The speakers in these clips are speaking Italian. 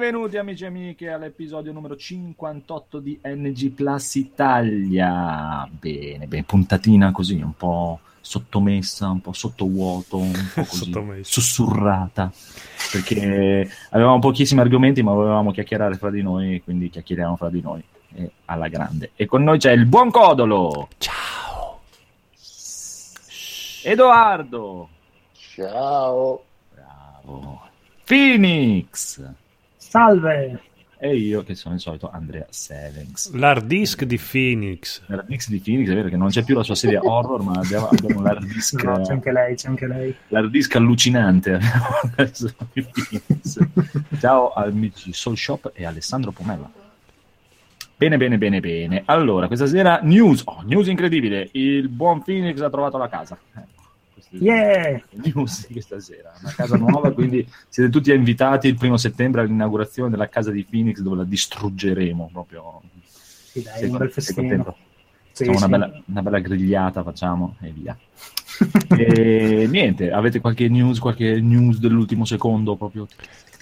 Benvenuti amici e amiche all'episodio numero 58 di NG Plus Italia. Bene, bene, puntatina così, un po' sottomessa, un po' sottovuoto, un po' così sussurrata, perché avevamo pochissimi argomenti ma volevamo chiacchierare fra di noi, quindi chiacchieriamo fra di noi e alla grande. E con noi c'è il buon Codolo. Ciao. Edoardo. Ciao. Bravo. Phoenix. Salve! E io che sono il solito Andrea Sevens. L'hard disk di Phoenix. L'hard disk di Phoenix, è vero che non c'è più la sua serie horror, ma abbiamo, abbiamo l'hard disk. No, c'è anche lei, c'è anche lei. L'hard disk allucinante. Ciao amici Soul Shop e Alessandro Pomella. Bene, bene, bene, bene. Allora, questa sera news, oh, news incredibile. Il buon Phoenix ha trovato la casa. Yeah! News di questa sera, una casa nuova, quindi siete tutti invitati il primo settembre all'inaugurazione della casa di Phoenix dove la distruggeremo proprio. Sì, dai, un bel festino. Sì, una, sì. Bella, una, bella, grigliata facciamo e via. e niente, avete qualche news, qualche news dell'ultimo secondo proprio?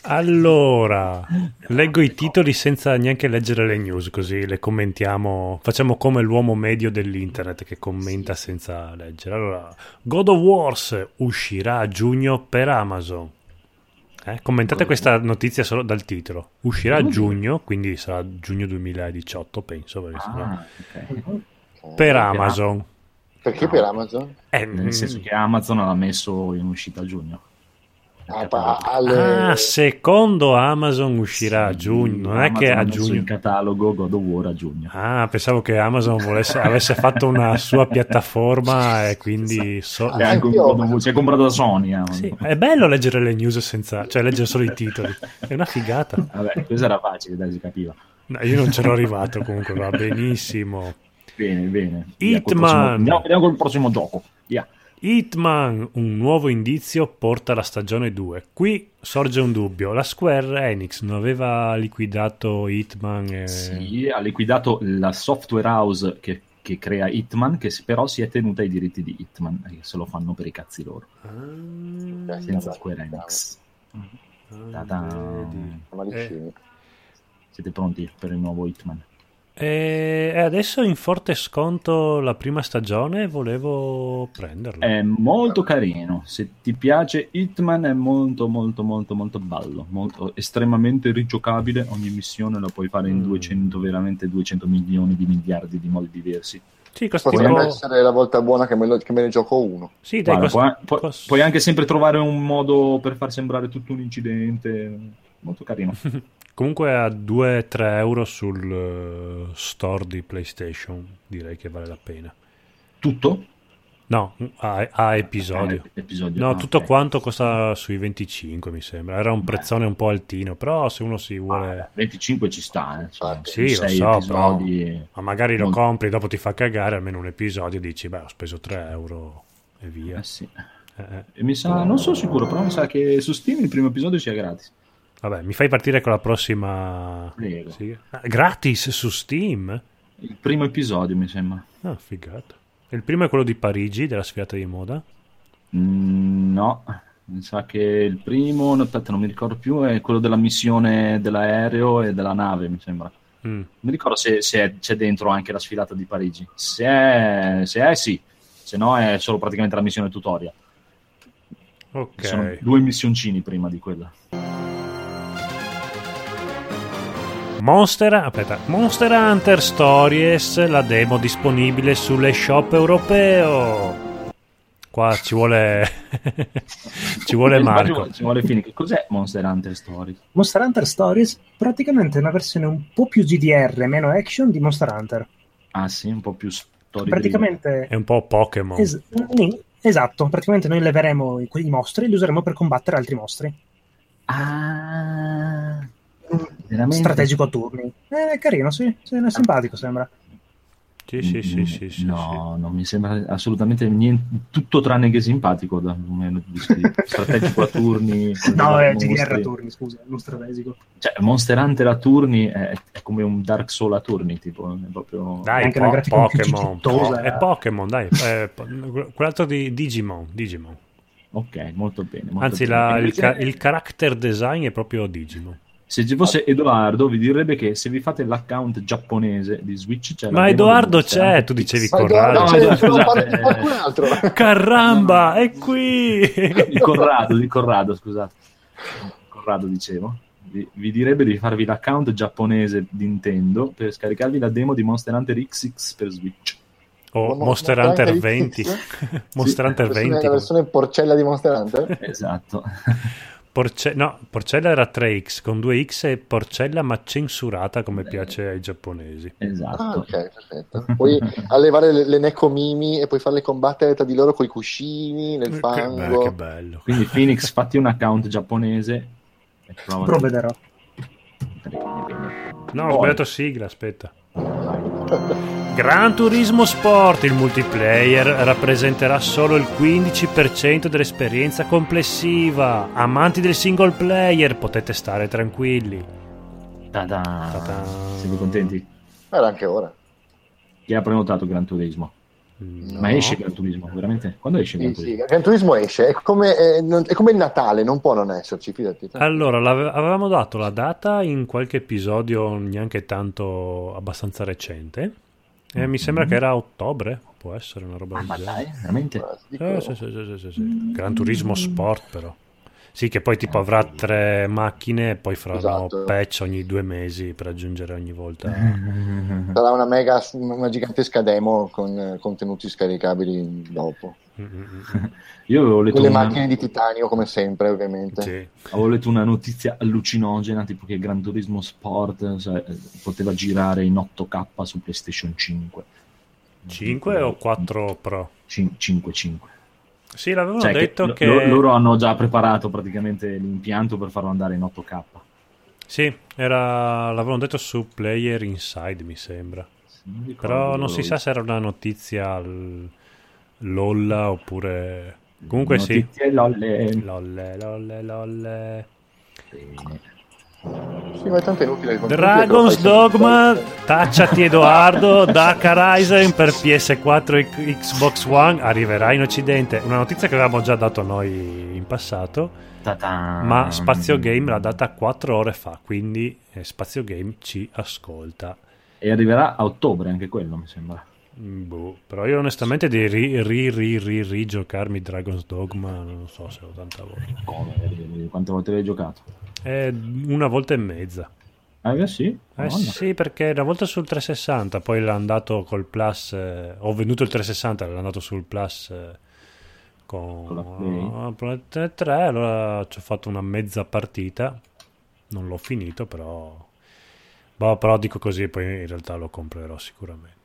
Allora, leggo i titoli senza neanche leggere le news, così le commentiamo. Facciamo come l'uomo medio dell'internet che commenta senza leggere. Allora, God of Wars uscirà a giugno per Amazon. Eh, commentate questa notizia solo dal titolo. Uscirà a giugno, quindi sarà giugno 2018, penso. Ah, okay. Per Amazon. Perché per Amazon? Eh, nel senso che Amazon l'ha messo in uscita a giugno. Ah, alle... ah, secondo Amazon uscirà sì, a giugno, non Amazon è che a giugno. in catalogo God of War a giugno. Ah, pensavo che Amazon volesse, avesse fatto una sua piattaforma e quindi so... ah, anche un si è comprato da Sony. Sì, è bello leggere le news senza, cioè leggere solo i titoli. È una figata. Vabbè, questo era facile, dai, si capiva. No, io non c'ero arrivato comunque, va benissimo. Bene, bene. Hitman. Andiamo, andiamo col prossimo gioco. Via. Hitman, un nuovo indizio porta alla stagione 2. Qui sorge un dubbio, la Square Enix non aveva liquidato Hitman? E... Sì, ha liquidato la software house che, che crea Hitman, che però si è tenuta i diritti di Hitman, che se lo fanno per i cazzi loro. Ah, senza Square Enix. Ah, eh. Siete pronti per il nuovo Hitman? E adesso in forte sconto la prima stagione, volevo prenderlo. È molto carino, se ti piace Hitman è molto molto molto molto bello, molto, estremamente rigiocabile, ogni missione la puoi fare in mm. 200, veramente 200 milioni di miliardi di modi diversi. Sì, Potrebbe tipo... essere la volta buona che me, lo, che me ne gioco uno. Sì, dai, Guarda, cost... puoi, puoi, puoi anche sempre trovare un modo per far sembrare tutto un incidente, molto carino. Comunque a 2-3 euro sul uh, store di PlayStation direi che vale la pena. Tutto? No, a, a episodio. Ah, episodio. No, ah, tutto okay. quanto costa sui 25 mi sembra. Era un Beh. prezzone un po' altino, però se uno si vuole... Ah, 25 ci sta, eh. Cioè, sì, lo so, episodi... però... Ma magari lo compri, dopo ti fa cagare, almeno un episodio, dici, beh, ho speso 3 euro e via. Eh sì. Eh, eh. E mi sa, non sono sicuro, però mi sa che su Steam il primo episodio sia gratis. Vabbè, mi fai partire con la prossima. Sì. Ah, gratis su Steam? Il primo episodio, mi sembra. Ah, figata. Il primo è quello di Parigi, della sfiata di moda? Mm, no, mi sa che il primo, aspetta, non mi ricordo più, è quello della missione dell'aereo e della nave, mi sembra. Mm. Mi ricordo se, se è, c'è dentro anche la sfilata di Parigi. Se è, se è, sì, se no è solo praticamente la missione tutorial. Ok. Sono due missioncini prima di quella. Monster, aspetta, Monster Hunter Stories, la demo disponibile sulle shop europeo. Qua ci vuole ci vuole Marco. Ci vuole Fini. Cos'è Monster Hunter Stories? Monster Hunter Stories praticamente è una versione un po' più GDR, meno action di Monster Hunter. Ah, sì, un po' più storia. Praticamente è un po' Pokémon. Es- esatto, praticamente noi leveremo i, i mostri e li useremo per combattere altri mostri. Ah, Veramente? strategico a turni. Eh, è carino, sì, sì è simpatico sembra. Sì, sì, sì, sì, sì, no, sì. non mi sembra assolutamente niente, tutto tranne che simpatico da strategico a turni. no, è GDR a turni, scusa, non strategico. Cioè, Monster Hunter a turni è, è come un Dark Soul a turni, tipo, è proprio... Dai, anche po- una grafica Pokémon, po- è Pokémon, dai, è, quell'altro di Digimon, Digimon. Ok, molto bene. Molto Anzi, bene. La, il, ca- il character design è proprio Digimon. Se ci fosse Edoardo, vi direbbe che se vi fate l'account giapponese di Switch c'è Ma Edoardo c'è, tu dicevi Corrado. No, no, scusate. qualcun altro. Caramba, è qui! di Corrado, di Corrado, scusate. Corrado dicevo. Vi, vi direbbe di farvi l'account giapponese di Nintendo per scaricarvi la demo di Monster Hunter XX per Switch. O Mo- Monster Monster Hunter Hunter 20. X? Monster Hunter La versione- 20. La versione porcella di Monster Hunter? Esatto. Porce- no, Porcella era 3X con 2X e Porcella ma censurata come piace ai giapponesi. esatto. Ah, ok, perfetto. Puoi allevare le, le Nekomimi e poi farle combattere tra di loro con i cuscini, nel Che, fango. beh, che bello. Quindi Phoenix, fatti un account giapponese e prova. Provvederò. No, ho sbagliato sigla, aspetta. Gran Turismo Sport, il multiplayer, rappresenterà solo il 15% dell'esperienza complessiva. Amanti del single player, potete stare tranquilli. Ta-da. Ta-da. Siete contenti? Era anche ora. Chi ha prenotato Gran Turismo? No. Ma esce Gran Turismo, veramente? Quando esce Gran Sì, sì, Turismo? Gran Turismo esce, è come, è, non- è come il Natale, non può non esserci, fidati. Allora, avevamo dato la data in qualche episodio neanche tanto abbastanza recente. E mi sembra che era a ottobre, può essere una roba Ah, del ma genere. dai, veramente? Eh, sì, sì, sì, sì, sì, sì. Gran Turismo Sport però. Sì, che poi tipo avrà tre macchine e poi faranno Esatto. patch ogni due mesi per aggiungere ogni volta. Sarà una mega, una gigantesca demo con eh, contenuti scaricabili dopo. Mm, mm, mm. Io avevo letto, Con le una, macchine di titanio, come sempre, ovviamente. Sì. avevo letto una notizia allucinogena, tipo che Gran Turismo Sport sai, eh, poteva girare in 8K su PlayStation 5. 5 o 4 Pro? 5, 5. Sì, l'avevano Cioè, che detto che... lo- loro hanno già preparato praticamente l'impianto per farlo andare in 8K. Sì, era... l'avevano detto su Player Inside, mi sembra. Ricordo Però non si sa se era una notizia lolla oppure... Comunque Notizie, lolle. sì. Lolle, lolle, lolle. Bene. Sì, ma è tanto inutile. Dragon's Dogma, tacciati Edoardo, Dark Horizon per PS4 e Xbox One arriverà in Occidente. Una notizia che avevamo già dato noi in passato, Ta-ta. ma Spazio Game l'ha data 4 ore fa, quindi eh, Spazio Game ci ascolta. E arriverà a ottobre anche quello, mi sembra. Mm, boh, però io onestamente di ri, ri, ri, ri, rigiocarmi Dragon's Dogma non so se ho tanta voglia. Come? Quante volte l'hai giocato? È una volta e mezza. Ah, eh sì? Eh Madonna. sì, perché una volta sul 360, poi l'ha andato col Plus. eh, ho venduto il 360, l'ha andato sul Plus eh, con, Con la Play? ah, PlayStation 3. Allora ci ho fatto una mezza partita. Non l'ho finito, però. Boh, però dico così, poi in realtà lo comprerò sicuramente.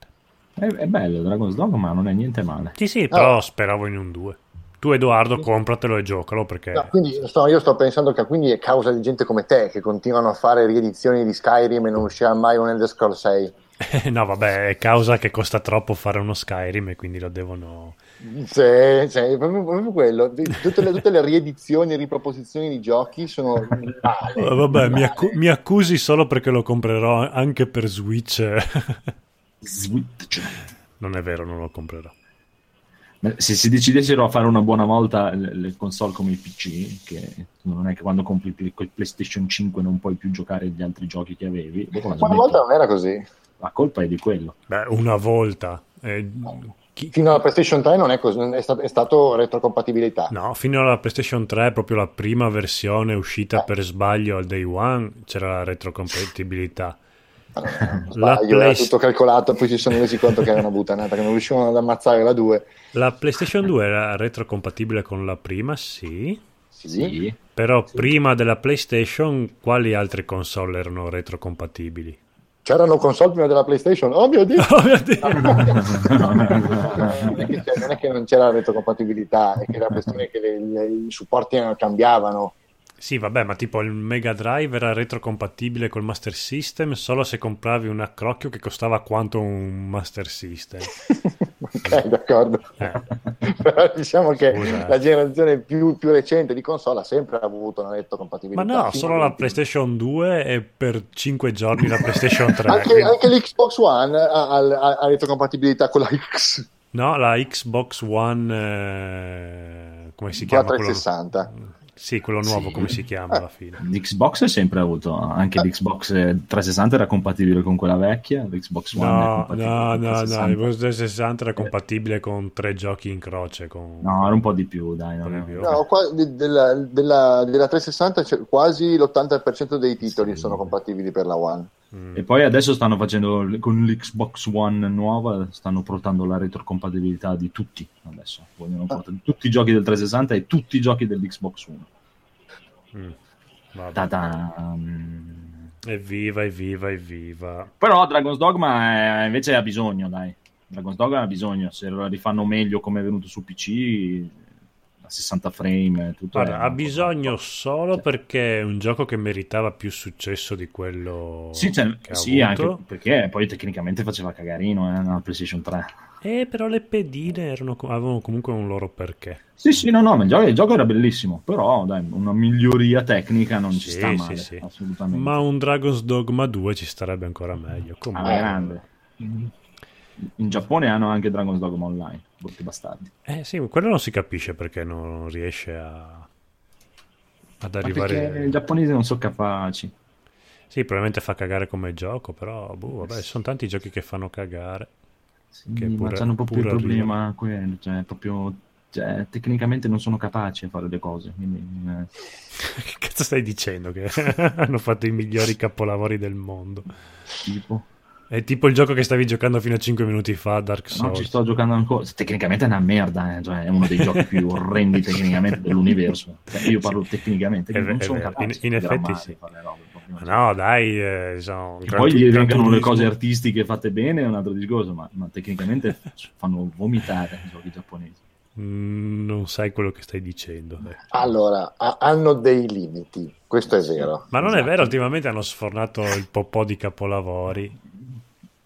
È, è bello Dragon's Dogma, ma non è niente male. Sì, sì, però speravo in un 2. Tu, Edoardo, compratelo e giocalo perché. No, quindi sto- io sto pensando che quindi è causa di gente come te che continuano a fare riedizioni di Skyrim e non uscirà mai un Elder Scrolls 6. no, vabbè, è causa che costa troppo fare uno Skyrim e quindi lo devono. Sì, sì, proprio, proprio quello. Tutte le, tutte le riedizioni e riproposizioni di giochi sono male. Eh, vabbè, mi, accu- mi accusi solo perché lo comprerò anche per Switch. Switch. non è vero, non lo comprerò. Se si decidessero a fare una buona volta le, le console come i PC, che non è che quando compri il PlayStation 5 non puoi più giocare gli altri giochi che avevi, la Una volta non era così. la colpa è di quello. Beh, una volta. Eh, chi- Fino alla PlayStation 3 non è così, è stato, è stato retrocompatibilità. No, fino alla PlayStation 3, proprio la prima versione uscita Eh. per sbaglio al day one, c'era la retrocompatibilità. La sbaglio, era Play- tutto calcolato, poi si sono resi conto che era una buttanata, che non riuscivano ad ammazzare la 2. La PlayStation 2 era retrocompatibile con la prima, sì. Sì. Però prima della PlayStation, quali altre console erano retrocompatibili? C'erano console prima della PlayStation? Oh mio Dio! Oh mio Dio! non, è che, non è che non c'era la retrocompatibilità, è che la questione è che le- le- i supporti cambiavano. Sì, vabbè, ma tipo il Mega Drive era retrocompatibile col Master System solo se compravi un accrocchio che costava quanto un Master System. ok, d'accordo. Eh. Però diciamo che Scusa, eh. la generazione più, più recente di console ha sempre avuto una Ma retrocompatibilità. no, Fino solo la. PlayStation 2 e per 5 giorni la PlayStation 3. Anche, anche l'Xbox One ha, ha- ha retrocompatibilità con la X, No, la Xbox One, eh, come si chiama? quello- 360. Sì, quello nuovo, Sì. come si chiama alla fine? L'Xbox è sempre avuto, anche l'Xbox 360 era compatibile con quella vecchia, l'Xbox One è No, compatibile no, con no, no, 360. il Xbox 360 era compatibile con tre giochi in croce. Con... No, era un po' di più, dai. più. No, qua- de- della, della- della 360 c'è quasi l'80% dei titoli Sì. sono compatibili per la One. Mm. E poi adesso stanno facendo con l'Xbox One nuova, stanno portando la retrocompatibilità di tutti. Adesso vogliono portare tutti i giochi del 360 e tutti i giochi dell'Xbox One. Mm. Evviva, evviva, evviva. Però Dragon's Dogma eh, invece ha bisogno, dai. Dragon's Dogma ha bisogno, se lo rifanno meglio come è venuto su PC, a 60 frame, tutto. Guarda, ha bisogno solo Sì. perché è un gioco che meritava più successo di quello Sì, cioè, sì, anche perché poi tecnicamente faceva cagarino eh, nella PlayStation 3. Eh, però le pedine erano, avevano comunque un loro perché. Sì, sì, no, no, ma il gioco, il gioco era bellissimo, però dai, una miglioria tecnica non ci Sì, sta sì, male, sì. assolutamente. Ma un Dragon's Dogma 2 ci starebbe ancora meglio. Comunque, grande. In Giappone hanno anche Dragon's Dogma Online, brutti bastardi. eh sì, quello non si capisce perché non riesce a ad Ma arrivare. perché i giapponesi non sono capaci. Sì, probabilmente fa cagare come gioco, però boh, vabbè, sono tanti giochi che fanno cagare. Sì, Che ma pure- hanno proprio il problema quello, cioè proprio cioè, tecnicamente non sono capaci a fare le cose. Quindi, eh, che cazzo stai dicendo? Che hanno fatto i migliori capolavori del mondo. tipo, È tipo il gioco che stavi giocando fino a 5 minuti fa, Dark no, Souls. ci sto giocando ancora. Tecnicamente è una merda, eh, cioè, è uno dei giochi più orrendi tecnicamente dell'universo. Cioè, io parlo tecnicamente, È non è sono vero. capaci In- in effetti sì. no, dai, eh, sono Gran poi gli Gran vengano le cose artistiche fatte bene è un altro discorso, ma, ma tecnicamente fanno vomitare i giochi giapponesi. Mm, non sai quello che stai dicendo. eh. Allora, ha- hanno dei limiti, questo è vero. Ma non è Esatto. vero, ultimamente hanno sfornato il po' di capolavori.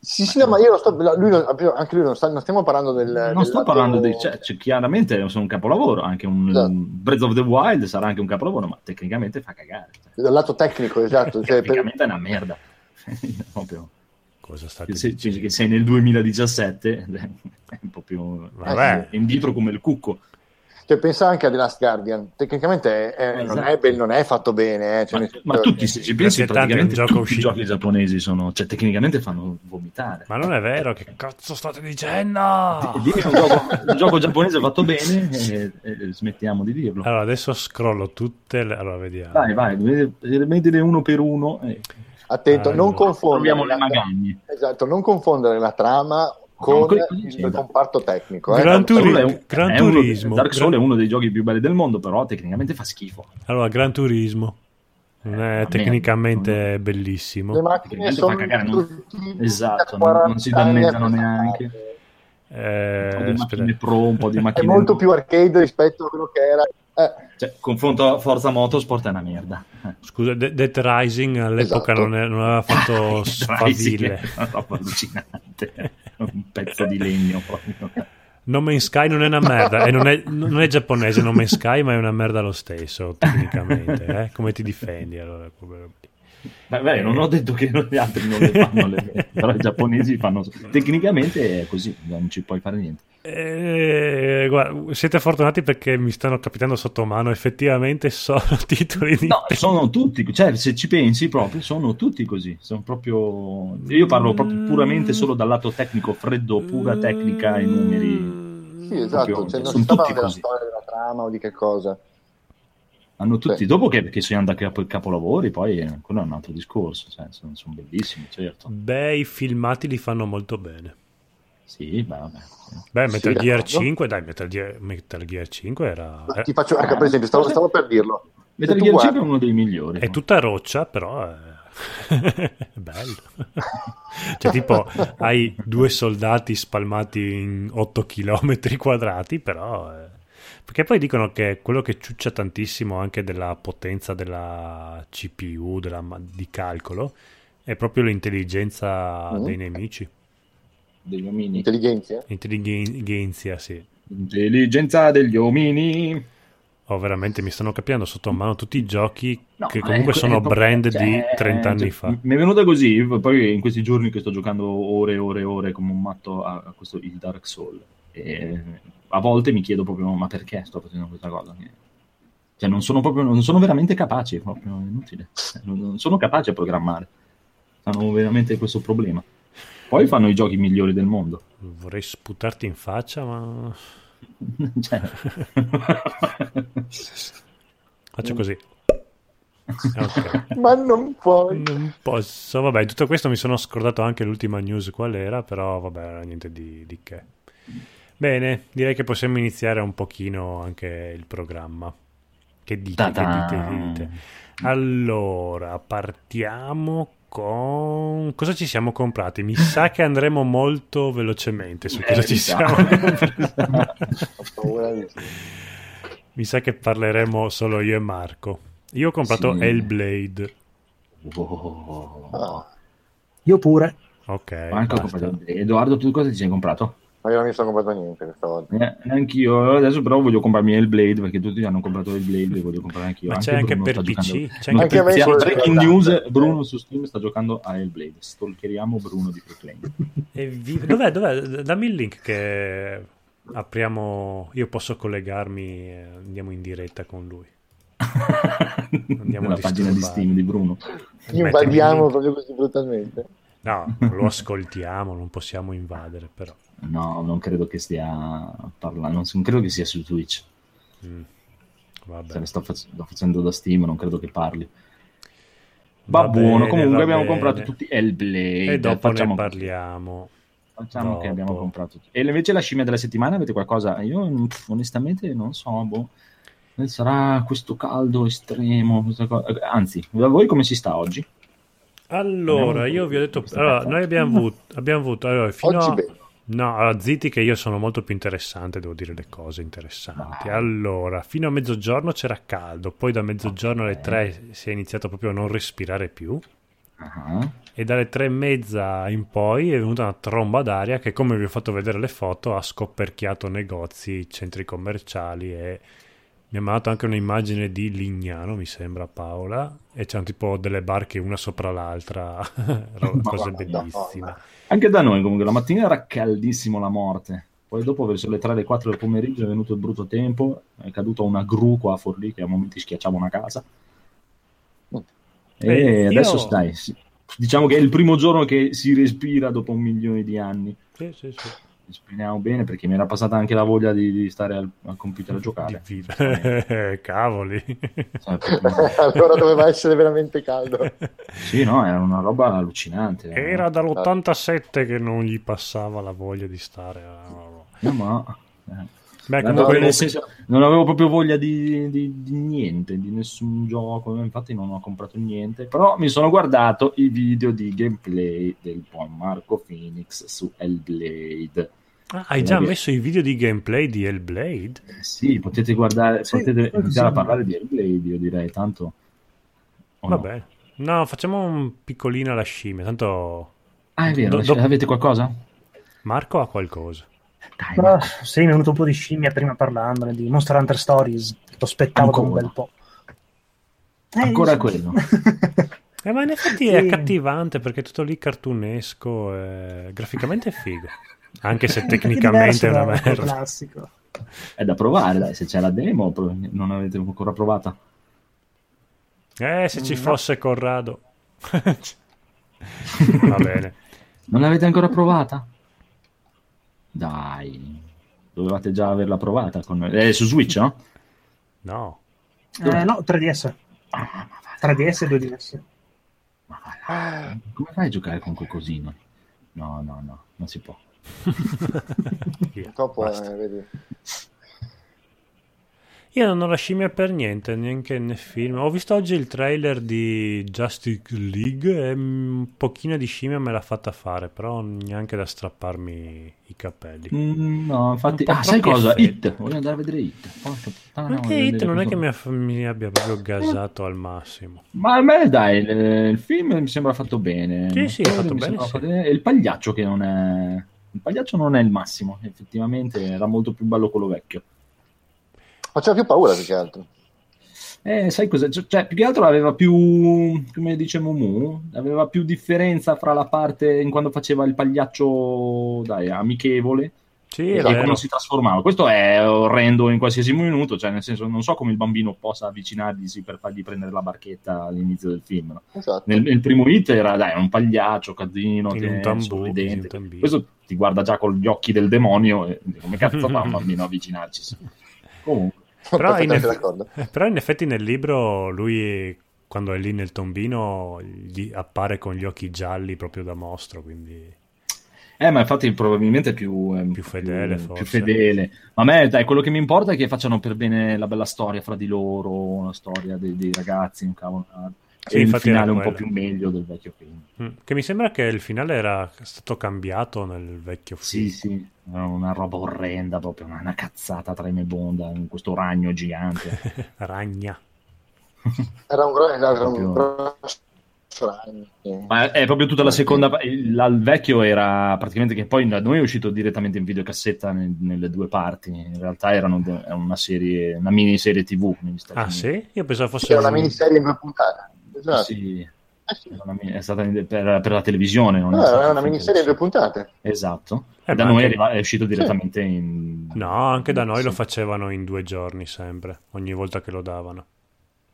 Sì, sì, no, ma io lo sto, lui anche lui non, sta, non stiamo parlando del... Non del sto parlando di... Cioè, cioè, chiaramente sono un capolavoro, anche un Esatto. Breath of the Wild sarà anche un capolavoro, ma tecnicamente fa cagare. Cioè, Dal lato tecnico, esatto. Cioè, per- tecnicamente è una merda. Proprio. Cosa state Se, dicendo? cioè, che sei nel 2017 è proprio Vabbè. è indietro come il cucco. Cioè, pensa anche a The Last Guardian. Tecnicamente è- è- non, è, Esatto. be- non è fatto bene. eh, cioè, Ma, ma tutti, se ci pensi, praticamente gioco tutti uscito- i giochi giapponesi sono, cioè, tecnicamente fanno vomitare. Ma non è vero, che cazzo state dicendo? Dimmi un gioco, un gioco giapponese fatto bene e, e smettiamo di dirlo. Allora, adesso scrollo tutte le... Allora, vediamo. Vai, vai, mettile uno per uno e Attento, non Allora, confondere troviamo le la, esatto, non confondere la trama con il comparto tecnico. eh. Gran Turi- è un- Gran è uno- Turismo. Dark Souls Gran- è uno dei giochi più belli del mondo, però tecnicamente fa schifo. Allora, Gran Turismo. Non è tecnicamente. Le bellissimo. macchine Tecnicamente sono cagare, non- Esatto, a non- 40 non si danneggiano neanche. Eh, un po' di macchine pro, un po' di È macchine... molto più arcade rispetto a quello che era. Eh, Cioè, confronto a Forza Motorsport è una merda. Eh. Scusa, De- Dead Rising all'epoca Esatto. non, è- non aveva fatto Rising sfaville. È una roba allucinante. Un pezzo di legno proprio. No Man's Sky non è una merda, e non, è, non è giapponese No Man's Sky, ma è una merda lo stesso, tecnicamente. eh? Come ti difendi allora? Vabbè, non ho detto che gli altri non le fanno, le... però i giapponesi fanno... Tecnicamente è così, non ci puoi fare niente. Eh, guarda, siete fortunati perché mi stanno capitando sotto mano. Effettivamente sono titoli di No, sono tutti, cioè se ci pensi proprio, sono tutti così. Sono proprio... Io parlo proprio puramente solo dal lato tecnico, freddo, pura tecnica e numeri. sì, esatto. Proprio, Cioè, non sono si sta tutti parlando della così. storia della trama o di che cosa. Hanno tutti, Sì. dopo che, che siano da capo, capolavori, poi eh, quello è un altro discorso, cioè, sono, sono bellissimi, certo. Beh, i filmati li fanno molto bene. Sì, beh, vabbè. Beh, Sì, Metal Gear d'accordo. 5, dai, Metal Gear, Metal Gear 5 era... Ma è- Ti faccio, ecco, per esempio, stavo, stavo per dirlo. Metal Gear 5 guardi- è uno dei migliori. È tutta roccia, però è, è bello. cioè, tipo, hai due soldati spalmati in 8 km quadrati, però... è- Perché poi dicono che quello che ciuccia tantissimo anche della potenza della CPU, della, di calcolo, è proprio l'intelligenza Mhm. dei nemici. Degli omini. Intelligenza? Intelligenza, sì. Intelligenza degli omini. Oh, veramente mi stanno capendo sotto mano tutti i giochi No, che ma comunque è- sono è proprio- brand cioè, di 30 anni cioè, fa. Mi è venuta così, poi in questi giorni che sto giocando ore e ore e ore come un matto a, a questo il Dark Soul. E a volte mi chiedo proprio, ma perché sto facendo questa cosa? Cioè, non sono proprio, non sono veramente capaci, è proprio inutile. Non, non sono capaci a programmare. Hanno veramente questo problema. Poi fanno i giochi migliori del mondo. Vorrei sputarti in faccia, ma Cioè, faccio così. Ok. Ma non puoi. Non posso, vabbè, tutto questo mi sono scordato anche l'ultima news qual era, però vabbè, niente di, di che. Bene, direi che possiamo iniziare un pochino anche il programma. Che dite, che dite, che dite? Allora, partiamo con... Cosa ci siamo comprati? Mi sa che andremo molto velocemente su cosa Eh, ci siamo comprati. Ho paura di sì. Mi sa che parleremo solo io e Marco. Io ho comprato Sì. Hellblade. oh. Io pure. Ok, basta. comprato- Edoardo, tu cosa ti sei comprato? Ma io non mi sono comprato niente questa volta. Eh, anch'io adesso però voglio comprarmi Hellblade perché tutti hanno comprato Hellblade e voglio comprare anch'io. Ma c'è anche Bruno per PC? giocando- C'è anche Anche quello breaking news. Bruno su Steam sta giocando a Hellblade. Stalkeriamo Bruno di Freeclaim. E vi- Dov'è, dov'è? Dammi il link che apriamo. Io posso collegarmi e andiamo in diretta con lui. Andiamo a Nella pagina di. Steam di Bruno. Invadiamo proprio così brutalmente. No, lo ascoltiamo, non possiamo invadere, però. No, non credo che stia parlando, non credo che sia su Twitch. Mm. Se Vabbè. ne sto, fac- sto facendo da Steam, non credo che parli. Va, Va buono, bene, comunque va abbiamo bene. comprato tutti Hellblade. E dopo facciamo, ne parliamo. facciamo che dopo. abbiamo comprato. E invece la scimmia della settimana avete qualcosa? Io pff, onestamente non so, boh. Sarà questo caldo estremo, anzi, da voi come si sta oggi? Allora, io vi ho detto. Allora, noi abbiamo avuto. Abbiamo avuto allora, fino Oggi a. No, allora, zitti che io sono molto più interessante, devo dire le cose interessanti. Allora, fino a mezzogiorno c'era caldo, poi da mezzogiorno alle. 3 si è iniziato proprio a non respirare più Ah, e dalle tre e mezza in poi è venuta una tromba d'aria che, come vi ho fatto vedere le foto, ha scopperchiato negozi, centri commerciali e mi ha mandato anche un'immagine di Lignano, mi sembra Paola, e c'erano tipo delle barche una sopra l'altra, cose bellissime. Anche da noi comunque, la mattina era caldissimo la morte. Poi dopo verso le 3 alle 4 del pomeriggio è venuto il brutto tempo, è caduta una gru qua a Forlì che a momenti schiacciava una casa. E Eh, io- adesso stai, diciamo che è il primo giorno che si respira dopo un milione di anni. Sì, sì, sì. Speriamo bene perché mi era passata anche la voglia di, di stare al, al computer a giocare. vivere. Cavoli. Cioè, proprio- allora doveva essere veramente caldo. sì, no, era una roba allucinante. Era dall'87 che non gli passava la voglia di stare. a- No, ma... eh. Beh, comunque, nel senso, non avevo proprio voglia di, di- di niente, di nessun gioco, infatti non ho comprato niente, però mi sono guardato i video di gameplay del buon Marco Phoenix su Hellblade. Ah, hai già messo i video di gameplay di Hellblade? Eh Sì, potete guardare, Sì, potete iniziare sì. a parlare di Hellblade, io direi, tanto... o no? Vabbè. No, facciamo un piccolino alla scimmia. Tanto Ah, è vero, do- avete qualcosa? Marco ha qualcosa. Dai, Ma sì, mi è venuto un po' di scimmia prima parlandone di Monster Hunter Stories. Lo aspettavo da un bel po'. Eh, Ancora sì. quello. Eh, ma in effetti Sì. è accattivante perché è tutto lì cartunesco. e Graficamente è figo. Anche se tecnicamente è una merda. classico. È da provare, dai, se c'è la demo, non avete ancora provata. Eh, se ci No. fosse Corrado. Va bene. Non l'avete ancora provata? Dai, dovevate già averla provata. Con... È su Switch, no? No. Eh, no, 3DS. Ah, ma va 3DS e 2DS. ma va là. Come fai a giocare con quel cosino? No, no, no, non si può. Purtroppo, eh, vedi. Io non ho la scimmia per niente, neanche nel film. Ho visto oggi il trailer di Justice League e un pochino di scimmia me l'ha fatta fare, però neanche da strapparmi i capelli. Mm, no, infatti... Ah, sai cosa? effetti. Hit, voglio andare a vedere Hit. Porca puttana, Anche Hit vedere non è che mi, aff- mi abbia proprio gasato al massimo. Ma a me dai, il, il film mi sembra fatto bene. Sì, sì, è fatto bene, sì. fatto. E il pagliaccio che non è... Il pagliaccio non è il massimo, effettivamente era molto più bello quello vecchio. Faceva più paura più che altro. Eh, sai cosa? Cioè, più che altro aveva più, come dice Mumu, aveva più differenza fra la parte in quando faceva il pagliaccio, dai, amichevole, Sì, e vero. come si trasformava. Questo è orrendo in qualsiasi minuto, cioè nel senso non so come il bambino possa avvicinarglisi per fargli prendere la barchetta all'inizio del film. no? Esatto. Nel, nel primo hit era dai, un pagliaccio, casino, un tamburo, sorridente. Questo ti guarda già con gli occhi del demonio e come cazzo fa un bambino a avvicinarci? Comunque, Però in, eff- eh, però in effetti nel libro lui quando è lì nel tombino gli appare con gli occhi gialli proprio da mostro, quindi Eh, ma infatti probabilmente è più, è Più fedele, più, forse. fedele. Ma a me, dai, quello che mi importa è che facciano per bene la bella storia fra di loro, una storia dei, dei ragazzi, un cavolo. Sì, e il infatti finale un po' più meglio del vecchio film. Mm, che mi sembra che il finale era stato cambiato nel vecchio Sì, film. sì, era una roba orrenda, proprio una, una cazzata tremebonda, in questo ragno gigante. Ragna. Era un, gro- era Proprio- sì. Ma è proprio tutta la seconda. Il, la- il vecchio era praticamente che poi da noi è uscito direttamente in videocassetta nel- nelle due parti. In realtà erano una serie, una miniserie TV. Ah Uniti. sì? Io pensavo fosse Era una un- miniserie in due puntate. Esatto. Sì, Eh sì. è stata per, per la televisione. Non No, è era una miniserie in due puntate. Esatto. Eh, da noi è, anche- è uscito direttamente in. No, anche da noi lo Sì. facevano in due giorni sempre, ogni volta che lo davano.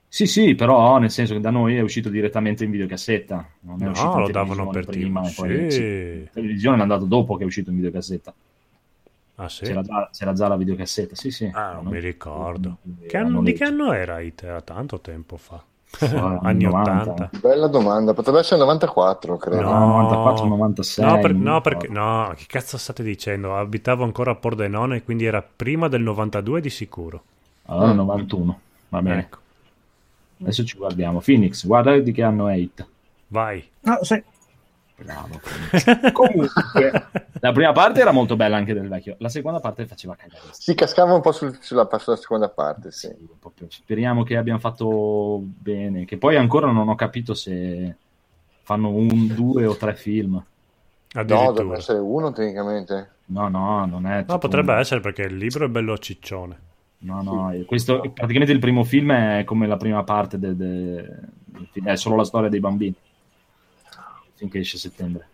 Sì, sì, però nel senso che da noi è uscito direttamente in videocassetta. Non è uscito No, in lo davano per prima e poi Sì. in televisione è andato dopo che è uscito in videocassetta. Ah sì? C'era, già, c'era già la videocassetta, sì, sì. Ah, non No? mi ricordo. Che anno- di che anno era It? Era tanto tempo fa. Anni 90. 80. Bella domanda, potrebbe essere 94, credo. No. 94, 96, No, per- no, perché, no, che cazzo state dicendo? Abitavo ancora a Pordenone, quindi era prima del 92 di sicuro. Allora 91, va bene. Ecco, Adesso ci guardiamo. Phoenix, guarda di che anno è It. vai. No, sì. Bravo. Comunque, la prima parte era molto bella anche del vecchio, la seconda parte faceva cagare. Si cascava un po' sul- sulla, sulla seconda parte, sì. Sì, proprio. Speriamo che abbiano fatto bene. Che poi ancora non ho capito se fanno un, due o tre film. No, Addirittura. dovrebbe essere uno tecnicamente. No, no, non è. No, potrebbe un- essere perché il libro è bello ciccione. No, no, eh, questo praticamente il primo film è come la prima parte de- de- del film, è solo la storia dei bambini. Finché esce settembre.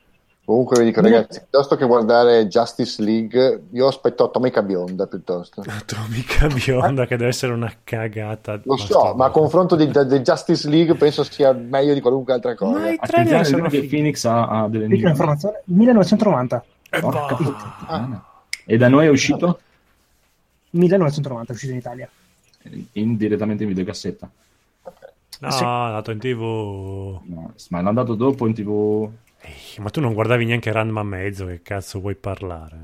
Comunque vi dico, No. ragazzi, piuttosto che guardare Justice League, io aspetto Atomica Bionda piuttosto. Atomica bionda che deve essere una cagata. Lo so, ma a confronto di, di Justice League penso sia meglio di qualunque altra cosa. Ma i trailer sono che. Phoenix ha, ha delle Piccola informazione, 1990. Eh, Porca puttana. E da noi è uscito 1990 è uscito in Italia. in- direttamente in videocassetta. No, Sì. è andato in tv. No, ma l'hanno dato dopo in tv. Ehi, ma tu non guardavi neanche Ranma mezzo, che cazzo vuoi parlare?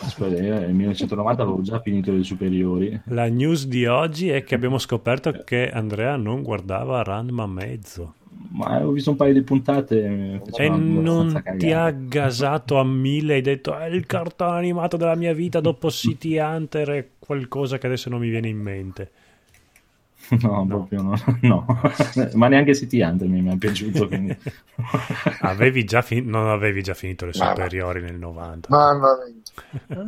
Aspetta, io nel 1990 avevo già finito le superiori. La news di oggi è che abbiamo scoperto che Andrea non guardava Ranma mezzo. Ma ho visto un paio di puntate. mi E non ti ha gasato a mille, hai detto è il cartone animato della mia vita dopo City Hunter e qualcosa che adesso non mi viene in mente. No, proprio no. no. ma neanche City Hunter mi è piaciuto. Quindi... Avevi già fin- non avevi già finito le Ma- superiori nel 90. Mamma mia.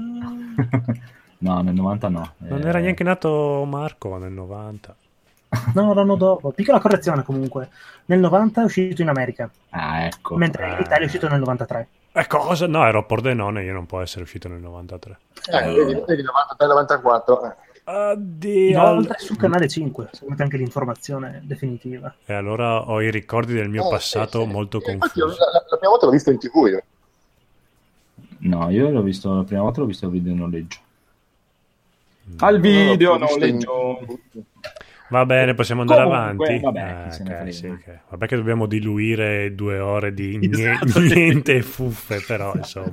no, nel 90 no. Non Eh, era neanche nato Marco nel 90. No, l'anno dopo. Piccola correzione comunque. Nel 90 è uscito in America, Ah, ecco. mentre in Italia è uscito nel 93. E cosa? No, ero a Pordenone, io non può essere uscito nel 93. Eh, vedi, vedi, 93-94. Eh. Addio. Inoltre su Canale 5, se volete anche l'informazione definitiva. E allora ho i ricordi del mio Eh, passato sì, sì. molto Eh, infatti, confusi. La, la- la prima volta l'ho visto in tv io. No, io l'ho visto la prima volta, l'ho visto al video noleggio. Mm. Al video in- noleggio. Va bene, possiamo andare Comunque, avanti. vabbè, Eh, chi se ne ok, frega. sì, ok. Vabbè che dobbiamo diluire due ore di Esatto. niente e fuffe, però insomma,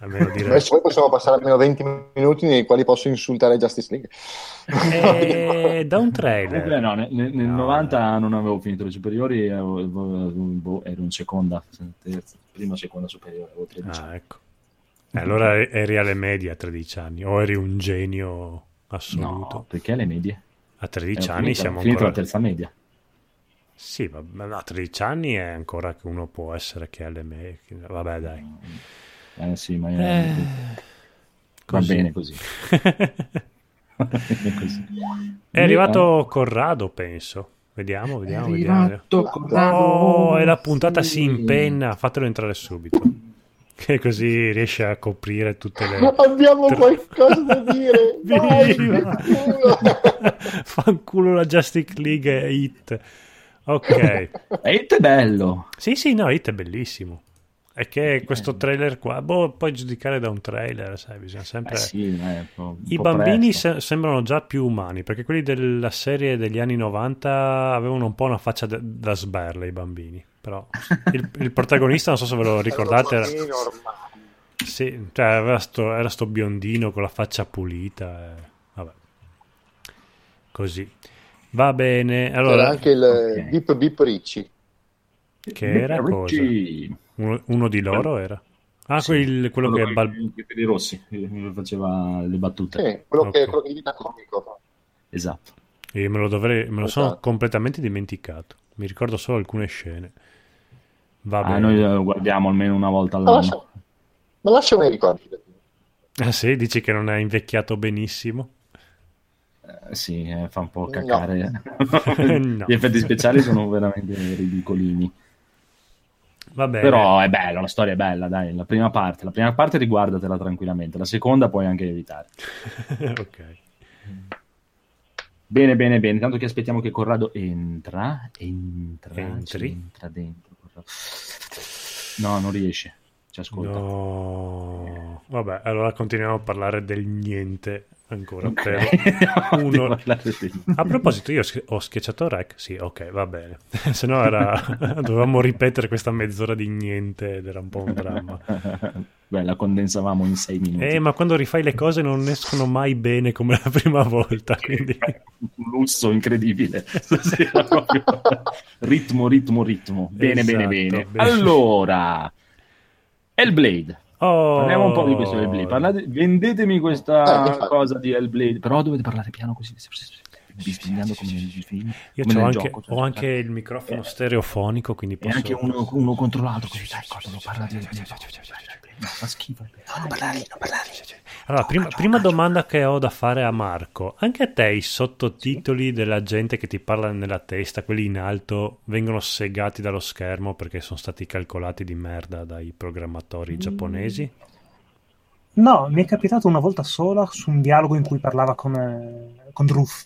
almeno dire... Adesso poi possiamo passare almeno 20 minuti nei quali posso insultare Justice League. Eh, da un Comunque, trailer. no, nel, nel No, 90 non avevo finito le superiori, ero, boh, ero in seconda, terza, prima, seconda superiore, avevo 13 Ah, ecco. Eh, allora eri alle medie a 13 anni, o eri un genio assoluto. No, perché alle medie? A 13 Eh, ho anni finito- siamo finito ancora... la terza media. Sì, ma a 13 anni è ancora che uno può essere che alle medie. Vabbè, dai. Eh sì, ma Eh, va bene così. È arrivato Corrado, penso. Vediamo, È vediamo, vediamo. arrivato Corrado. Oh, e la puntata Sì. si impenna. Fatelo entrare subito. Che così riesce a coprire tutte le... Abbiamo qualcosa da dire. Vai, Viva! culo. Fanculo la Justice League e Hit. Ok. E è bello. Sì, sì, no, Hit è bellissimo. È che questo trailer qua, boh, puoi giudicare da un trailer, sai, bisogna sempre... Eh sì, eh, un po'- un I po' bambini se- sembrano già più umani, perché quelli della serie degli anni 90 avevano un po' una faccia da- da sberle, i bambini. Però il, il protagonista, non so se ve lo ricordate, era, sì, cioè, aveva sto- era sto biondino con la faccia pulita. e- vabbè. Così. Va bene. C'era Allora, anche il ok. Bip Bip Ricci. che era cosa? Ricci. Uno, uno di loro era? Ah, Sì, quel- quello che... con bal- i capelli rossi, eh, faceva le battute. Sì, quello, che, Ok. quello che diventa comico. Esatto. Io me lo, dovrei, me lo sono Esatto. completamente dimenticato. Mi ricordo solo alcune scene. Va Ah, bene. noi lo guardiamo almeno una volta Ma, lascia, all'anno. ma lasciami ricordi. Ah sì, dici che non è invecchiato benissimo? Eh, sì, eh, fa un po' cacare. No. Gli effetti speciali sono veramente ridicolini. Va bene. Però è bello, la storia è bella, dai. La prima parte, la prima parte riguardatela tranquillamente, la seconda puoi anche evitare. ok. Bene, bene, bene. Intanto che aspettiamo che Corrado entra, entra, entra dentro. No, non riesce. Ci ascolta. No. Vabbè, allora continuiamo a parlare del niente ancora. Ok. per uno- A proposito, io ho schiacciato rec. Sì, ok, va bene. Se no era... dovevamo ripetere questa mezz'ora di niente ed era un po' un dramma. Beh, la condensavamo in sei minuti. Eh, ma quando rifai le cose non escono mai bene come la prima volta, quindi... Un lusso incredibile. Stasera proprio. ritmo, ritmo, ritmo. Bene, Esatto, bene, bene, bene. Allora, Hellblade. Oh, Parliamo un po' di questo Hellblade. Parlate- vendetemi Eh, questa cosa di Hellblade. Però dovete parlare piano così. Bisbigliando come nel film. Io come anche, gioco, ho anche il microfono stereofonico, quindi E posso... anche uno, uno contro l'altro. Così, dai, cosa, non parla di No, fa schifo. Non parlare, non parlare. Allora, prima, prima domanda che ho da fare a Marco. Anche a te i sottotitoli della gente che ti parla nella testa, quelli in alto, vengono segati dallo schermo perché sono stati calcolati di merda dai programmatori giapponesi? No, mi è capitato una volta sola su un dialogo in cui parlava con, eh, con Druff.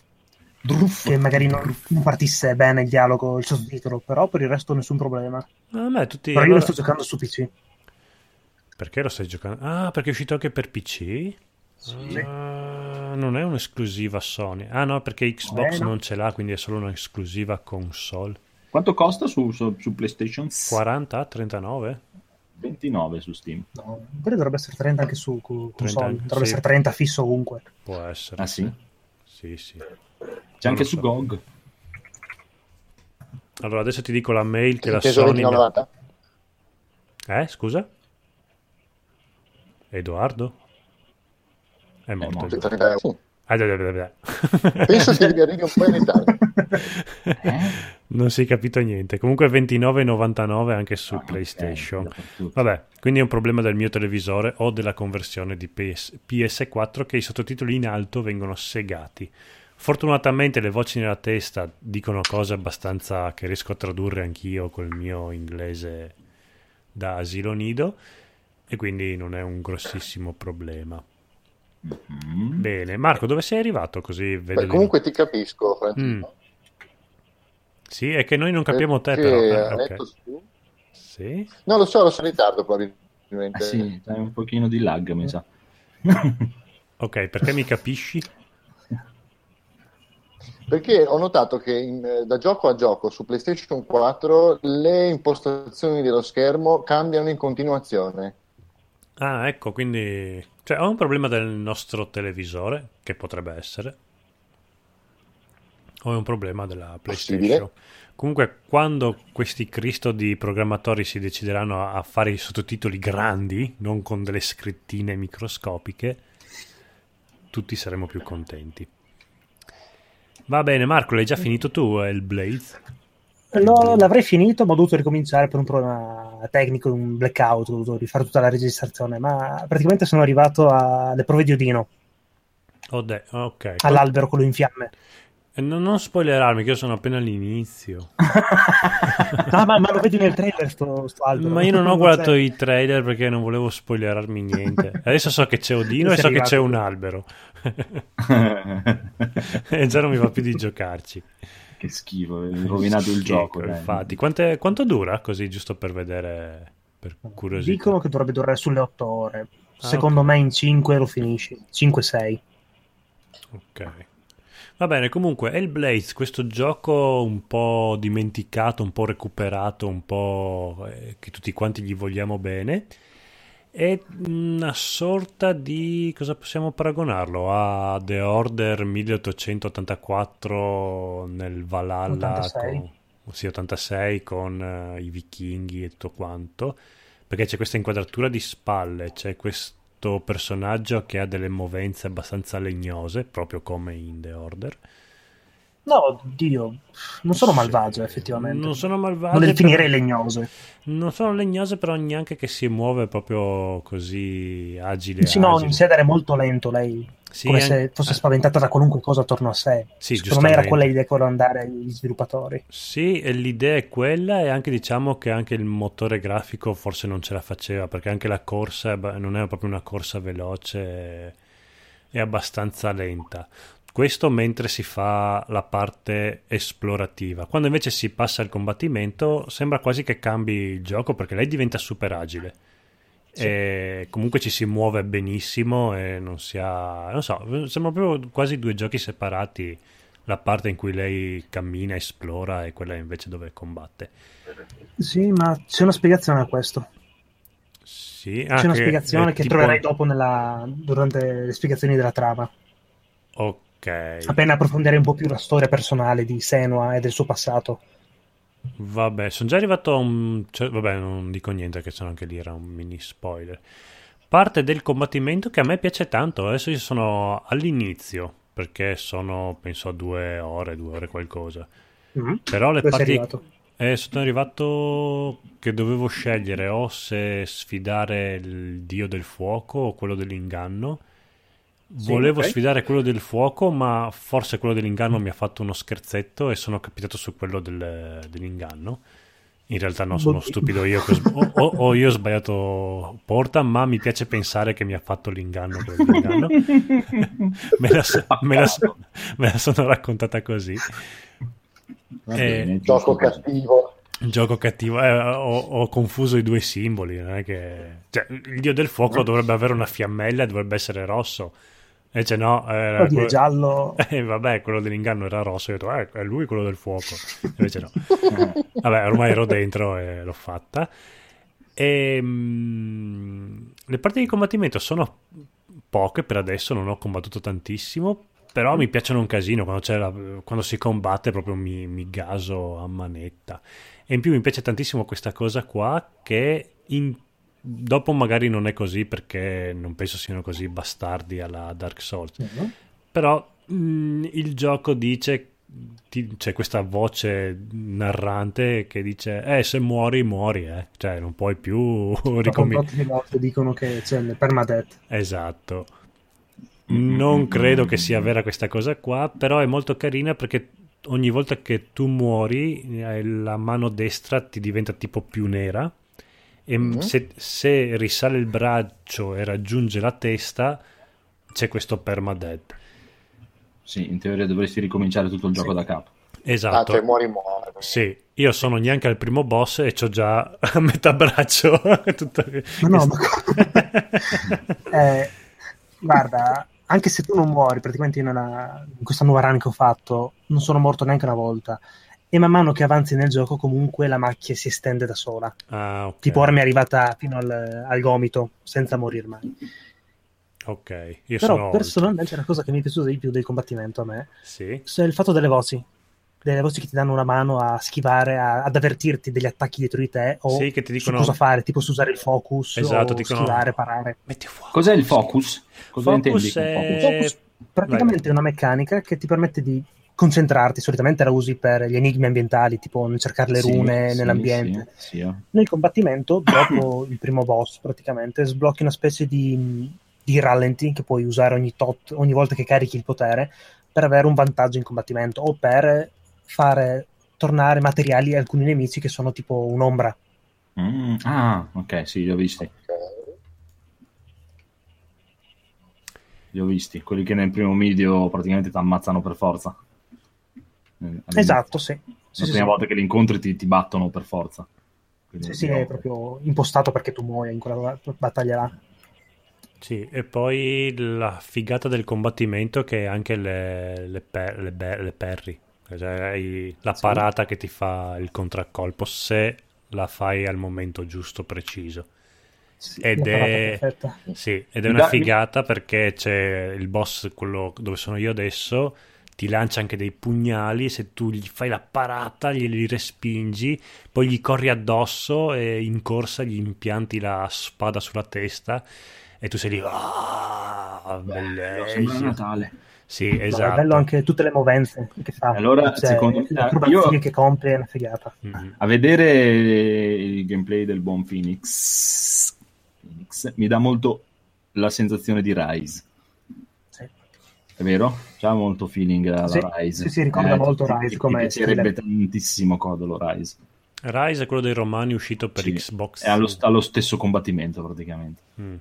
Druff, che magari non, non partisse bene il dialogo, il sottotitolo, però per il resto nessun problema. A me tutti... Però io allora- lo sto giocando su PC. Perché lo stai giocando? Ah, perché è uscito anche per PC? Ah, non è un'esclusiva Sony. Ah no, perché Xbox Eh, no. non ce l'ha, quindi è solo un'esclusiva console. Quanto costa su, su, su PlayStation? 40? 39? 29 su Steam. No, poi dovrebbe essere 30 anche su 30 console. anche, Dovrebbe sì. essere 30 fisso ovunque. Può essere. Ah sì? Sì, sì. C'è anche lo su so. GOG. Allora adesso ti dico la mail che la Inteso Sony... ha- 29,90? Eh, scusa? Edoardo? È morto. morto. Edoardo. 30 euro. Sì. Ah, dai, dai, dai. Penso che vi arrivi un po' in ritardo. non si è capito niente. Comunque 29,99 anche su Ah, ok, PlayStation. dappertutto. Vabbè, quindi è un problema del mio televisore o della conversione di PS- PS4 che i sottotitoli in alto vengono segati. Fortunatamente le voci nella testa dicono cose abbastanza che riesco a tradurre anch'io col mio inglese da asilo nido e quindi non è un grossissimo problema. Mm. Bene, Marco, dove sei arrivato? Così vedo Beh, comunque ti capisco, Mm. Sì, è che noi non capiamo te però. Eh, ok. detto su- Sì. No, lo so, lo so in ritardo probabilmente. Eh sì, c'è un pochino di lag, mi sa. Ok, perché mi capisci? Perché ho notato che in- eh, da gioco a gioco su PlayStation 4 le impostazioni dello schermo cambiano in continuazione. Ah, ecco, quindi cioè, ho un problema del nostro televisore, che potrebbe essere, o è un problema della PlayStation. Possibile. Comunque, quando questi Cristo di programmatori si decideranno a, fare i sottotitoli grandi, non con delle scrittine microscopiche, tutti saremo più contenti. Va bene, Marco, l'hai già finito tu, eh, il Blaze? No, l'avrei finito, ma ho dovuto ricominciare per un problema tecnico, un blackout, ho dovuto rifare tutta la registrazione, ma praticamente sono arrivato alle prove di Odino, Oh, de- ok. all'albero quello in fiamme. Eh, Non, non spoilerarmi, che io sono appena all'inizio. No, ma, ma lo vedi nel trailer sto, sto albero. Ma io non ho guardato i trailer perché non volevo spoilerarmi niente. Adesso so che c'è Odino e so che arrivato. c'è un albero. e già non mi va più di giocarci. Che schifo, hai rovinato il Schifo, gioco. dai. Infatti, Quante- quanto dura? Così giusto per vedere, per curiosità. Dicono che dovrebbe durare sulle 8 ore. Ah, Secondo ok. me in 5 lo finisci. 5-6. Ok. Va bene, comunque Hellblade, questo gioco un po' dimenticato, un po' recuperato, un po' eh, che tutti quanti gli vogliamo bene, è una sorta di... cosa possiamo paragonarlo? A The Order 1884 nel Valhalla 86. con, sì, 86 con eh, i vichinghi e tutto quanto, perché c'è questa inquadratura di spalle, c'è questo personaggio che ha delle movenze abbastanza legnose, proprio come in The Order. No, Dio, non sono Sì, malvagie effettivamente. Non sono malvagie. Non le però- definirei legnose. Non sono legnose, però neanche che si muove proprio così agile. Sì, no, agile. inizia ad essere molto lento lei. Sì, come se fosse eh, spaventata da qualunque cosa attorno a sé. Sì, Secondo me era quella l'idea che volevano dare agli sviluppatori. Sì, e l'idea è quella e anche diciamo che anche il motore grafico forse non ce la faceva perché anche la corsa non è proprio una corsa veloce, è abbastanza lenta. Questo mentre si fa la parte esplorativa. Quando invece si passa al combattimento sembra quasi che cambi il gioco perché lei diventa super agile. E comunque ci si muove benissimo e non si ha... non so, sembra proprio quasi due giochi separati la parte in cui lei cammina, esplora e quella invece dove combatte. Sì, ma c'è una spiegazione a questo. Sì, C'è una spiegazione è che tipo- troverai dopo nella- durante le spiegazioni della trama. Ok, Appena approfondire un po' più la storia personale di Senua e del suo passato. vabbè, sono già arrivato a un... cioè, vabbè, non dico niente che sono anche lì, era un mini spoiler. Parte del combattimento che a me piace tanto, adesso io sono all'inizio, perché sono, penso, a due ore, due ore qualcosa. Mm. Però le Dove parti... Eh, sono arrivato che dovevo scegliere o se sfidare il dio del fuoco o quello dell'inganno. Volevo ok. sfidare quello del fuoco, ma forse quello dell'inganno mi ha fatto uno scherzetto e sono capitato su quello del- dell'inganno. In realtà no, sono Boh. stupido io, che ho o, io ho sbagliato porta, ma mi piace pensare che mi ha fatto l'inganno quello dell'inganno. me, la, me la me la sono raccontata così. Va Eh, bene, Gioco cattivo. Gioco cattivo, eh, ho, ho confuso i due simboli. Non è che... cioè, il dio del fuoco dovrebbe avere una fiammella e dovrebbe essere rosso. Invece no, era Oddio, è quello- giallo. Eh, vabbè, quello dell'inganno era rosso. Io ho detto, eh, è lui quello del fuoco. Invece no. Vabbè, ormai ero dentro e l'ho fatta. E, mm, le parti di combattimento sono poche per adesso, non ho combattuto tantissimo. Però mi piacciono un casino quando, c'è la- quando si combatte, proprio mi, mi gaso a manetta. E in più mi piace tantissimo questa cosa qua che in- dopo magari non è così perché non penso siano così bastardi alla Dark Souls. Mhm. Però mh, il gioco dice, ti- c'è questa voce narrante che dice, eh se muori muori, eh. Cioè non puoi più ricominciare. dicono che c'è il permadeath. Esatto. Non credo che sia vera questa cosa qua, però è molto carina perché ogni volta che tu muori eh, la mano destra ti diventa tipo più nera e Mhm. se, se risale il braccio e raggiunge la testa c'è questo permadeath. Sì, in teoria dovresti ricominciare tutto il gioco da capo. Esatto. cioè muori muore. Sì, io sono neanche al primo boss e ho già a metà braccio. tutto- Ma no, ma- Eh, guarda, anche se tu non muori, praticamente io nella- in questa nuova run che ho fatto, non sono morto neanche una volta. E man mano che avanzi nel gioco, comunque la macchia si estende da sola. Ah, ok. Tipo, ora mi è arrivata fino al, al gomito, senza morir mai. Ok, io Però sono... personalmente la cosa che mi è piaciuta di più del combattimento a me Sì. è il fatto delle voci. Delle voci che ti danno una mano a schivare, a- ad avvertirti degli attacchi dietro di te o Sì, che ti su dicono... cosa fare, tipo su usare il focus Esatto, dicono- schivare, parare. Metti fuoco. Cos'è il focus? Cosa Focus intendi è- focus? Il focus praticamente è una meccanica che ti permette di concentrarti, solitamente la usi per gli enigmi ambientali, tipo nel cercare le Sì, rune sì, nell'ambiente. sì. Nel combattimento, dopo il primo boss, praticamente sblocchi una specie di, di rallenti che puoi usare ogni tot, ogni volta che carichi il potere, per avere un vantaggio in combattimento o per fare tornare materiali a alcuni nemici che sono tipo un'ombra. Mm, ah, ok, sì, li ho visti. Li ho visti. Quelli che nel primo video praticamente ti ammazzano per forza. All'inizio. Esatto, sì. Sì, La sì, prima sì. volta che li incontri ti, ti battono per forza. Quindi, Sì, sì, è proprio impostato perché tu muoia in quella battaglia là. Sì, e poi la figata del combattimento che è anche le, le, per- le be- le parry, cioè hai la Sì. parata che ti fa il contraccolpo se la fai al momento giusto, preciso. Sì. Ed è, sì, ed è una figata perché c'è il boss, quello dove sono io adesso, ti lancia anche dei pugnali, se tu gli fai la parata, glieli respingi, poi gli corri addosso e in corsa gli impianti la spada sulla testa e tu sei lì, ah, Sembra bellissimo. Natale. Sì, No, È esatto. bello anche tutte le movenze che fa. Allora, Cioè, secondo- acrobazie io- che compie è una figata. Mhm. A vedere il gameplay del buon Phoenix, Phoenix mi dà molto la sensazione di Rise. È vero? C'ha molto feeling alla Sì, Rise. sì, sì, ricorda molto ti- Rise come Mi piacerebbe stile. tantissimo Codolo Rise. Rise è quello dei romani uscito per Sì, Xbox. È allo, allo stesso combattimento praticamente. Mm.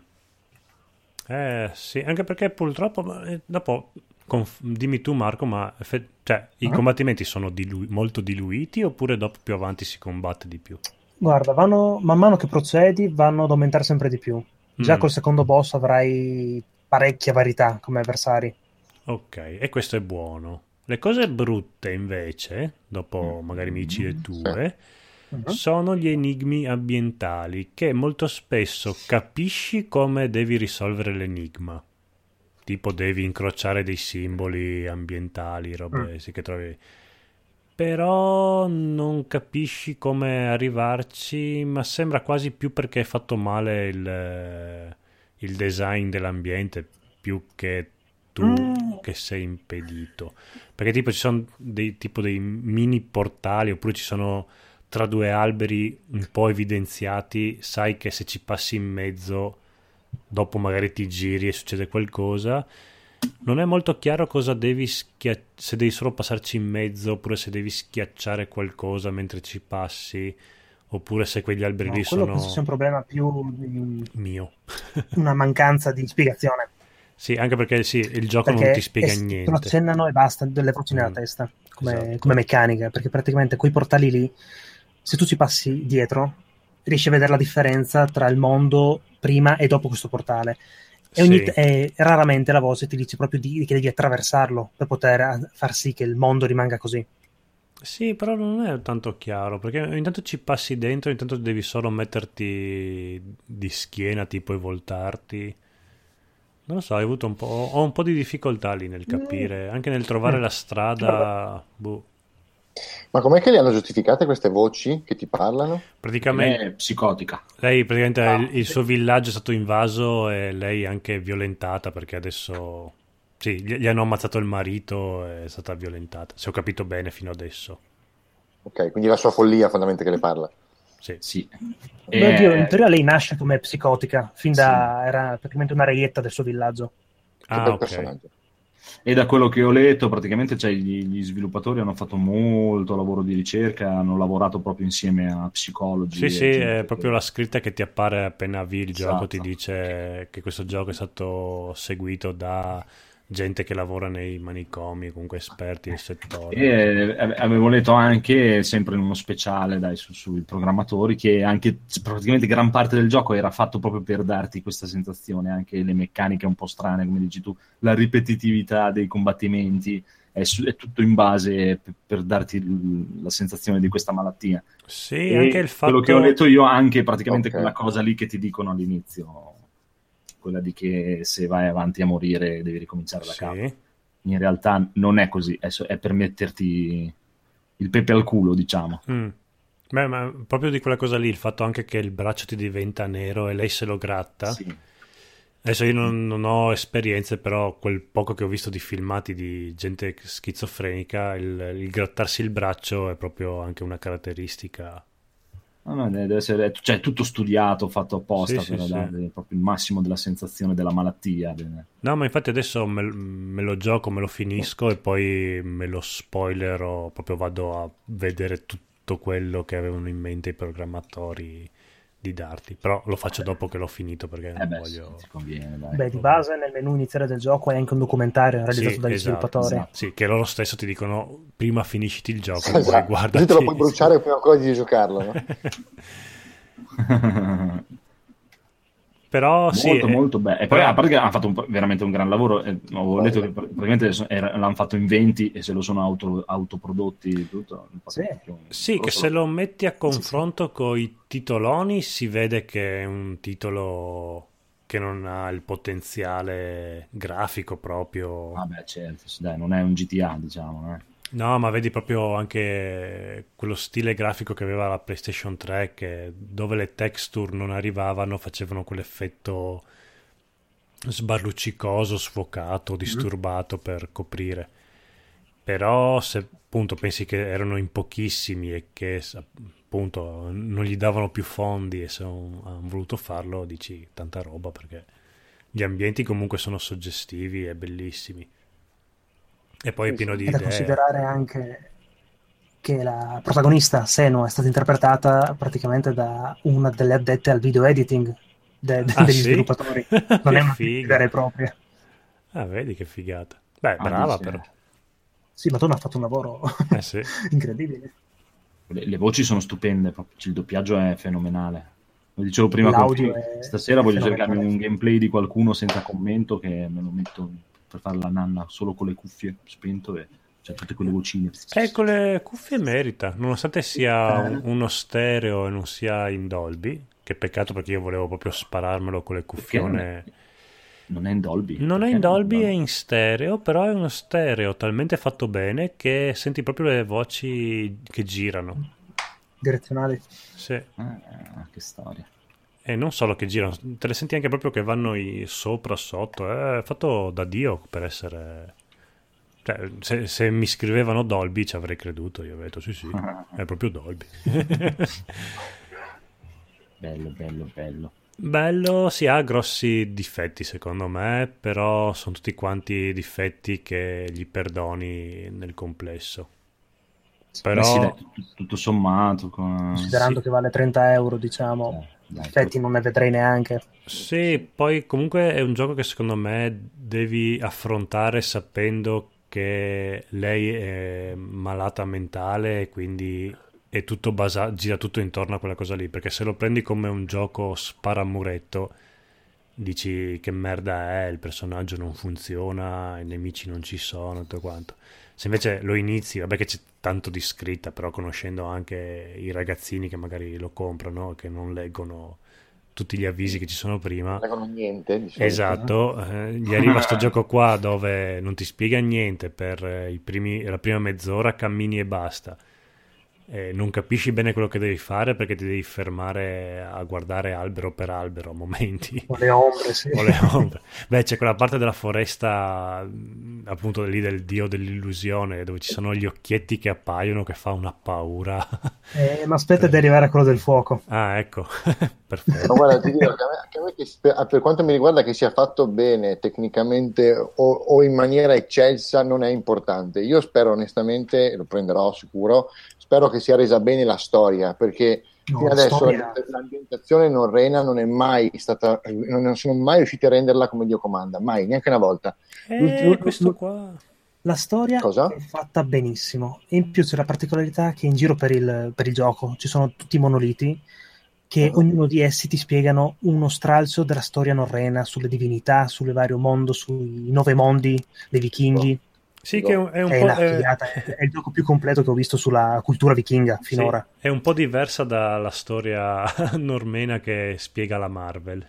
Eh sì, anche perché purtroppo eh, dopo conf- dimmi tu Marco, ma effe- cioè, i Ah. combattimenti sono dilu- molto diluiti oppure dopo più avanti si combatte di più? Guarda, vanno, man mano che procedi vanno ad aumentare sempre di più. Già Mm. col secondo boss avrai parecchia varietà come avversari. Ok, e questo è buono. Le cose brutte invece, dopo Mm. magari mi dici le tue, Mhm. sono gli enigmi ambientali che molto spesso capisci come devi risolvere l'enigma. Tipo devi incrociare dei simboli ambientali, robe Mm. sì che trovi. Però non capisci come arrivarci, ma sembra quasi più perché è fatto male il, il design dell'ambiente più che tu Mm. che sei impedito. Perché tipo ci sono dei, tipo dei mini portali oppure ci sono tra due alberi un po' evidenziati, sai che se ci passi in mezzo, dopo magari ti giri e succede qualcosa. Non è molto chiaro cosa devi schiacciare, se devi solo passarci in mezzo, oppure se devi schiacciare qualcosa mentre ci passi, oppure se quegli alberi No, lì sono penso sia un problema più mio. una mancanza di spiegazione. Sì, anche perché sì, il gioco non Perché ti spiega es- te lo niente. accennano e basta, delle nella Mm. testa, come, Esatto. come meccanica, perché praticamente quei portali lì, se tu ci passi dietro, riesci a vedere la differenza tra il mondo prima e dopo questo portale. E, ogni- Sì. e raramente la voce ti dice proprio di- che devi attraversarlo per poter eh, far sì che il mondo rimanga così. Sì, però non è tanto chiaro, perché intanto ci passi dentro, intanto devi solo metterti di schiena, tipo e voltarti. Non lo so, hai avuto un po', ho un po' di difficoltà lì nel capire, anche nel trovare Mm. la strada. boh. Ma com'è che le hanno giustificate queste voci che ti parlano? Praticamente È psicotica. lei, praticamente Ah, il, il suo villaggio è stato invaso e lei anche violentata perché adesso, sì, gli, gli hanno ammazzato il marito e è stata violentata, se ho capito bene fino adesso. Ok, quindi la sua follia fondamentalmente che le parla. Sì. Sì. Beh, oddio, in Eh, teoria lei nasce come psicotica, fin da era praticamente una reietta del suo villaggio. Ah, bel ok. personaggio. E da quello che ho letto, praticamente cioè, gli, gli sviluppatori hanno fatto molto lavoro di ricerca, hanno lavorato proprio insieme a psicologi. Sì, sì, è proprio la scritta che ti appare appena avvii il gioco, ti Esatto. dice che questo gioco è stato seguito da gente che lavora nei manicomi, comunque esperti del settore. E eh, avevo letto anche, sempre in uno speciale dai, su- sui programmatori, che anche praticamente gran parte del gioco era fatto proprio per darti questa sensazione, anche le meccaniche un po' strane, come dici tu, la ripetitività dei combattimenti, è, su- è tutto in base per, per darti l- la sensazione di questa malattia. Sì, E anche il fatto... Quello che ho letto io, anche praticamente Ok. quella cosa lì che ti dicono all'inizio, quella di che se vai avanti a morire devi ricominciare da capo. Sì. In realtà non è così, è, so- è per metterti il pepe al culo, diciamo. Mm. Beh, ma proprio di quella cosa lì, il fatto anche che il braccio ti diventa nero e lei se lo gratta. Sì. Adesso io non, non ho esperienze, però quel poco che ho visto di filmati di gente schizofrenica, il, il grattarsi il braccio è proprio anche una caratteristica No, deve essere cioè, tutto studiato, fatto apposta Sì, per sì, dare sì. proprio il massimo della sensazione della malattia. No, ma infatti adesso me, me lo gioco, me lo finisco e poi me lo spoilerò, proprio vado a vedere tutto quello che avevano in mente i programmatori di darti. Però lo faccio dopo che l'ho finito perché Eh non beh, voglio... sì, conviene, dai. Beh, di base nel menu iniziale del gioco è anche un documentario realizzato Sì, dagli esatto, sviluppatori. esatto. Sì, che loro stesso ti dicono prima finisciti il gioco, Esatto. poi guardati... Così te lo puoi bruciare prima ancora di giocarlo. No? Però sì, molto eh, molto bello e poi a parte che hanno fatto un veramente un gran lavoro eh, avevo letto che praticamente l'hanno fatto in 20 e se lo sono auto, autoprodotti tutto Sì. Sì, che se lo metti a confronto con i titoloni si vede che è un titolo che non ha il potenziale grafico proprio. vabbè certo sì, dai, non è un GTA diciamo eh. No, ma vedi proprio anche quello stile grafico che aveva la PlayStation 3, che dove le texture non arrivavano facevano quell'effetto sbarluccicoso, sfocato, disturbato per coprire. Però se appunto pensi che erano in pochissimi e che appunto non gli davano più fondi e se hanno voluto farlo, dici tanta roba perché gli ambienti comunque sono suggestivi e bellissimi. E poi è pieno di È da considerare anche che la protagonista, Seno, è stata interpretata praticamente da una delle addette al video editing de- de- Ah, degli sì? sviluppatori. Non è una Figa. vera e propria. Ah, vedi che figata. Beh, Ah, brava dice, però. Sì, ma tu non hai fatto un lavoro Eh sì. incredibile. le, le voci sono stupende proprio, il doppiaggio è fenomenale lo dicevo prima L'audio è stasera voglio cercarmi un gameplay di qualcuno senza commento che me lo metto per fare la nanna solo con le cuffie spento e c'è tutte quelle vocine Eh, con le cuffie merita, nonostante sia Eh. un- uno stereo e non sia in Dolby. Che peccato perché io volevo proprio spararmelo con le cuffione. è, non è in Dolby Non è in Dolby, non è in stereo, però è uno stereo talmente fatto bene che senti proprio le voci che girano. Direzionali. Sì. Ah, che storia E non solo che girano, te le senti anche proprio che vanno i- sopra, sotto. È fatto da Dio per essere. Cioè, se, se mi scrivevano Dolby ci avrei creduto. Io avrei detto sì, sì, è proprio Dolby. bello bello bello Bello, si ha grossi difetti secondo me, però sono tutti quanti difetti che gli perdoni nel complesso. Però sì, dai, tutto, tutto sommato con... Considerando Sì. che vale 30 euro, diciamo, Dai, effetti non ne vedrei neanche. sì, poi comunque è un gioco che secondo me devi affrontare sapendo che lei è malata mentale e quindi è tutto basa- gira tutto intorno a quella cosa lì, perché se lo prendi come un gioco sparamuretto dici che merda è, il personaggio non funziona, i nemici non ci sono, tutto quanto. Se invece lo inizi, vabbè che c'è tanto di scritta, però conoscendo anche i ragazzini che magari lo comprano, che non leggono tutti gli avvisi che ci sono prima, Non leggono niente. di solito, Esatto, eh, gli arriva sto gioco qua dove non ti spiega niente per eh, i primi- la prima mezz'ora, cammini e basta. Eh, non capisci bene quello che devi fare perché ti devi fermare a guardare albero per albero a momenti. O le ombre, sì. O le ombre. Beh, c'è quella parte della foresta, mh, appunto lì del dio dell'illusione, dove ci sono gli occhietti che appaiono che fa una paura. Eh, ma aspetta di arrivare a quello del fuoco. ah, ecco, perfetto. guarda, ti dico che a me, che a me che spe- per quanto mi riguarda che sia fatto bene tecnicamente o, o in maniera eccelsa non è importante. Io spero onestamente, e lo prenderò sicuro, spero che sia resa bene la storia perché No, fino adesso storia- l'ambientazione norrena non è mai stata, non sono mai riusciti a renderla come Dio comanda, mai, neanche una volta. Eh, questo qua... La storia Cosa? è fatta benissimo. E in più c'è la particolarità che in giro per il, per il gioco ci sono tutti i monoliti che ognuno di essi ti spiegano uno stralcio della storia norrena, sulle divinità, sul vario mondo, sui nove mondi dei vichinghi. Sì, che è un, è un è, po'... una eh, figata, è, è il gioco più completo che ho visto sulla cultura vichinga Sì, finora. è un po' diversa dalla storia normena che spiega la Marvel.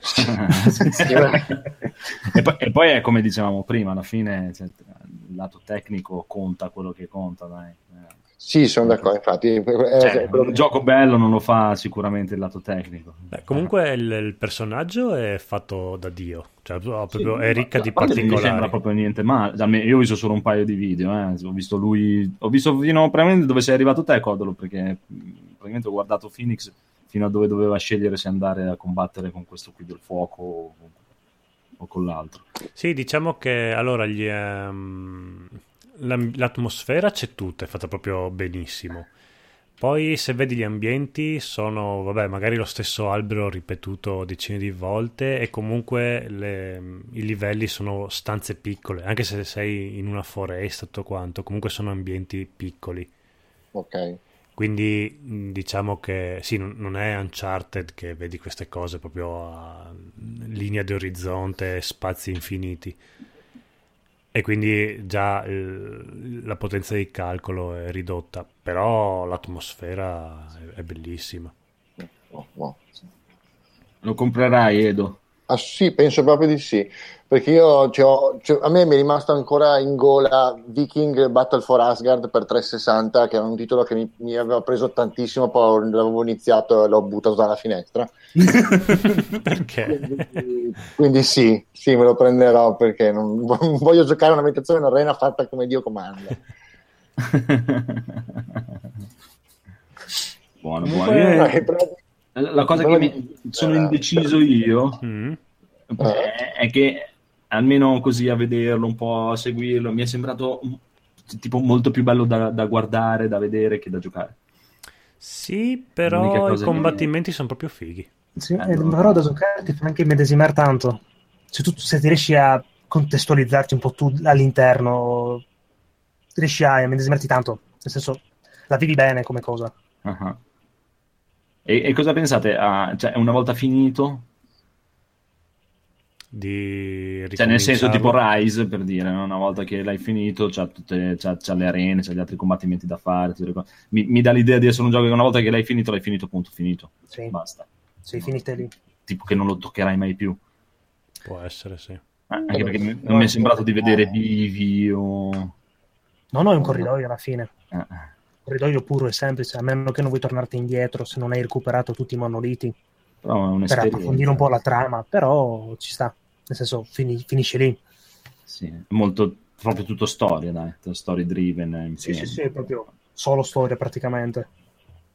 e, poi, e poi è come dicevamo prima, alla fine cioè, il lato tecnico conta quello che conta, dai. Eh, Sì, sono d'accordo, infatti. Cioè, un gioco bello non lo fa sicuramente il lato tecnico. Beh, comunque il, il personaggio è fatto da Dio, cioè proprio Sì, è ricca ma- di a che Non mi sembra particolari. proprio niente male. Almeno Io ho visto solo un paio di video. eh. Ho visto lui. Ho visto fino praticamente dove sei arrivato te, Codolo. Perché mh, praticamente ho guardato Phoenix fino a dove doveva scegliere se andare a combattere con questo qui del fuoco o, o con l'altro. Sì, diciamo che allora gli, um, l'atmosfera c'è tutta, è fatta proprio benissimo. Poi se vedi gli ambienti sono, vabbè, magari lo stesso albero ripetuto decine di volte e comunque le, i livelli sono stanze piccole, anche se sei in una foresta tutto quanto, comunque sono ambienti piccoli. Ok. Quindi diciamo che sì, non è Uncharted che vedi queste cose proprio a linea di orizzonte, spazi infiniti e quindi già il, la potenza di calcolo è ridotta, però l'atmosfera è, è bellissima. Oh, oh. Lo comprerai, Edo? Ah, sì, penso proprio di sì. Perché io cioè, cioè, a me mi è rimasto ancora in gola Viking Battle for Asgard per 360, che era un titolo che mi, mi aveva preso tantissimo, poi l'avevo iniziato e l'ho buttato dalla finestra. perché? Quindi, quindi, sì, sì, me lo prenderò perché non, non voglio giocare una meditazione in arena fatta come Dio comanda. buono, buono. Eh, la cosa che mi sono indeciso io mm. è, è che almeno così a vederlo, un po' a seguirlo, mi è sembrato tipo molto più bello da, da guardare, da vedere che da giocare. Sì, però i combattimenti che... sono proprio fighi. Sì, eh, però da giocare ti fa anche immedesimare tanto. Se tu se ti riesci a contestualizzarti un po' tu all'interno, riesci a immedesimarti tanto. Nel senso, la vivi bene come cosa. Uh-huh. E, e, cosa pensate? Ah, cioè, una volta finito, di cioè nel senso tipo Rise per dire no? una volta che l'hai finito c'ha, tutte, c'ha, c'ha le arene c'ha gli altri combattimenti da fare mi, mi, dà l'idea di essere un gioco che una volta che l'hai finito l'hai finito punto finito. Sì. basta. Sei finite lì. Tipo che non lo toccherai mai più. Può essere sì. Eh, anche perché non mi è sembrato di vedere vivi o no no è un corridoio alla fine. Eh. un corridoio puro e semplice a meno che non vuoi tornarti indietro se non hai recuperato tutti i monoliti. Per approfondire un po' la trama però ci sta nel senso fini, finisce lì. Sì, molto, proprio tutto storia, dai, story driven. Sì, sì, sì, proprio solo storia praticamente,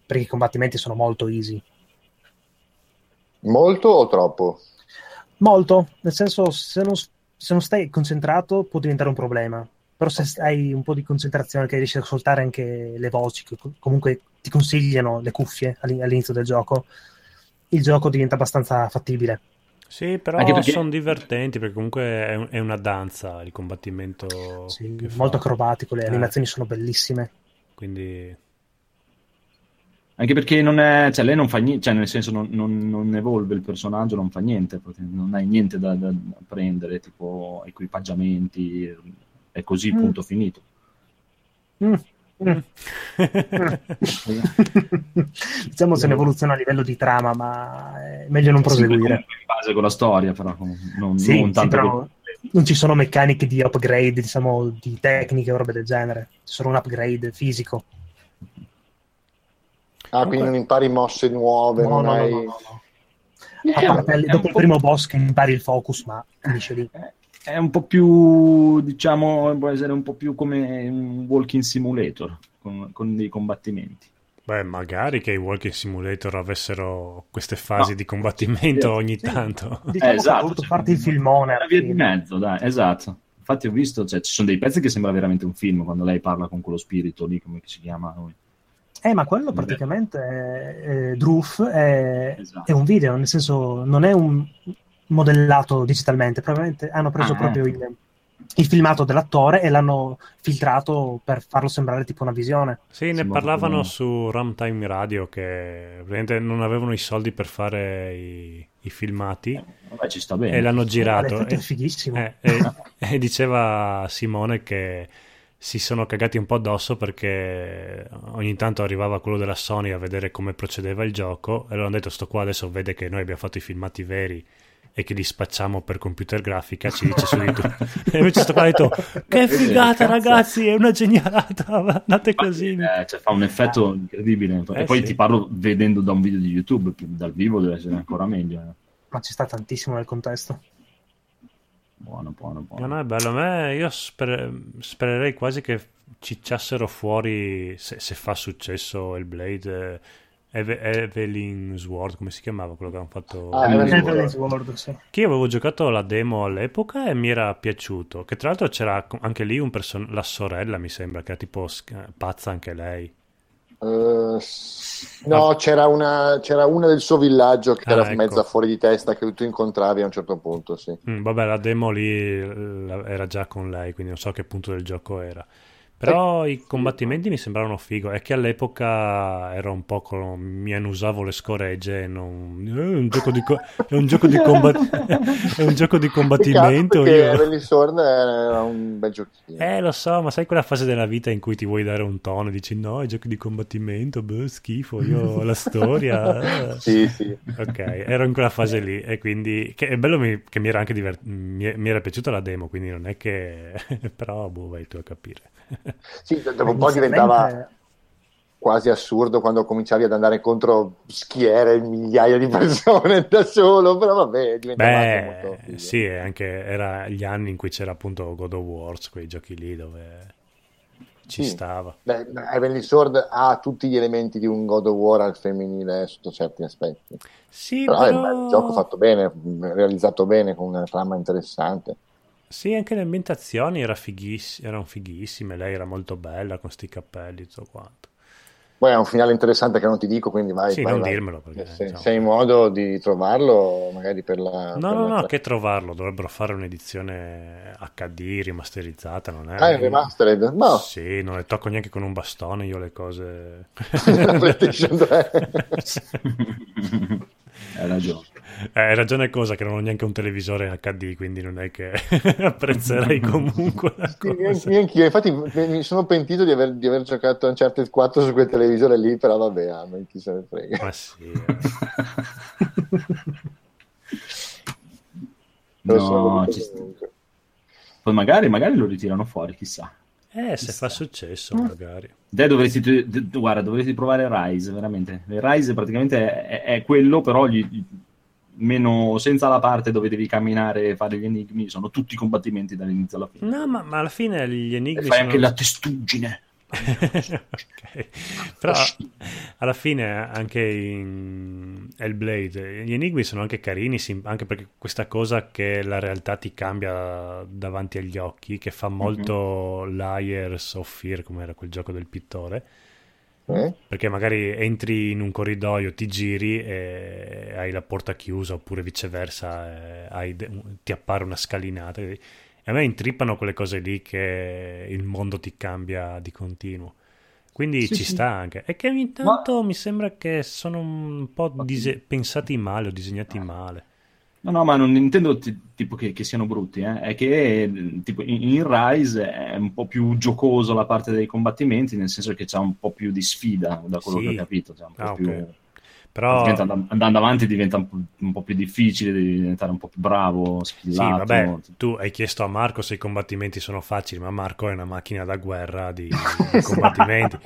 perché i combattimenti sono molto easy. Molto o troppo? Molto, nel senso se non, se non stai concentrato può diventare un problema, però se hai un po' di concentrazione che riesci ad ascoltare anche le voci che comunque ti consigliano le cuffie all'inizio del gioco, il gioco diventa abbastanza fattibile. Sì, però perché... sono divertenti perché comunque è, è, una danza il combattimento. Sì, molto fa. acrobatico, le eh. animazioni sono bellissime. Quindi... Anche perché non è, cioè lei non fa niente, cioè nel senso non, non, non, evolve il personaggio, non fa niente, non hai niente da, da prendere, tipo equipaggiamenti, è così, mm. punto finito. Mm. Mm. diciamo se un'evoluzione a livello di trama, ma è meglio non proseguire. in base con la storia, però non, sì, non tanto. Sì, però non ci sono meccaniche di upgrade, diciamo, di tecniche o robe del genere. C'è solo un upgrade fisico. Ah, quindi non impari mosse nuove, no, non no, hai... no, no, no. A parte, dopo il primo boss che impari il focus, ma finisce lì. È un po' più, diciamo, può essere un po' più come un walking simulator con, con dei combattimenti. Beh, magari che i walking simulator avessero queste fasi no. di combattimento sì, ogni sì. tanto. Diciamo eh, esatto, cioè, farti il filmone. Una via di mezzo, dai, esatto. Infatti ho visto, cioè, ci sono dei pezzi che sembra veramente un film quando lei parla con quello spirito lì, come si chiama noi. Eh, ma quello praticamente è, è, Droof è, esatto. è, un video, nel senso non è un, modellato digitalmente, probabilmente hanno preso ah, proprio ecco. il, il, filmato dell'attore e l'hanno filtrato per farlo sembrare tipo una visione. Sì, ne parlavano su Runtime Radio che ovviamente non avevano i soldi per fare i, i filmati eh, ci sta bene. e l'hanno girato. È fighissimo. Eh, e, e diceva Simone che si sono cagati un po' addosso perché ogni tanto arrivava quello della Sony a vedere come procedeva il gioco e loro hanno detto sto qua adesso vede che noi abbiamo fatto i filmati veri e che li spacciamo per computer grafica ci dice su YouTube e invece sto qua ha detto che figata ragazzi è una genialata andate così. eh, cioè, fa un effetto incredibile. Eh, e poi sì. ti parlo vedendo da un video di YouTube dal vivo deve essere ancora meglio eh. ma ci sta tantissimo nel contesto. Buono buono buono. No, no, è bello. A me io sper- spererei quasi che cicciassero fuori se, se fa successo il Blade Eve- Evelyn Sword, come si chiamava quello che hanno fatto? Ah, Evelyn Sword. Sì. Che io avevo giocato la demo all'epoca e mi era piaciuto. Che tra l'altro c'era anche lì un person- la sorella, mi sembra, che era tipo sc- pazza anche lei. Eh, s- no, c'era una, c'era una del suo villaggio che Ah, era ecco. mezza fuori di testa che tu incontravi a un certo punto, sì. Mm, vabbè, la demo lì la- era già con lei, quindi non so a che punto del gioco era. Però i combattimenti mi sembravano figo. È che all'epoca ero un po' con... mi annusavo le scoregge e non... "Eh, È un gioco di, co- è un gioco di, combat- è un gioco di combattimento. Perché io- Heavenly Sword era un bel giochino. Eh, lo so, ma sai quella fase della vita in cui ti vuoi dare un tono, dici no, i giochi di combattimento, boh, schifo, io ho la storia. eh." Sì, sì. Ok, ero in quella fase lì e quindi che è bello mi- che mi era anche divert- mi, mi era piaciuta la demo, quindi non è che però boh, vai tu a capire. Sì, dopo un po' diventava quasi assurdo quando cominciavi ad andare contro schiere, migliaia di persone da solo, però vabbè, diventava molto Beh, figo. sì, e anche era gli anni in cui c'era appunto God of Wars, quei giochi lì dove ci Sì. stava. Beh, Heavenly Sword ha tutti gli elementi di un God of War al femminile sotto certi aspetti. Sì, Però è un però gioco fatto bene, realizzato bene, con una trama interessante. Sì, anche le ambientazioni era fighiss- erano fighissime, lei era molto bella con sti cappelli e tutto quanto. Poi ha un finale interessante che non ti dico, quindi vai. Sì, vai, non vai. dirmelo, perché, se, insomma. se hai modo di trovarlo, magari per la. No, per no, la- no, che trovarlo, dovrebbero fare un'edizione HD rimasterizzata, non è? Ah, è remastered? No, Sì, non le tocco neanche con un bastone io le cose. la PlayStation 3. Hai ragione. Eh, hai ragione cosa che non ho neanche un televisore HD, quindi non è che apprezzerei comunque la Sì, cosa. neanche- Anch'io, infatti mi sono pentito di aver, di aver giocato Uncharted 4 su quel televisore lì, però vabbè, a me chi se ne frega. Ma sì, eh. No. Poi magari, magari lo ritirano fuori, chissà. Eh, se fa successo magari. Te dovresti, guarda, dovresti provare Rise, veramente. Rise praticamente è, è quello, però gli- meno senza la parte dove devi camminare e fare gli enigmi, sono tutti combattimenti dall'inizio alla fine. No, ma, ma alla fine gli E enigmi fai sono... anche la testuggine. Ok. Però alla fine anche in Hellblade gli enigmi sono anche carini, anche perché questa cosa che la realtà ti cambia davanti agli occhi, che fa molto Liars of Fear, come era quel gioco del pittore, Eh? perché magari entri in un corridoio, ti giri e hai la porta chiusa, oppure viceversa, eh, hai ti appare una scalinata. E a me intrippano quelle cose lì che il mondo ti cambia di continuo. Quindi Sì, ci sì. sta anche. E che ogni tanto mi sembra che sono un po' dise- pensati male o disegnati male. No, no, ma non intendo ti- tipo che, che siano brutti, eh. è che tipo, in, in Rise è un po' più giocoso la parte dei combattimenti, nel senso che c'è un po' più di sfida, da quello Sì. che ho capito. Cioè un po' Ah, più... Però Diventa- andando, avanti diventa un po', un po' più difficile, devi diventare un po' più bravo, sì, skillato. vabbè, tu hai chiesto a Marco se i combattimenti sono facili, ma Marco è una macchina da guerra di, di combattimenti.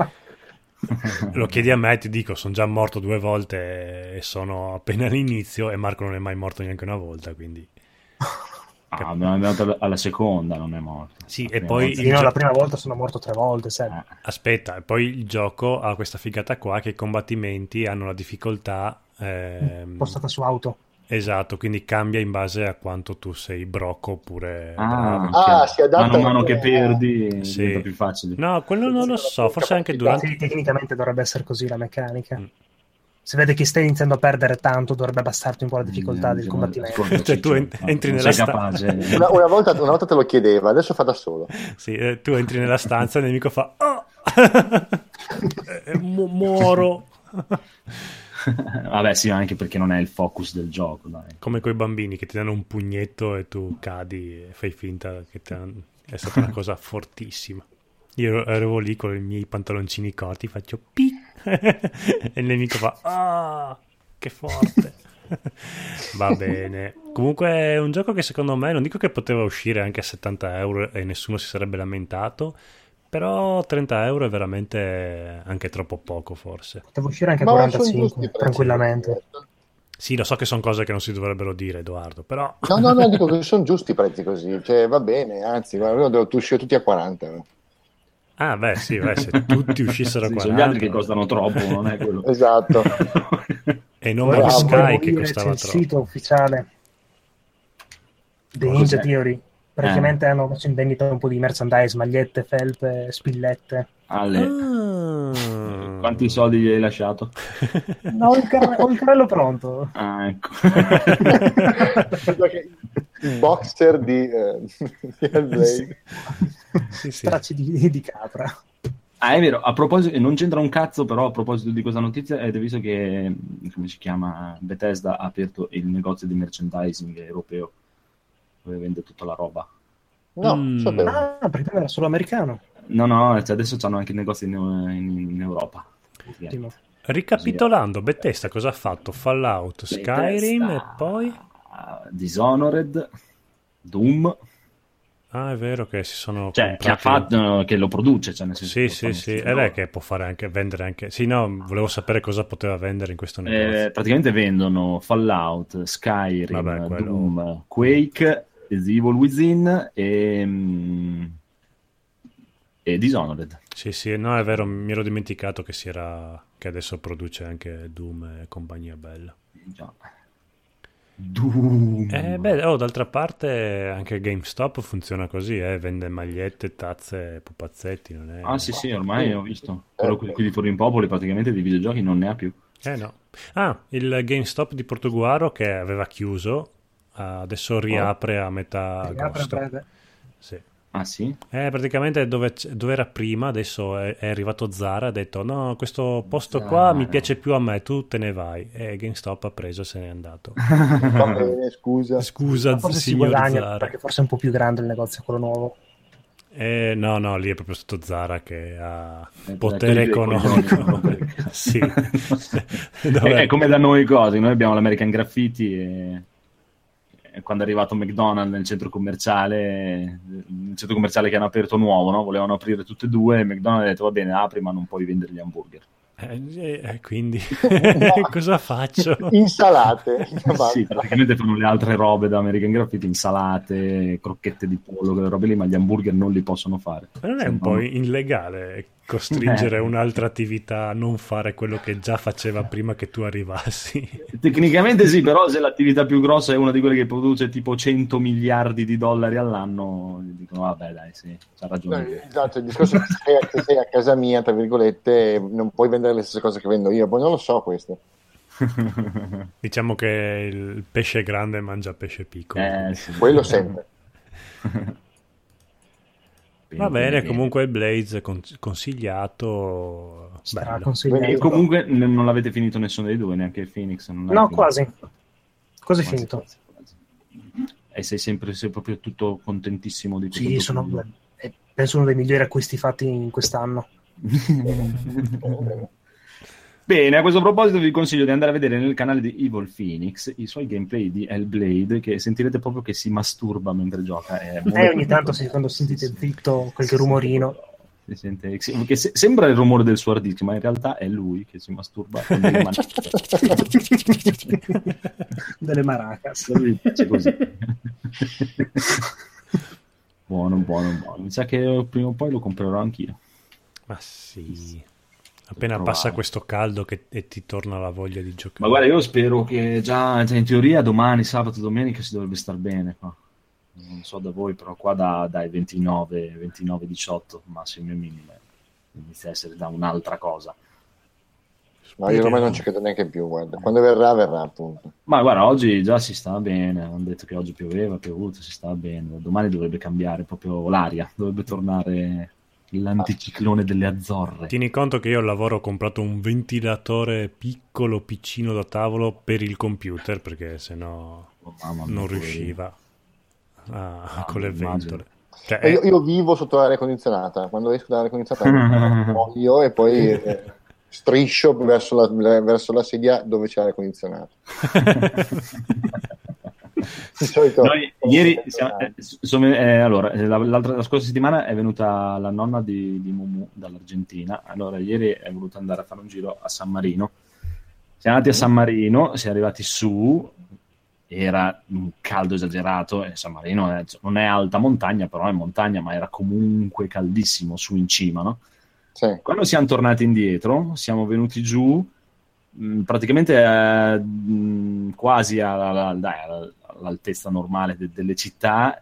Lo chiedi a me e ti dico, sono già morto due volte e sono appena all'inizio e Marco non è mai morto neanche una volta, quindi... Ah, abbiamo andato alla seconda, non è morto. Sì, La e poi volta- Io gio- la prima volta sono morto tre volte, sai. Eh, Aspetta, e poi il gioco ha questa figata qua che i combattimenti hanno la difficoltà... ehm, Postata su auto. Esatto, quindi cambia in base a quanto tu sei brocco oppure Ah, bravo. Ah, si adatta mano a mano che perdi Sì. più facile. No, quello non lo so, forse anche durante... Sì, tecnicamente dovrebbe essere così la meccanica. Mm. Se vede che stai iniziando a perdere tanto, dovrebbe abbassarti un po' la difficoltà Mm, del sì, combattimento. Cioè, tu Ciccio, en- no, entri nella sei sta- capace. Una, una volta, una volta te lo chiedeva, adesso fa da solo. Sì, eh, tu entri nella stanza e il nemico fa... "Oh!" Eh, mu- muoro. Vabbè, sì, anche perché non è il focus del gioco, dai. Come quei bambini che ti danno un pugnetto e tu cadi e fai finta che ti han- è stata una cosa fortissima. Io ero- ero lì con i miei pantaloncini corti, faccio pi e il nemico fa ah, che forte. Va bene. Comunque è un gioco che secondo me non dico che poteva uscire anche a 70 euro e nessuno si sarebbe lamentato, però 30 euro è veramente anche troppo poco forse. Poteva uscire anche a Ma sono 45, giusti i prezzi. tranquillamente. Sì, lo so che sono cose che non si dovrebbero dire, Edoardo, però... No, no, no, dico che sono giusti i prezzi così, cioè va bene, anzi, devo uscire tutti a 40. Ah, beh, sì, beh, se tutti uscissero Sì, a sono 40. gli altri che costano troppo, non è quello. esatto. E non Bravo. Sky che costava c'è il troppo. sito ufficiale The Cosa Ninja c'è? Theory. Praticamente hanno messo in vendita un po' di merchandise, magliette, felpe, spillette. Ale, Ah. quanti soldi gli hai lasciato? No, ho il, car- ho il carrello pronto. Ah, ecco. Il boxer di, eh, di Hellblade. Sì, sì. Stracci di, di capra. Ah, è vero, a proposito, non c'entra un cazzo, però a proposito di questa notizia, avete visto che, come si chiama, Bethesda ha aperto il negozio di merchandising europeo, dove vende tutta la roba. No, Mm. sapevo. Ah, perché era solo americano. No, no, cioè adesso hanno anche il negozio in, in- in Europa. Ottimo. Ricapitolando, Bethesda cosa ha fatto? Fallout, Skyrim Bethesda, e poi... Dishonored, Doom, Ah, è vero che si sono cioè che ha comprati- fatto, che lo produce, cioè nel senso Sì, sì, sì, ed loro. è che può fare anche vendere anche. Sì, no, volevo sapere cosa poteva vendere in questo negozio. Eh, praticamente vendono Fallout, Skyrim, Vabbè, quello- Doom, Quake, The Evil Within e, mm, e Dishonored. Sì, sì, no, è vero, mi ero dimenticato che si era che adesso produce anche Doom e compagnia bella. Già. Doom. Eh, beh, oh, d'altra parte anche GameStop funziona così, eh, vende magliette, tazze, pupazzetti, non è... Ah sì sì, ormai ho visto. Quello qui di Fuori in Popoli praticamente di videogiochi non ne ha più. Eh no. Ah, il GameStop di Portoguaro che aveva chiuso, adesso riapre a metà Apre, agosto. apre. Sì. Ah sì? Eh, praticamente dove, dove era prima, adesso è, è arrivato Zara ha detto no, questo posto qua Zara. mi piace più a me, tu te ne vai. E GameStop ha preso e se n'è andato. Va bene, scusa. Scusa, Forse si guadagna Zara. perché forse è un po' più grande il negozio, quello nuovo. Eh, no, no, lì è proprio stato Zara che ha Eh, potere economico. sì. È, è come da noi cose, noi abbiamo l'American Graffiti e quando è arrivato McDonald's nel centro commerciale, nel centro commerciale che hanno aperto nuovo, no? volevano aprire tutte e due, e McDonald's ha detto va bene, apri ma non puoi vendere gli hamburger. Eh, eh, quindi cosa faccio? Insalate. Sì, praticamente fanno le altre robe da American Graffiti, insalate, crocchette di pollo, quelle robe lì, ma gli hamburger non li possono fare. Ma non è un po' illegale costringere Eh. un'altra attività a non fare quello che già faceva prima che tu arrivassi? Tecnicamente sì, però se l'attività più grossa è una di quelle che produce tipo 100 miliardi di dollari all'anno, dicono vabbè dai, sì, c'ha No, ragione. esatto, il discorso è che sei, a casa mia, tra virgolette, non puoi vendere le stesse cose che vendo io. Poi non lo so questo. Diciamo che il pesce grande mangia pesce piccolo. Eh, sì. Quello sempre. Va bene, comunque il Blaze con- consigliato. Consigliato. E comunque n- non l'avete finito nessuno dei due, neanche Phoenix. Non l'hai No, finito. quasi. Quasi Quasi, finito. quasi, quasi. E sei sempre sei proprio tutto contentissimo di tutto Sì, il sono, penso uno dei migliori acquisti fatti in quest'anno. Bene, a questo proposito vi consiglio di andare a vedere nel canale di Evil Phoenix i suoi gameplay di Hellblade, che sentirete proprio che si masturba mentre gioca. È E Eh, ogni tanto, sì, quando Sì, sentite sì. zitto, qualche rumorino. Si sente, sì, che se- sembra il rumore del suo hard disk, ma in realtà è lui che si masturba con delle maracas. Così. buono, buono, buono. Mi sa che prima o poi lo comprerò anch'io. Ma sì. Appena Provare. passa questo caldo che, e ti torna la voglia di giocare. Ma guarda, io spero che già cioè, in teoria domani, sabato, domenica si dovrebbe star bene qua. Non so da voi, però qua da, dai 29, 29, 18 massime minime inizia a essere da un'altra cosa. No, io ormai non ci credo neanche più, guarda. Quando verrà, verrà, appunto. Ma guarda, oggi già si sta bene. Hanno detto che oggi pioveva, piovuto, si sta bene. Domani dovrebbe cambiare proprio l'aria, dovrebbe tornare l'anticiclone delle Azzorre. Tieni conto che io al lavoro ho comprato un ventilatore piccolo, piccino da tavolo per il computer perché sennò Oh, mamma mia, non riusciva a- Ah, con le ventole. Cioè, Io, eh, io vivo sotto l'aria condizionata. Quando esco dall'aria condizionata, muoio e poi eh, striscio verso la, verso la sedia dove c'è l'aria condizionata. Solito, Noi ieri siamo- eh, sono- eh, allora, eh, la, scorsa settimana è venuta la nonna di, di Mumu dall'Argentina. Allora, ieri è voluta andare a fare un giro a San Marino. Siamo andati a San Marino, siamo arrivati su era un caldo esagerato e San Marino è, non è alta montagna, però è montagna, ma era comunque caldissimo su in cima, no? Sì. Quando siamo tornati indietro, siamo venuti giù mm, praticamente eh, mh, quasi alla, dai, all'altezza normale de- delle città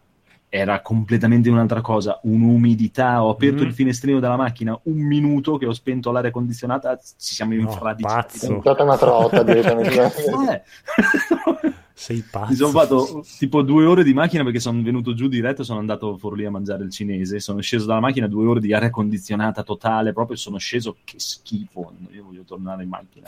era completamente un'altra cosa, un'umidità. Ho aperto mm. il finestrino della macchina un minuto che ho spento l'aria condizionata, ci siamo. No, è stata una trota direttamente. Sei pazzo. Mi sono fatto tipo due ore di macchina perché sono venuto giù diretto e sono andato fuori lì a mangiare il cinese. Sono sceso dalla macchina, due ore di aria condizionata totale, proprio sono sceso, che schifo. Io voglio tornare in macchina.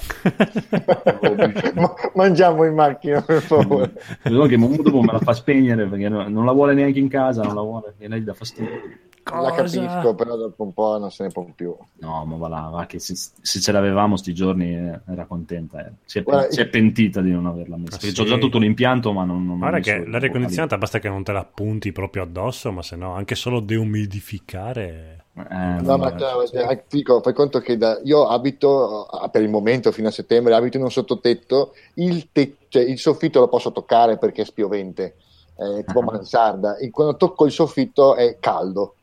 Mangiamo in macchina, per favore. Vedo che dopo me la fa spegnere perché non la vuole neanche in casa, non la vuole, e lei dà fastidio. Cosa? La capisco, però dopo un po' non se ne può più. No, ma va là, va che se, se ce l'avevamo sti giorni eh, era contenta. Eh. Si, è, Guarda, si, è, pentita di non averla messa. Ah, sì. Ho già tutto l'impianto, ma non... non Guarda che l'aria condizionata basta che non te la punti proprio addosso, ma se no anche solo deumidificare... Eh, no, ma cioè, dico, fai conto che da, io abito per il momento fino a settembre, abito in un sottotetto, il, te, cioè, il soffitto lo posso toccare perché è spiovente, eh, tipo mansarda, e quando tocco il soffitto è caldo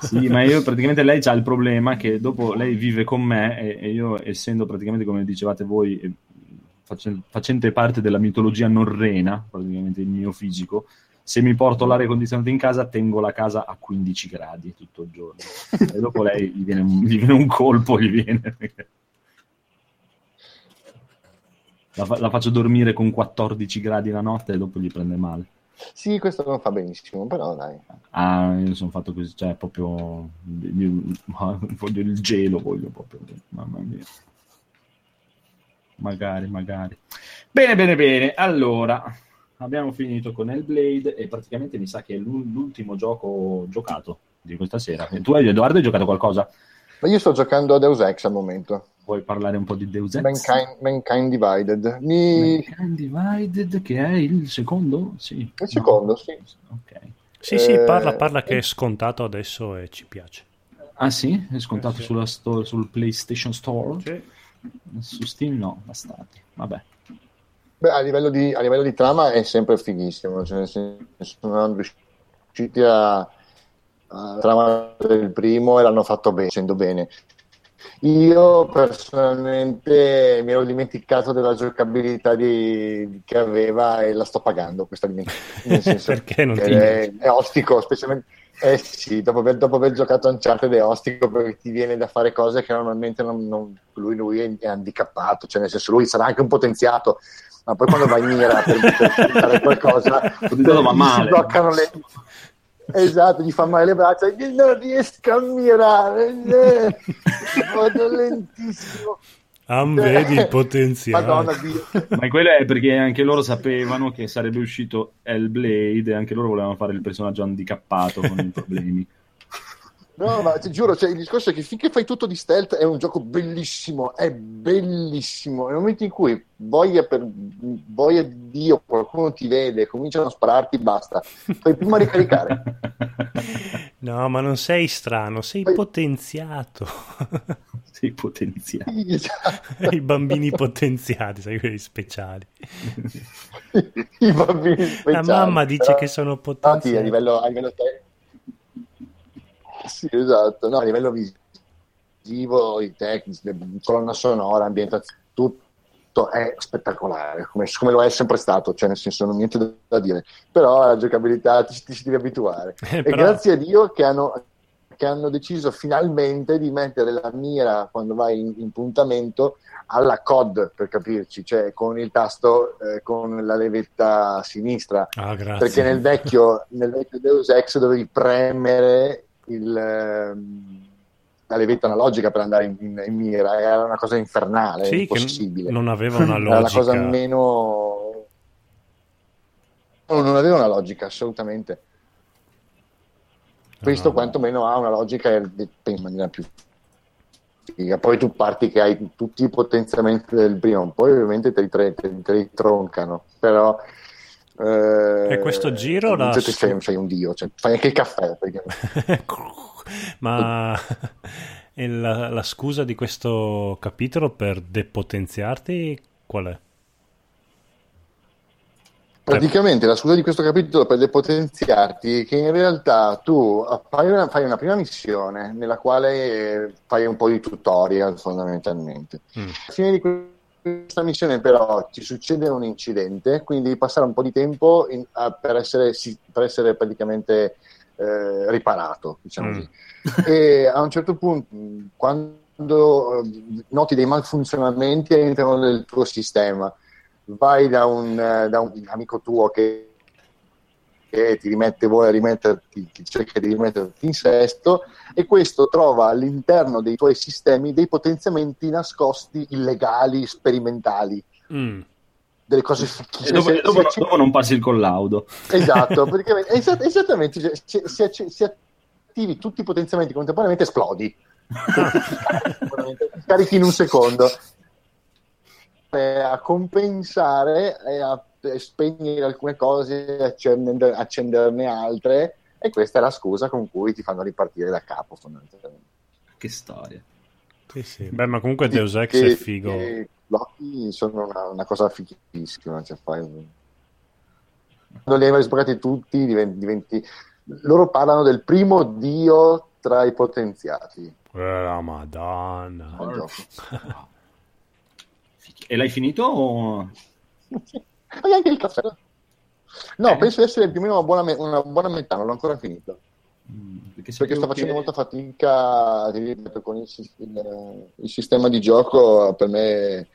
sì, ma io praticamente lei ha il problema che dopo lei vive con me e, e io, essendo praticamente come dicevate voi, facendo, facente parte della mitologia norrena, praticamente il mio fisico, se mi porto l'aria condizionata in casa, tengo la casa a 15 gradi tutto il giorno. e dopo lei gli viene un, gli viene un colpo, gli viene. La, la faccio dormire con 14 gradi la notte e dopo gli prende male. Sì, questo non fa benissimo, però dai. Ah, io sono fatto così, cioè proprio voglio il gelo, voglio proprio, mamma mia. Magari, magari. Bene, bene, bene. Allora, abbiamo finito con Hellblade e praticamente mi sa che è l'ultimo gioco giocato di questa sera. Tu, Edoardo, hai giocato qualcosa? Ma io sto giocando a Deus Ex al momento. Vuoi parlare un po' di Deus Ex? Mankind, Mankind Divided. Mi... Mankind Divided, che è il secondo? Sì. Il secondo, no. sì. Ok. Sì, eh... sì, parla, parla che è scontato adesso e ci piace. Ah sì? È scontato eh, sì. Store, sul PlayStation Store? Sì. Su Steam no, bastardi. Vabbè. Beh, a livello, di, a livello di trama è sempre fighissimo, cioè sono riusciti a, a trama del primo e l'hanno fatto bene, facendo bene. Io personalmente mi ero dimenticato della giocabilità di, che aveva e la sto pagando questa dimenticanza. perché non ti è, è ostico, specialmente eh sì, dopo aver, dopo aver, giocato Uncharted è ostico perché ti viene da fare cose che normalmente non, non, lui, lui, è, è handicappato, cioè nel senso lui sarà anche un potenziato, ma poi quando vai in mira per, per fare qualcosa, ti si bloccano le esatto, gli fa male le braccia, non riesco a mirare, vado lentissimo. Ah, vedi il potenziale. Madonna, Ma quello è perché anche loro sapevano che sarebbe uscito Hellblade e anche loro volevano fare il personaggio handicappato con i problemi. No, ma ti giuro, cioè, il discorso è che finché fai tutto di stealth è un gioco bellissimo, è bellissimo. Nel momento in cui voglia, per, voglia di Dio, qualcuno ti vede, cominciano a spararti, basta. Fai prima ricaricare. No, ma non sei strano, sei Poi... potenziato. sei potenziato. Esatto. I bambini potenziati, sai, quelli speciali. I bambini speciali. La mamma dice però... che sono potenziati. a livello, a livello te- sì, esatto. No, a livello visivo, i tecnici, colonna sonora, ambientazione, tutto è spettacolare, come, come, lo è sempre stato, cioè nel senso non niente da dire. Però la giocabilità ti, ti si deve abituare. Eh, però... E grazie a Dio che hanno, che hanno deciso finalmente di mettere la mira quando vai in, in puntamento alla COD per capirci, cioè con il tasto eh, con la levetta sinistra. Ah, perché nel vecchio, nel vecchio Deus Ex dovevi premere il, ehm, la levetta analogica per andare in, in, in, mira, era una cosa infernale, sì, impossibile. non aveva una logica. Era la cosa meno... No, non aveva una logica, assolutamente. Questo no. quantomeno ha una logica in maniera più. Poi tu parti che hai tutti i potenziamenti del primo, poi ovviamente te li, te, te li troncano, però eh, e questo giro la... Cioè, sei, sei, un dio, cioè, fai anche il caffè. Ma la, la, scusa di questo capitolo per depotenziarti qual è? Praticamente la scusa di questo capitolo per depotenziarti è che in realtà tu fai una, fai una prima missione nella quale fai un po' di tutorial fondamentalmente. Mm. Alla fine di questa missione però ti succede un incidente, quindi devi passare un po' di tempo in, a, per, essere, per, essere, praticamente eh, riparato, diciamo mm. così. e a un certo punto, quando noti dei malfunzionamenti all'interno del tuo sistema, vai da un, da un amico tuo che, che, ti rimette, vuole rimetterti, cerca di rimetterti in sesto e questo trova all'interno dei tuoi sistemi dei potenziamenti nascosti illegali, sperimentali. Mm delle cose fichissime. Dopo, dopo, se, dopo, non passi il collaudo. Esatto, perché, esatt- esattamente, se, se, se, attivi tutti i potenziamenti contemporaneamente esplodi. Carichi in un secondo a compensare e a spegnere alcune cose, accenderne, accenderne altre e questa è la scusa con cui ti fanno ripartire da capo fondamentalmente. Che storia. Sì, sì. Beh, ma comunque Deus Ex che, è figo. Loki sono una, una cosa fighissima. Cioè fai... Quando li hai sbloccati tutti, diventi, diventi, Loro parlano del primo dio tra i potenziati. Eh, la madonna. E l'hai finito? O... Hai anche il caffè? No, eh. penso di essere più o meno una buona, me- una buona metà, non l'ho ancora finito. Mm, perché, perché sto facendo che... molta fatica ripeto, con il, il, il, sistema di gioco per me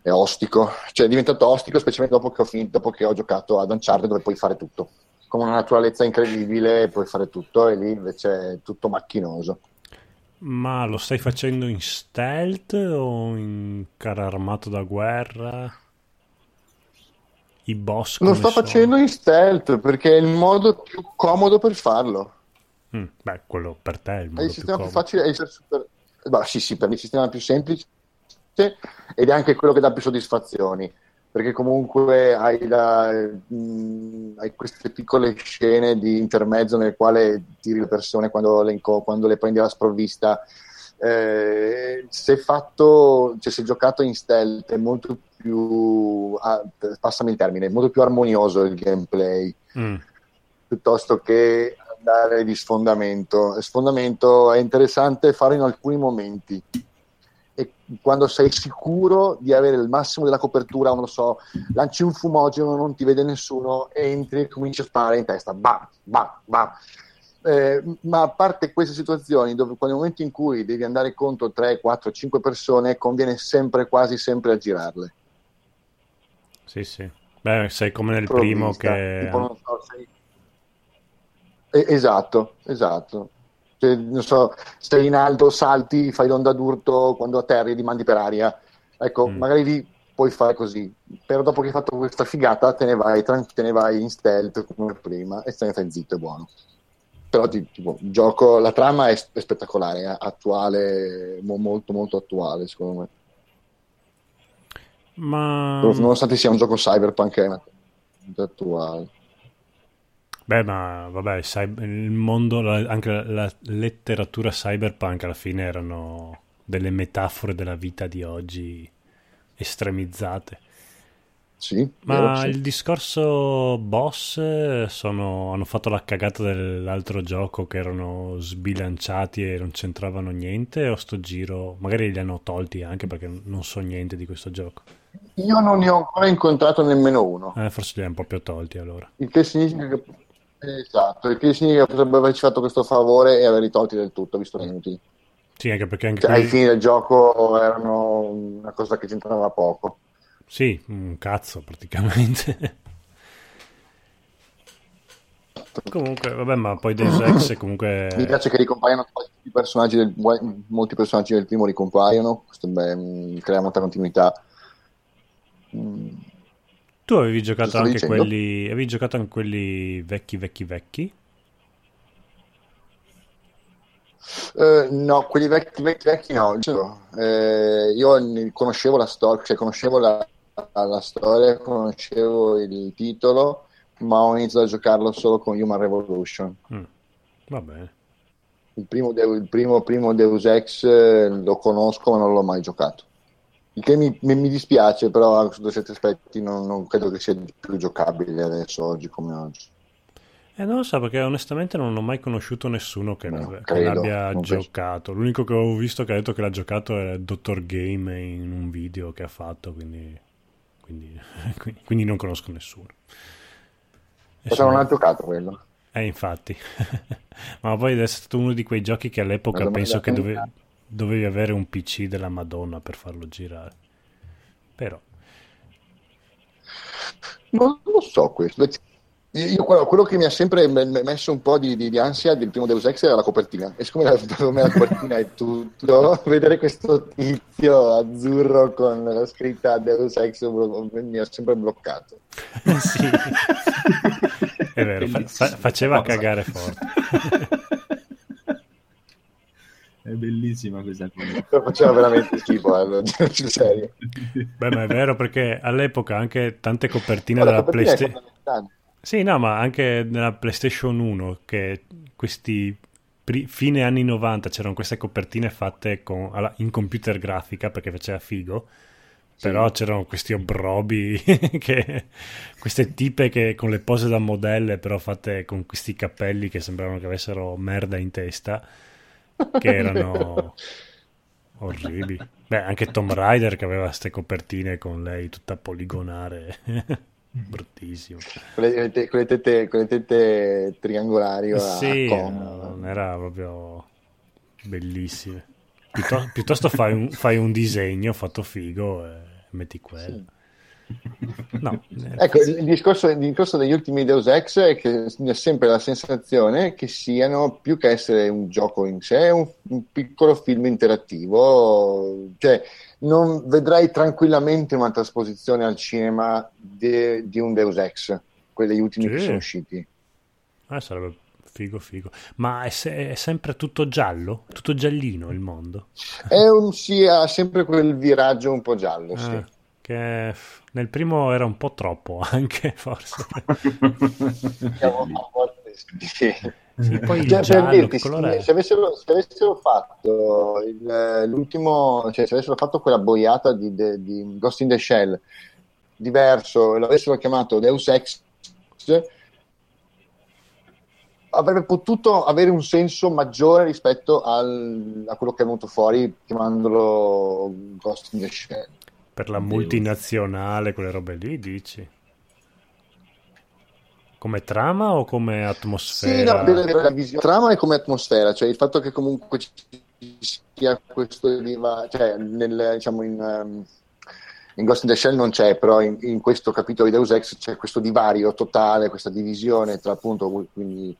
è ostico cioè è diventato ostico specialmente dopo che ho finito dopo che ho giocato ad Uncharted dove puoi fare tutto con una naturalezza incredibile puoi fare tutto e lì invece è tutto macchinoso ma lo stai facendo in stealth o in cara armato da guerra? I boss Lo sto sono? facendo in stealth perché è il modo più comodo per farlo. Mm, beh, quello per te è il modo è il sistema più, più facile, è il super... bah, sì, sì, per me il sistema più semplice ed è anche quello che dà più soddisfazioni perché comunque hai, la, mh, mm, hai, queste piccole scene di intermezzo nel quale tiri le persone quando le, quando le prendi alla sprovvista. Eh, se fatto, cioè se giocato in stealth è molto più, ah, passami il termine, è molto più armonioso il gameplay mm. piuttosto che andare di sfondamento. Sfondamento è interessante fare in alcuni momenti e quando sei sicuro di avere il massimo della copertura, non lo so, lanci un fumogeno, non ti vede nessuno, entri e cominci a sparare in testa, bam, bam, bam. Eh, ma a parte queste situazioni, dove nel momento in cui devi andare contro 3, 4, 5 persone, conviene sempre, quasi sempre aggirarle. Sì, sì. Beh, sei come nel primo che... Tipo, so, sei... eh, esatto, esatto cioè, non so, sei in alto, salti, fai l'onda d'urto, quando atterri rimandi per aria. Ecco, mm. magari lì puoi fare così, però dopo che hai fatto questa figata te ne vai, te ne vai in stealth come prima e fai zitto, è buono. Però tipo, il gioco, la trama è, è spettacolare, è attuale, molto molto attuale secondo me. Ma... Nonostante sia un gioco cyberpunk è attuale. Beh, ma vabbè, il mondo, anche la, la, letteratura cyberpunk alla fine erano delle metafore della vita di oggi estremizzate. Sì, ma vero, sì. il discorso boss sono, hanno fatto la cagata dell'altro gioco che erano sbilanciati e non c'entravano niente o sto giro magari li hanno tolti anche perché non so niente di questo gioco. Io non ne ho ancora incontrato nemmeno uno. Eh, forse li hanno proprio tolti allora. Il che significa che Esatto, il che significa che potrebbe averci fatto questo favore e averli tolti del tutto, visto che inutili. Sì, anche perché anche cioè, quelli... ai fini del gioco erano una cosa che c'entrava poco. Sì, un cazzo praticamente. comunque, vabbè, ma poi Deus Ex comunque... Mi piace che ricompaiano tutti i personaggi del... molti personaggi del primo ricompaiono, questo beh, crea molta continuità. Mm tu avevi giocato anche dicendo? quelli. Avevi giocato anche quelli vecchi, vecchi, vecchi? Uh, no, quelli vecchi, vecchi, vecchi no. Uh, io conoscevo la storia, cioè conoscevo la, la, storia, conoscevo il titolo, ma ho iniziato a giocarlo solo con Human Revolution. Mm. Va bene. Il primo, il primo, primo Deus Ex eh, lo conosco, ma non l'ho mai giocato. Il che mi, mi, mi dispiace, però su certi aspetti non, non, credo che sia più giocabile adesso, oggi come oggi. Eh, non lo so, perché onestamente non ho mai conosciuto nessuno che, no, che l'abbia giocato. L'unico che ho visto che ha detto che l'ha giocato è Dottor Game in un video che ha fatto, quindi, quindi, quindi non conosco nessuno. Cosa non ha giocato quello? Eh, infatti. Ma poi è stato uno di quei giochi che all'epoca penso che dove, dovevi avere un PC della Madonna per farlo girare. Però... Non lo so questo. Io, quello, che mi ha sempre messo un po' di, di, di, ansia del primo Deus Ex era la copertina. E siccome la, la copertina è tutto, vedere questo tizio azzurro con la scritta Deus Ex mi ha sempre bloccato. sì, è vero, fa, fa, faceva cagare forte. È bellissima questa cosa. Faceva veramente schifo, eh, serio. Beh, ma è vero perché all'epoca anche tante copertine no, della PlayStation... Sì, no, ma anche nella PlayStation 1 che questi pri- fine anni 90 c'erano queste copertine fatte con, alla, in computer grafica perché faceva figo. Sì. Però c'erano questi obrobi, che, queste tipe che con le pose da modelle, però fatte con questi capelli che sembravano che avessero merda in testa che erano orribili. Beh, anche Tom Rider che aveva queste copertine con lei tutta poligonare. Bruttissimo. Con le, con, le tette, con le tette triangolari. Sì, non era proprio bellissime. Piuttosto, piuttosto fai, un, fai, un, disegno fatto figo e metti quello. Sì. No. ecco, il discorso, il discorso, degli ultimi Deus Ex è che ho sempre la sensazione che siano più che essere un gioco in sé, un, un piccolo film interattivo. Cioè, non vedrai tranquillamente una trasposizione al cinema de, di un Deus Ex, quelli ultimi sì. che sono usciti. Ah, sarebbe figo, figo. Ma è, se- è, sempre tutto giallo? Tutto giallino il mondo? È un, sì, ha sempre quel viraggio un po' giallo, ah, sì. Che nel primo era un po' troppo, anche forse. sì. Sì, poi il cioè, giallo, dirti, se, se, avessero, se, avessero, fatto il, l'ultimo, cioè se avessero fatto quella boiata di, di, di Ghost in the Shell diverso e l'avessero chiamato Deus Ex, avrebbe potuto avere un senso maggiore rispetto al, a quello che è venuto fuori chiamandolo Ghost in the Shell. Per la multinazionale, quelle robe lì, dici? Come trama o come atmosfera? Sì, no, la visione. Trama e come atmosfera, cioè il fatto che comunque ci sia questo cioè nel, diciamo in, um, in Ghost in the Shell non c'è, però in, in, questo capitolo di Deus Ex c'è questo divario totale, questa divisione tra appunto quindi,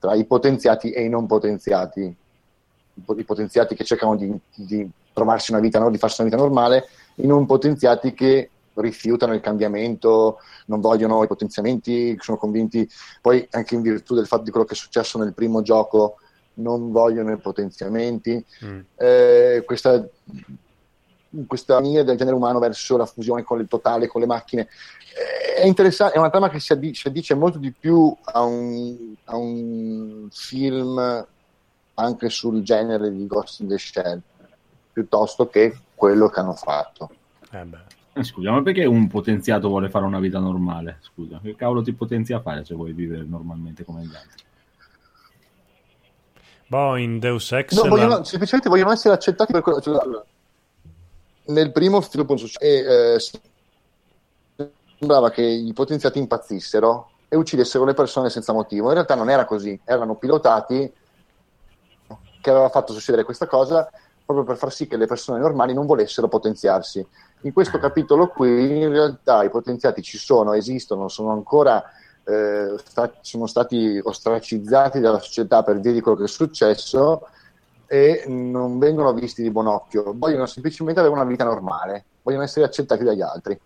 tra i potenziati e i non potenziati. I potenziati che cercano di, di trovarsi una vita, no? di farsi una vita normale, i non potenziati che rifiutano il cambiamento, non vogliono i potenziamenti, sono convinti, poi anche in virtù del fatto di quello che è successo nel primo gioco, non vogliono i potenziamenti. Mm. Eh, questa, questa mania del genere umano verso la fusione con il totale, con le macchine, eh, è interessante, è una trama che si addice, addice molto di più a un, a un film anche sul genere di Ghost in the Shell piuttosto che quello che hanno fatto. Eh beh. Eh, scusa, ma perché un potenziato vuole fare una vita normale? Scusa, che cavolo ti potenzia a fare se vuoi vivere normalmente come gli altri? Boh, in Deus Ex... No, vogliono, la... semplicemente vogliono essere accettati per quello... Cioè, nel primo film eh, sembrava che i potenziati impazzissero e uccidessero le persone senza motivo. In realtà non era così, erano pilotati che aveva fatto succedere questa cosa proprio per far sì che le persone normali non volessero potenziarsi. In questo capitolo qui in realtà i potenziati ci sono, esistono, sono ancora eh, sta- sono stati ostracizzati dalla società per via di quello che è successo e non vengono visti di buon occhio, vogliono semplicemente avere una vita normale, vogliono essere accettati dagli altri.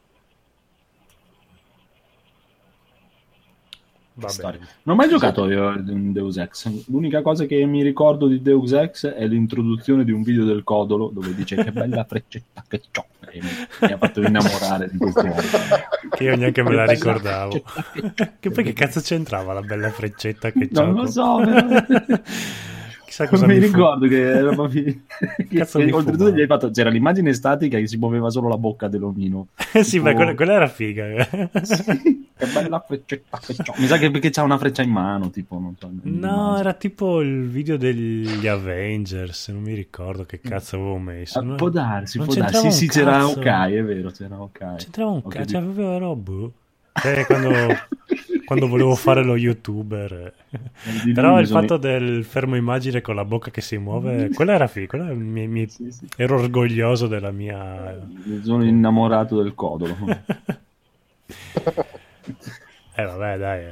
Non ho mai giocato a Deus Ex. L'unica cosa che mi ricordo di Deus Ex è l'introduzione di un video del Codolo dove dice che bella freccetta che ho. E mi, ha fatto innamorare di questo mondo. Che io neanche me la ricordavo. Che, che poi che cazzo c'entrava la bella freccetta che ho? Non lo so. Chissà cosa mi, mi fu- ricordo che fi- che- Cazzo che mi oltretutto gli hai fatto c'era l'immagine statica che si muoveva solo la bocca dell'omino Eh sì, Tipo- quella, quella era figa. Sì, che bella freccetta mi sa che perché c'ha una freccia in mano tipo non so, No, era tipo il video degli Avengers, non mi ricordo che cazzo avevo messo. Ah, No, può darsi non può darsi sì sì c'era cazzo. ok è vero c'era ok C'entrava un Ho cazzo, cioè proprio ero boh. Cioè, quando, quando volevo fare lo youtuber. Però il fatto del fermo immagine con la bocca che si muove, quella era figa, quella mi, mi- Sì, sì. ero orgoglioso della mia... Mi sono innamorato del codolo Eh vabbè dai,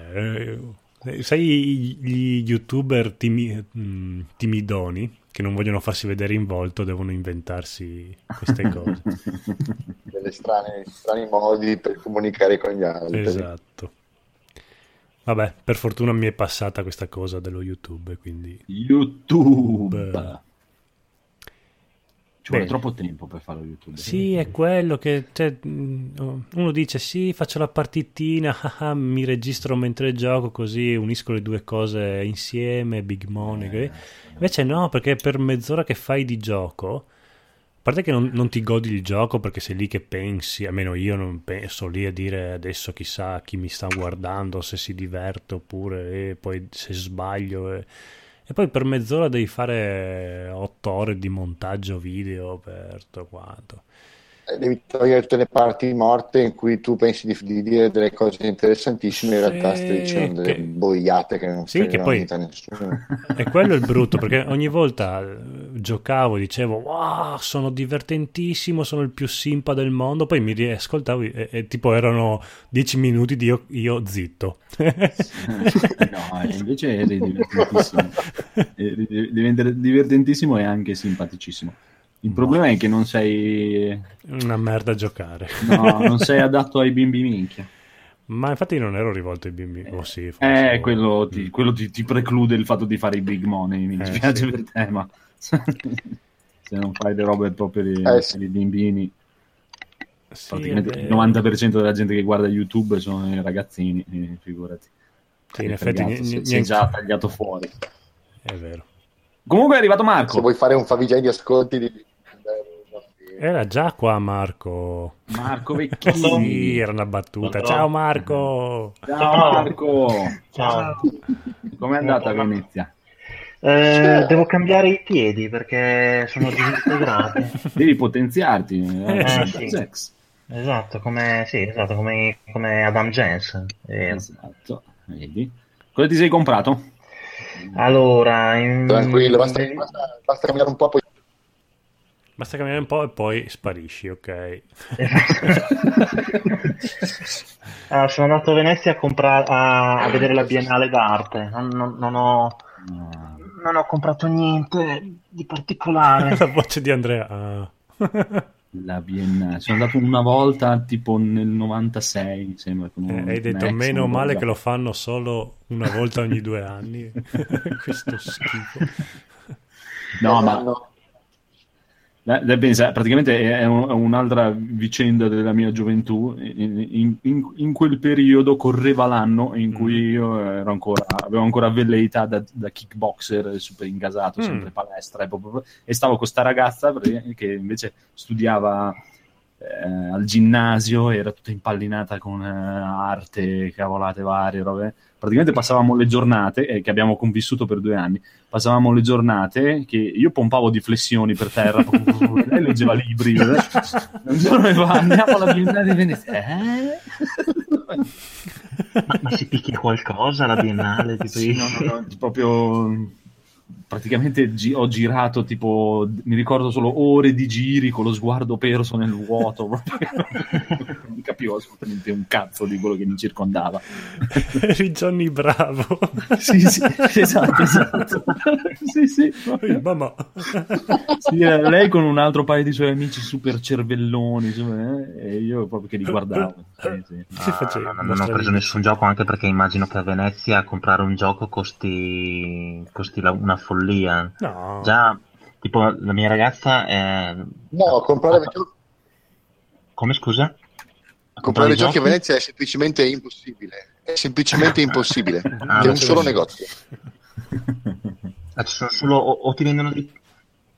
eh, sai gli youtuber timi- mm, timidoni che non vogliono farsi vedere in volto devono inventarsi queste cose. delle strane, strani modi per comunicare con gli altri. Esatto. Vabbè, per fortuna mi è passata questa cosa dello YouTube, quindi... YouTube Beh. ci vuole Bene. troppo tempo per fare lo YouTube Sì, è quello che... cioè, mm, uno dice sì, faccio la partitina, ah, mi registro mentre gioco così unisco le due cose insieme, big money. così. Invece no, perché per mezz'ora che fai di gioco... Parte che non, non ti godi il gioco perché sei lì che pensi, almeno io non penso lì a dire adesso chissà chi mi sta guardando, se si diverte oppure eh, poi se sbaglio. eh. E poi per mezz'ora devi fare otto ore di montaggio video per tutto quanto. Devi togliere tutte le parti morte in cui tu pensi di, di dire delle cose interessantissime, in realtà Sì, stai dicendo delle che- boiate che non Sì, che poi- niente a nessuno. E quello è il brutto perché ogni volta eh, giocavo, dicevo wow, sono divertentissimo, sono il più simpa del mondo, poi mi riascoltavo e, e tipo erano dieci minuti di io, io zitto. no, invece eri divertentissimo. Eri div- divertentissimo e anche simpaticissimo. Il problema è che non sei, Una merda a giocare. no, non sei adatto ai bimbi minchia. Ma infatti non ero rivolto ai bimbi. Oh, sì, forse. Eh, quello, ti, quello ti, ti preclude il fatto di fare i big money. Mi Eh, dispiace sì. per te, ma se non fai le robe proprio per i, Eh, sì. per i bimbini, Sì, praticamente il vero. 90% della gente che guarda YouTube sono i ragazzini, eh, figurati. Sì, in effetti fregato, ni- sei, ni- sei già tagliato fuori. È vero. Comunque è arrivato Se Marco. vuoi fare un favigei di ascolti di... Era già qua Marco. Marco Sì, Vecchini. era una battuta. No. Ciao Marco. Ciao Marco. Ciao. Com'è andata Venezia? Eh, devo cambiare i piedi perché sono disintegrati. Devi potenziarti. Eh, Eh, sì. sex. esatto, come, sì, esatto, come, come Adam Jensen. Eh, Esatto. Vedi? Cosa ti sei comprato? Allora, in- Tranquillo, basta, basta, basta cambiare un po', poi Basta cambiare un po' e poi sparisci, ok? Ah, sono andato a Venezia a, compra- a, a vedere la Biennale d'arte. Non, non- non ho, No. non ho comprato niente di particolare. La voce di Andrea. ah. La Biennale. Sono andato una volta, tipo nel 96, mi sembra. con Eh, hai detto ex, meno male che lo fanno solo una volta ogni due anni. Questo schifo. No, ma no. Eh, pensa, praticamente è, un- è un'altra vicenda della mia gioventù. In, in- in- in quel periodo correva l'anno in cui io ero ancora, avevo ancora velleità da, da kickboxer super ingasato, Mm. sempre palestra e, proprio- e stavo con sta ragazza che invece studiava eh, al ginnasio, era tutta impallinata con eh, arte, cavolate varie, robe. Praticamente passavamo le giornate, eh, che abbiamo convissuto per due anni, passavamo le giornate che io pompavo di flessioni per terra, lei leggeva libri. Un giorno fa, andiamo alla Biennale di Venezia. Eh? ma, ma si picchia qualcosa alla Biennale? Tipo Sì, no, no, no, proprio praticamente gi- ho girato tipo mi ricordo solo ore di giri con lo sguardo perso nel vuoto non capivo assolutamente un cazzo di quello che mi circondava Eri Johnny Bravo. sì sì esatto esatto sì sì. Mamma. Sì, eh, lei con un altro paio di suoi amici super cervelloni insomma, eh, e io proprio che li guardavo sì, sì. Ah, faceva no, no, non ho preso nessun gioco anche perché immagino che a Venezia comprare un gioco costi, costi la- una follia. No. Già, tipo, la mia ragazza è... No, comprare, Come scusa? comprare i giochi a Venezia è semplicemente impossibile. È semplicemente impossibile. Ah, C'è un solo sì. negozio. Ah, solo o, o ti vendono dei,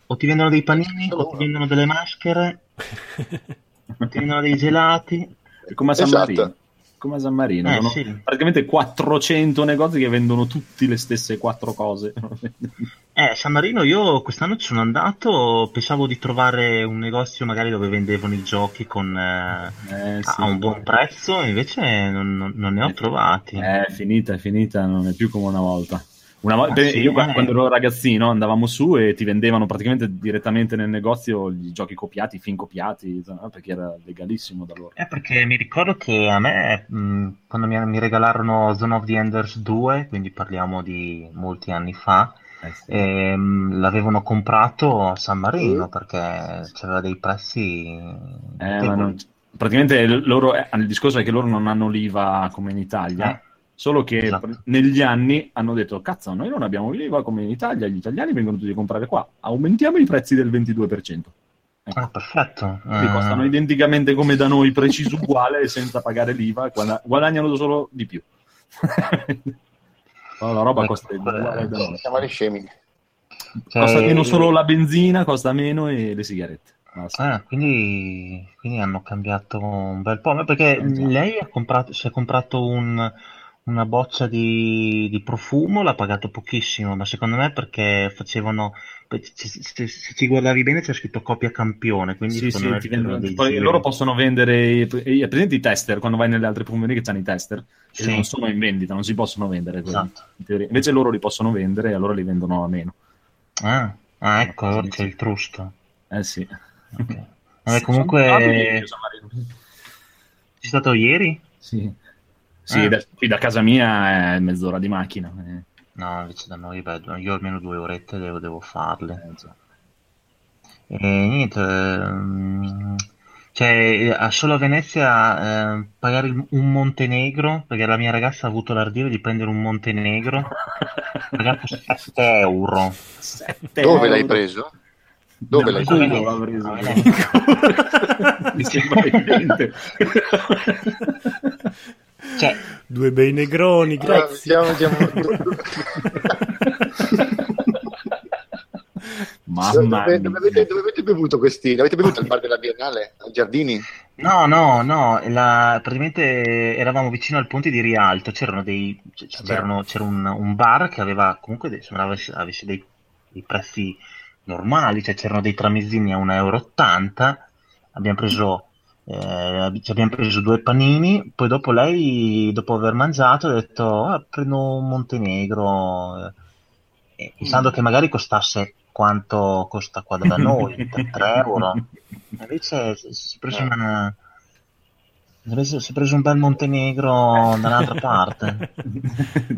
o ti vendono dei panini, Solo o ti vendono delle maschere, o ti vendono dei gelati. È come a San Esatto. Marino. Come a San Marino. Eh, sì. praticamente 400 negozi che vendono tutte le stesse quattro cose. Eh, San Marino io quest'anno ci sono andato, pensavo di trovare un negozio magari dove vendevano i giochi con, eh, Eh, sì. a un buon prezzo, invece non, non- ne ho trovati. Eh, È finita, è finita, non è più come una volta. Una volta Ah, sì? io quando, Eh. quando ero ragazzino andavamo su e ti vendevano praticamente direttamente nel negozio i giochi copiati, i film copiati, perché era legalissimo da loro. Eh, perché mi ricordo che a me, mh, quando mi, mi regalarono Zone of the Enders 2, quindi parliamo di molti anni fa, Eh, sì. ehm, l'avevano comprato a San Marino perché c'aveva dei prezzi Eh, praticamente loro, eh, il discorso è che loro non hanno l'IVA come in Italia, Eh. Solo che Esatto. negli anni hanno detto, cazzo, noi non abbiamo l'IVA come in Italia, gli italiani vengono tutti a comprare qua, aumentiamo i prezzi del 22%. Ecco. Ah, perfetto. Quindi Eh, costano identicamente come da noi, preciso uguale, senza pagare l'IVA, e guada- guadagnano solo di più. La roba Ecco, costa uguale da noi. Siamo scemi. cioè, Costa meno solo la benzina, costa meno e le sigarette. Ah, quindi, quindi hanno cambiato un bel po'. Ma Perché Esatto. lei ha comprato, si è comprato un- una boccia di, di profumo, l'ha pagato pochissimo, ma secondo me perché facevano. se, se- ci guardavi bene c'è scritto copia campione, quindi Sì, sì, me vendono- dei poi loro possono vendere i, i- presenti i tester quando vai nelle altre profumerie che hanno i tester che Sì. non sono in vendita, non si possono vendere Esatto. in invece loro li possono vendere e allora li vendono a meno. Ah, ah, ecco, allora c'è il trust. Eh sì. Ok. Sì, Vabbè, comunque, sei stato ieri? Sì, sì Ah. da- qui da casa mia è mezz'ora di macchina. eh. No, invece da noi, beh, io almeno due orette devo, devo farle. Eh. E niente, ehm, cioè, a solo a Venezia eh, pagare un Montenegro, perché la mia ragazza ha avuto l'ardire di prendere un Montenegro, pagato 7 euro. Sette Dove euro. l'hai preso? Dove Dal l'hai preso? l'ha preso. A Venezia. Mi sembra evidente. Cioè, Due bei negroni, grazie. Siamo- siamo- Mamma dove, dove avete, dove avete bevuto questi? L'avete bevuto al bar della Biennale? Al Giardini? no, no, no, la- praticamente eravamo vicino al ponte di Rialto, c'erano dei, c'erano- c'era un, un bar che aveva comunque, dei- sembrava avesse avesse dei, dei prezzi normali, cioè c'erano dei tramezzini a 1,80 euro, abbiamo preso, eh, ci abbiamo preso due panini, poi dopo lei, dopo aver mangiato, ha detto, "Ah, prendo un Montenegro, eh, pensando che magari costasse quanto costa qua da noi, 3 euro. Invece si è preso una... invece si è preso un bel Montenegro dall'altra parte.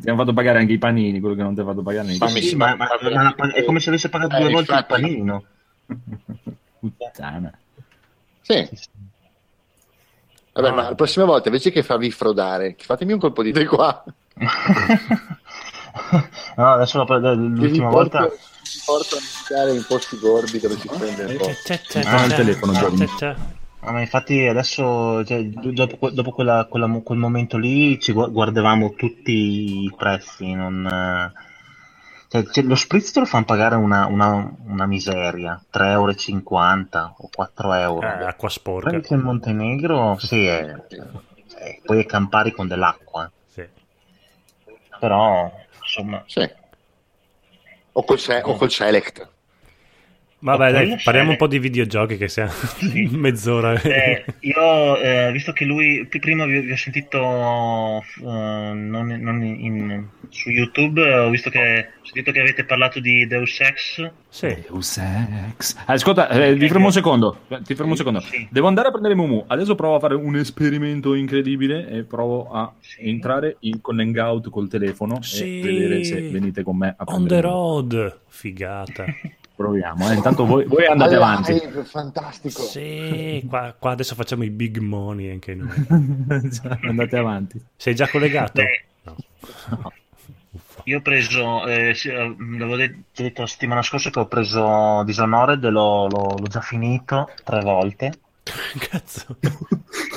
Ti hanno fatto pagare anche i panini, quello che non ti ha fatto pagare Ma Sì, ma, ma- ma- è come se avesse pagato Eh, due volte il panino. Puttana. Sì. Vabbè, ma la prossima volta invece che farvi frodare, fatemi un colpo di te qua. no, adesso la- l'ultima Vi volta... porto- porto a mangiare in posti gordi dove si prende un po'. C'è, c'è, c'è, Ah, il c'è, telefono, c'è, c'è. Ah, ma infatti adesso, cioè, dopo, dopo quella- quella- quel momento lì, ci gu- guardavamo tutti i prezzi. Non, eh, cioè, cioè, lo spritz te lo fanno pagare una, una- una miseria, 3,50 euro o 4 euro. Eh, acqua sporca. invece il Montenegro, sì, è, è- poi è campari con dell'acqua. Sì. Però, insomma, Sì. O col, se- o col Select. Vabbè, dai, parliamo un po' di videogiochi che siamo mezz'ora. Eh, io, eh, visto che lui, prima vi, vi ho sentito eh, non, non in- su YouTube, ho visto che, ho sentito che avete parlato di Deus Ex. Sì. Deus Ex. Ascolta, eh, ti fermo un secondo. Ti fermo un secondo. Sì. Devo andare a prendere Mumu. Adesso provo a fare un esperimento incredibile e provo a Sì. entrare in, con Hangout col telefono Sì. e vedere se venite con me a On prendere the Mumu. road. Figata. Proviamo, eh. intanto voi, voi andate Alla avanti. live, fantastico. Sì, qua, qua adesso facciamo i big money anche noi. andate avanti. Sei già collegato? Beh, No. io ho preso, eh, sì, eh, l'avevo de- detto la settimana scorsa che ho preso Dishonored, l'ho, l'ho- l'ho già finito tre volte. Cazzo.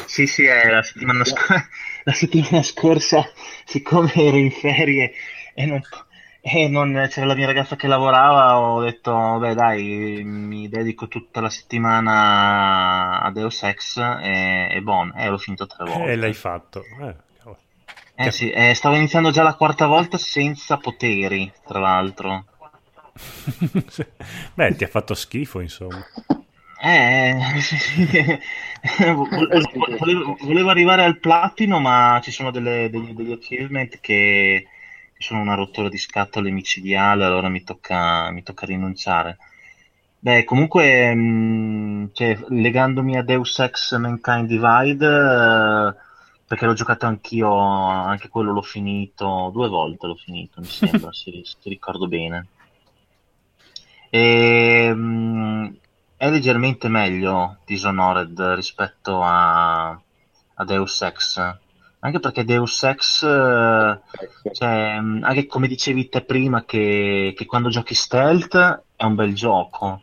Sì, sì, è la settimana, sc- la settimana scorsa, siccome ero in ferie e non, e non c'era la mia ragazza che lavorava, ho detto, beh dai, mi dedico tutta la settimana a Deus Ex e, e bon, e l'ho finito tre volte. E l'hai fatto. Eh, eh sì, eh, stavo iniziando già la quarta volta senza poteri, tra l'altro. beh, ti ha fatto schifo, insomma. Eh, sì, sì. volevo, volevo, arrivare al platino, ma ci sono delle, degli, degli achievement che sono una rottura di scatole micidiale, allora mi tocca, mi tocca rinunciare. Beh, comunque, mh, cioè, legandomi a Deus Ex Mankind Divide, eh, perché l'ho giocato anch'io, anche quello l'ho finito, due volte l'ho finito, mi sembra, se, se ricordo bene. E, mh, è leggermente meglio Dishonored rispetto a, a Deus Ex anche perché Deus Ex, eh, cioè, anche come dicevi te prima, che, che, quando giochi stealth è un bel gioco,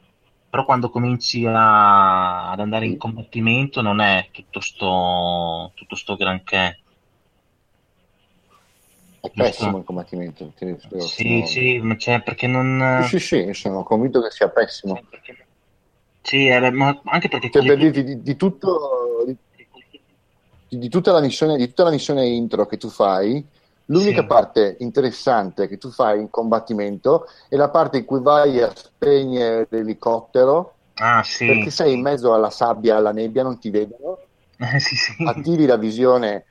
però quando cominci a, ad andare in combattimento non è tutto sto, tutto sto granché. È pessimo il combattimento. Sì, sono... sì, ma cioè, perché non... Sì, sì, sì, sono convinto che sia pessimo. Sì, perché... sì ma anche perché... Cioè, per dirti di, di tutto... Di tutta la missione, di tutta la missione intro che tu fai, l'unica sì. parte interessante che tu fai in combattimento è la parte in cui vai a spegnere l'elicottero ah, sì. perché sei in mezzo alla sabbia, alla nebbia, non ti vedono, eh, sì, attivi la visione,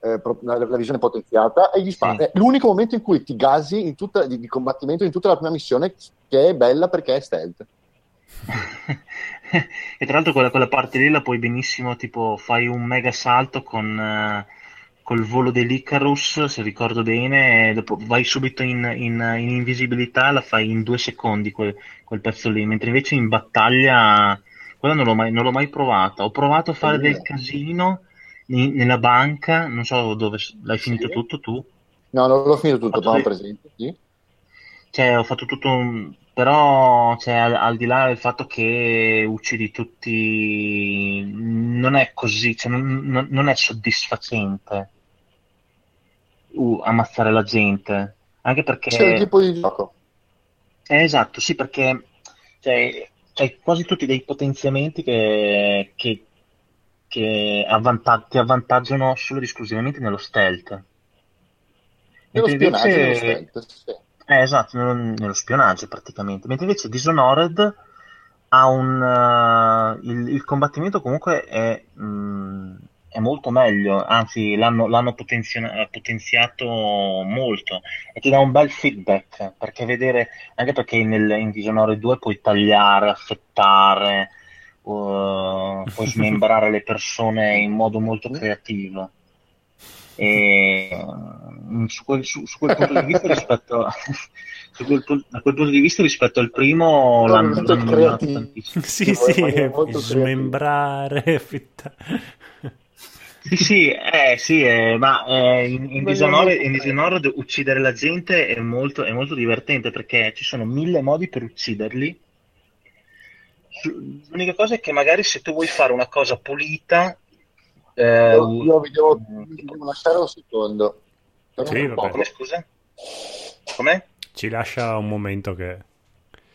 eh, la, la, visione potenziata e gli spari. È l'unico momento in cui ti gasi in tutta, di, di combattimento in tutta la prima missione che è bella perché è stealth. e tra l'altro quella, quella, parte lì la puoi benissimo, tipo fai un mega salto con eh, col volo dell'Icarus, se ricordo bene, e dopo vai subito in, in, in invisibilità, la fai in due secondi quel, quel, pezzo lì, mentre invece in battaglia quella non l'ho mai, non l'ho mai provata. Ho provato a fare del casino in, nella banca, non so dove l'hai finito sì. tutto tu. No, non l'ho finito tutto, ma presente, sì. Cioè, ho fatto tutto un però, cioè, al, al, di là del fatto che uccidi tutti, non è così, cioè, non, non, è soddisfacente uh, ammazzare la gente. Anche perché... C'è il tipo di gioco. Eh, esatto, sì, perché cioè, c'hai quasi tutti dei potenziamenti che, che, che avvantag- ti avvantaggiano solo ed esclusivamente nello stealth. Nello spionaggio invece... nello stealth, sì. Eh, esatto, nello, spionaggio praticamente. Mentre invece Dishonored ha un... Uh, il, il, combattimento comunque è, mh, mm, è, molto meglio, anzi l'hanno, l'hanno potenzia- potenziato molto e ti dà un bel feedback, perché vedere, anche perché nel, in Dishonored 2 puoi tagliare, affettare, uh, puoi smembrare le persone in modo molto creativo. E, mm, su, quel, su, su, quel, punto di vista rispetto su quel, da quel punto di vista rispetto al primo l'hanno, l'hanno tantissimo. Sì sì smembrare sì sì eh, sì eh, ma eh, in, in, Dishonored, in, Dishonored, uccidere la gente è molto, è molto divertente perché ci sono mille modi per ucciderli. L'unica cosa è che magari se tu vuoi fare una cosa pulita eh, io vi devo, vi devo, lasciare un secondo. Sì, un Come, scusa? Com'è? Ci lascia un momento che...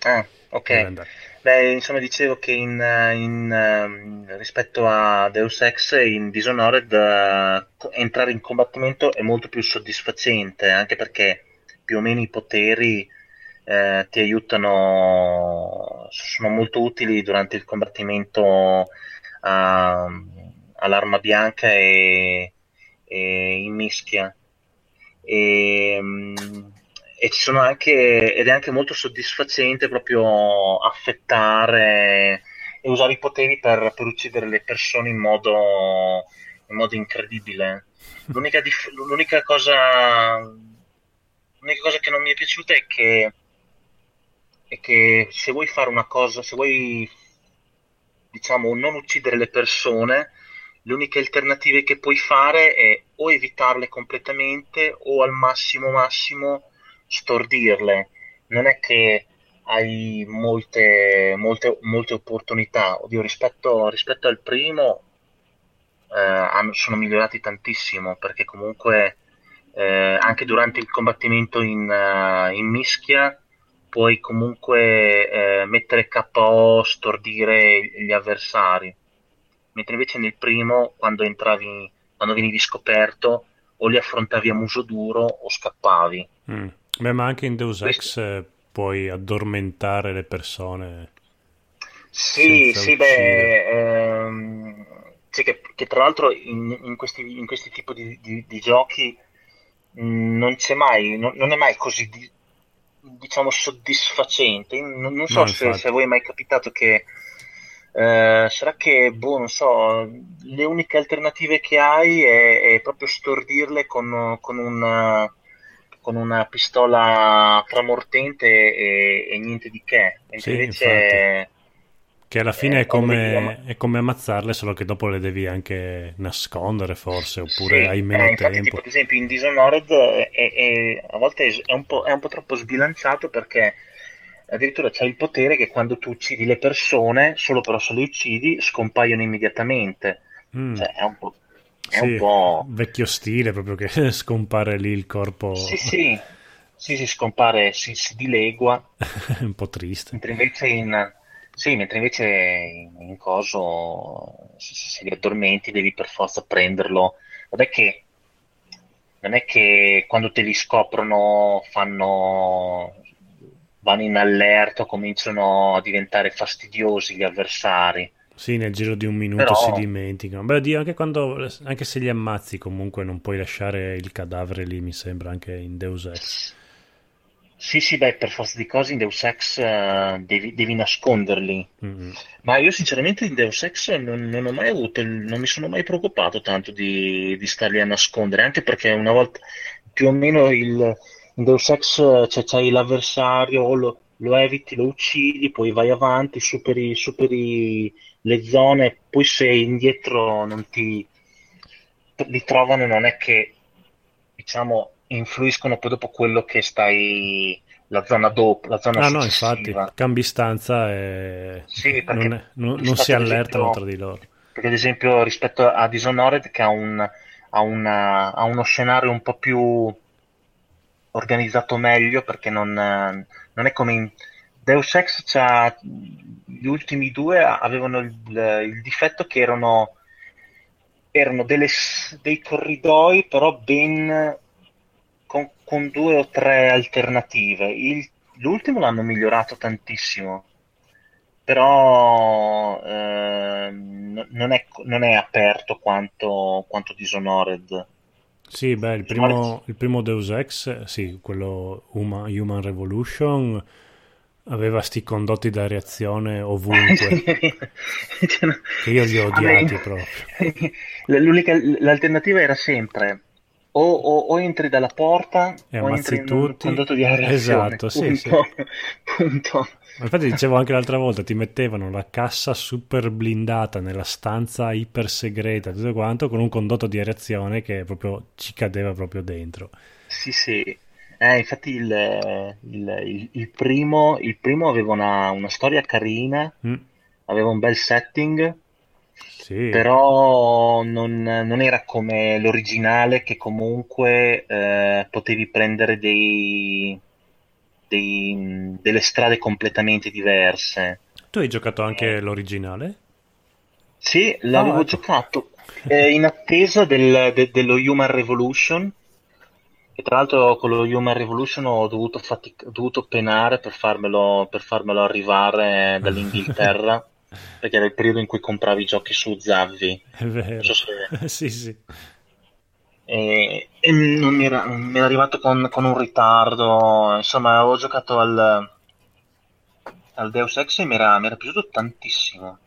Ah, ok. Beh, insomma, dicevo che in, in, uh, rispetto a Deus Ex in Dishonored uh, entrare in combattimento è molto più soddisfacente, anche perché più o meno i poteri uh, ti aiutano, sono molto utili durante il combattimento a all'arma bianca e, e in mischia. E, e, ci sono anche, ed è anche molto soddisfacente proprio affettare e usare i poteri per, per uccidere le persone in modo, in modo incredibile. L'unica, dif- l'unica, cosa, l'unica cosa che non mi è piaciuta è che, è che se vuoi fare una cosa, se vuoi diciamo non uccidere le persone, le uniche alternative che puoi fare è o evitarle completamente o al massimo massimo stordirle. Non è che hai molte, molte, molte opportunità. Oddio, rispetto, rispetto al primo eh, sono migliorati tantissimo perché comunque eh, anche durante il combattimento in, uh, in mischia puoi comunque eh, mettere KO, stordire gli avversari, mentre invece nel primo, quando entravi, quando venivi scoperto, o li affrontavi a muso duro o scappavi. Mm. Beh, ma anche in Deus Ex eh, puoi addormentare le persone. Sì, sì, beh, ehm, sì, che, che, tra l'altro in, in, questi, in questi tipi di, di, di giochi mh, mm, non c'è mai, non, non, è mai così di, diciamo soddisfacente. Non, non so no, se, se, a voi è mai capitato che eh, sarà che, boh, non so, le uniche alternative che hai è, è proprio stordirle con, con, una, con una pistola tramortente e, e, niente di che. Sì, invece infatti. Che alla fine eh, è, come, è, come, ammazzarle, solo che dopo le devi anche nascondere, forse, oppure sì, hai meno eh, tempo. Tipo, ad esempio, in Dishonored è, è, a volte è un, è un, po', troppo sbilanciato perché addirittura c'è il potere che quando tu uccidi le persone, solo però se le uccidi, scompaiono immediatamente. Mm. Cioè, è un po'. È sì, un po'... vecchio stile proprio che scompare lì il corpo. Sì, sì, sì, si scompare, si, si dilegua. un po' triste. Mentre invece in sì, mentre invece in, in coso, se, se li addormenti devi per forza prenderlo. Non è che, non è che quando te li scoprono fanno, vanno in allerta, cominciano a diventare fastidiosi gli avversari. Sì, nel giro di un minuto Però... si dimenticano. Beh, Dio, anche, quando, anche se li ammazzi comunque non puoi lasciare il cadavere lì, mi sembra, anche in Deus Ex. Sì, sì, beh, per forza di cose in Deus Ex uh, devi, devi, nasconderli. Mm-hmm. Ma io sinceramente in Deus Ex non, non, ho mai avuto, non mi sono mai preoccupato tanto di, di starli a nascondere, anche perché una volta più o meno il, in Deus Ex cioè, c'hai l'avversario, lo, lo, eviti, lo uccidi, poi vai avanti, superi, superi le zone, poi se indietro non ti li trovano non è che diciamo influiscono poi dopo quello che stai la zona dopo, la zona ah, no, infatti, cambi stanza e sì, non, è, non, non si allertano tra di loro. Perché ad esempio rispetto a Dishonored che ha, un, ha, una, ha uno scenario un po' più organizzato meglio perché non, non è come in Deus Ex c'ha, gli ultimi due avevano il, il difetto che erano, erano delle, dei corridoi però ben con, con due o tre alternative. Il, l'ultimo l'hanno migliorato tantissimo, però eh, non, è, non, è, aperto quanto, quanto Dishonored. Sì, beh, il primo, il primo, Deus Ex, sì, quello Human, Human Revolution, aveva sti condotti da reazione ovunque. cioè, che io li ho odiati Vabbè, proprio. L'unica, l'alternativa era sempre o, o, o, entri dalla porta e o entri tutti. in un condotto di areazione. Esatto, sì, sì. Punto. Infatti dicevo anche l'altra volta, ti mettevano la cassa super blindata nella stanza iper segreta, tutto quanto, con un condotto di areazione che proprio ci cadeva proprio dentro. Sì, sì. Eh, infatti il, il, il, il, primo, il primo aveva una, una storia carina, mm. aveva un bel setting, sì. però non, non, era come l'originale che comunque eh, potevi prendere dei, dei, delle strade completamente diverse. Tu hai giocato anche eh. l'originale? Sì, l'avevo oh, ecco. giocato eh, in attesa del, de, dello Human Revolution. E tra l'altro con lo Human Revolution ho dovuto, fatic- ho dovuto penare per farmelo, per farmelo arrivare dall'Inghilterra. Perché era il periodo in cui compravi i giochi su Zavvi. È vero. So se... sì, sì. E, e non mi era, mi era arrivato con, con, un ritardo. Insomma, avevo giocato al, al Deus Ex e mi era, mi era piaciuto tantissimo.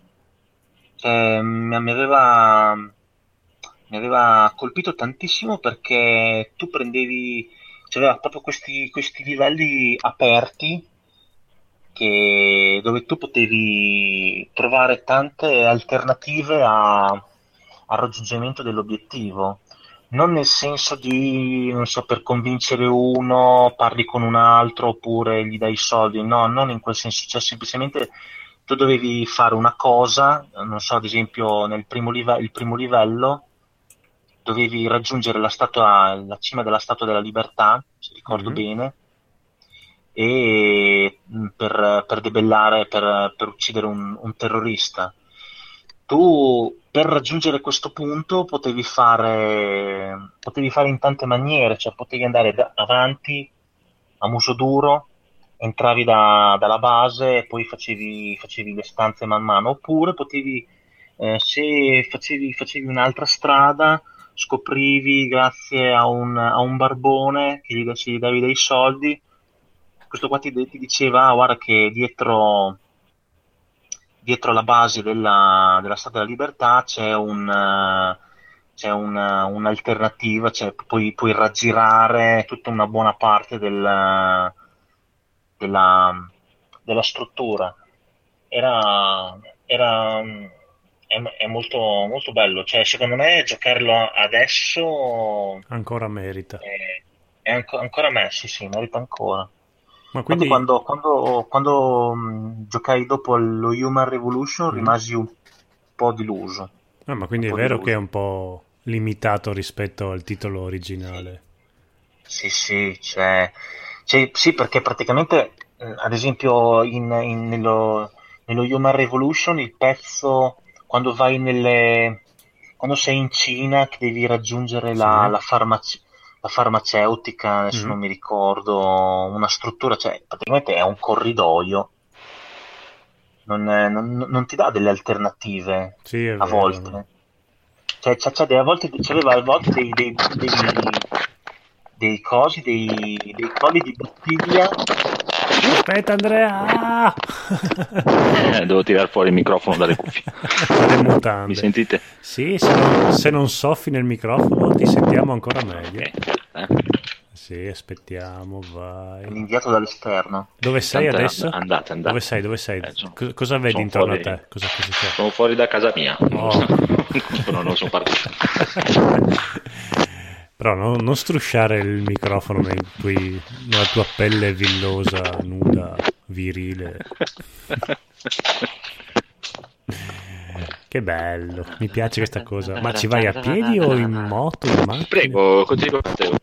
Cioè, mi, mi, aveva, mi aveva colpito tantissimo perché tu prendevi, cioè proprio questi, questi livelli aperti che, dove tu potevi trovare tante alternative a, al raggiungimento dell'obiettivo. Non nel senso di, non so, per convincere uno parli con un altro oppure gli dai soldi, no, non in quel senso, cioè semplicemente tu dovevi fare una cosa, non so, ad esempio nel primo, live- primo livello, dovevi raggiungere la, statua, la cima della Statua della Libertà, se ricordo mm-hmm. bene, e mm, per, per debellare, per, per uccidere un, un, terrorista. Tu per raggiungere questo punto potevi fare, potevi fare in tante maniere, cioè potevi andare da, avanti a muso duro, entravi da, dalla base e poi facevi, facevi, le stanze man mano, oppure potevi, eh, se facevi, facevi un'altra strada, scoprivi grazie a un, a un barbone che gli, gli davi dei soldi, questo qua ti, ti diceva ah, guarda che dietro, dietro la base della, della Statua della Libertà c'è un... c'è una, un'alternativa, cioè puoi, puoi, raggirare tutta una buona parte del, della, della struttura. Era, era è, è molto, molto, bello. Cioè, secondo me giocarlo adesso ancora merita. È, è anco, ancora me, sì, sì, merita ancora. Ma quindi... quando, quando, quando mh, giocai dopo lo Human Revolution mm. rimasi un po' deluso. Ah, ma quindi è vero deluso. che è un po' limitato rispetto al titolo originale. Sì, sì, cioè, cioè, sì perché praticamente, eh, ad esempio, in, in, nello, nello Human Revolution il pezzo quando vai nelle quando sei in Cina che devi raggiungere la, sì. la, farmaci- la farmaceutica, adesso mm. non mi ricordo, una struttura, cioè praticamente è un corridoio. Non, è, non, non ti dà delle alternative sì, a volte. Cioè, c'è, c'è, a volte, c'aveva a volte dei, dei, dei, dei cosi, dei, dei colli di bottiglia Aspetta Andrea! eh, devo tirare fuori il microfono dalle cuffie. Mi sentite? Sì, se non, se non, soffi nel microfono ti sentiamo ancora meglio. Okay. Eh? Sì, aspettiamo, vai. Inviato dall'esterno. Dove sei Tante, adesso? Andate, andate. Dove sei? Dove sei? Eh, sono, cosa vedi intorno fuori, a te? Cosa, cosa sono fuori da casa mia. Oh. non, non sono partito. Però no, non strusciare il microfono tuoi, nella tua pelle villosa, nuda, virile. Che bello, mi piace questa cosa. Ma ci vai a piedi o in moto? In macchina? Prego, continua Matteo.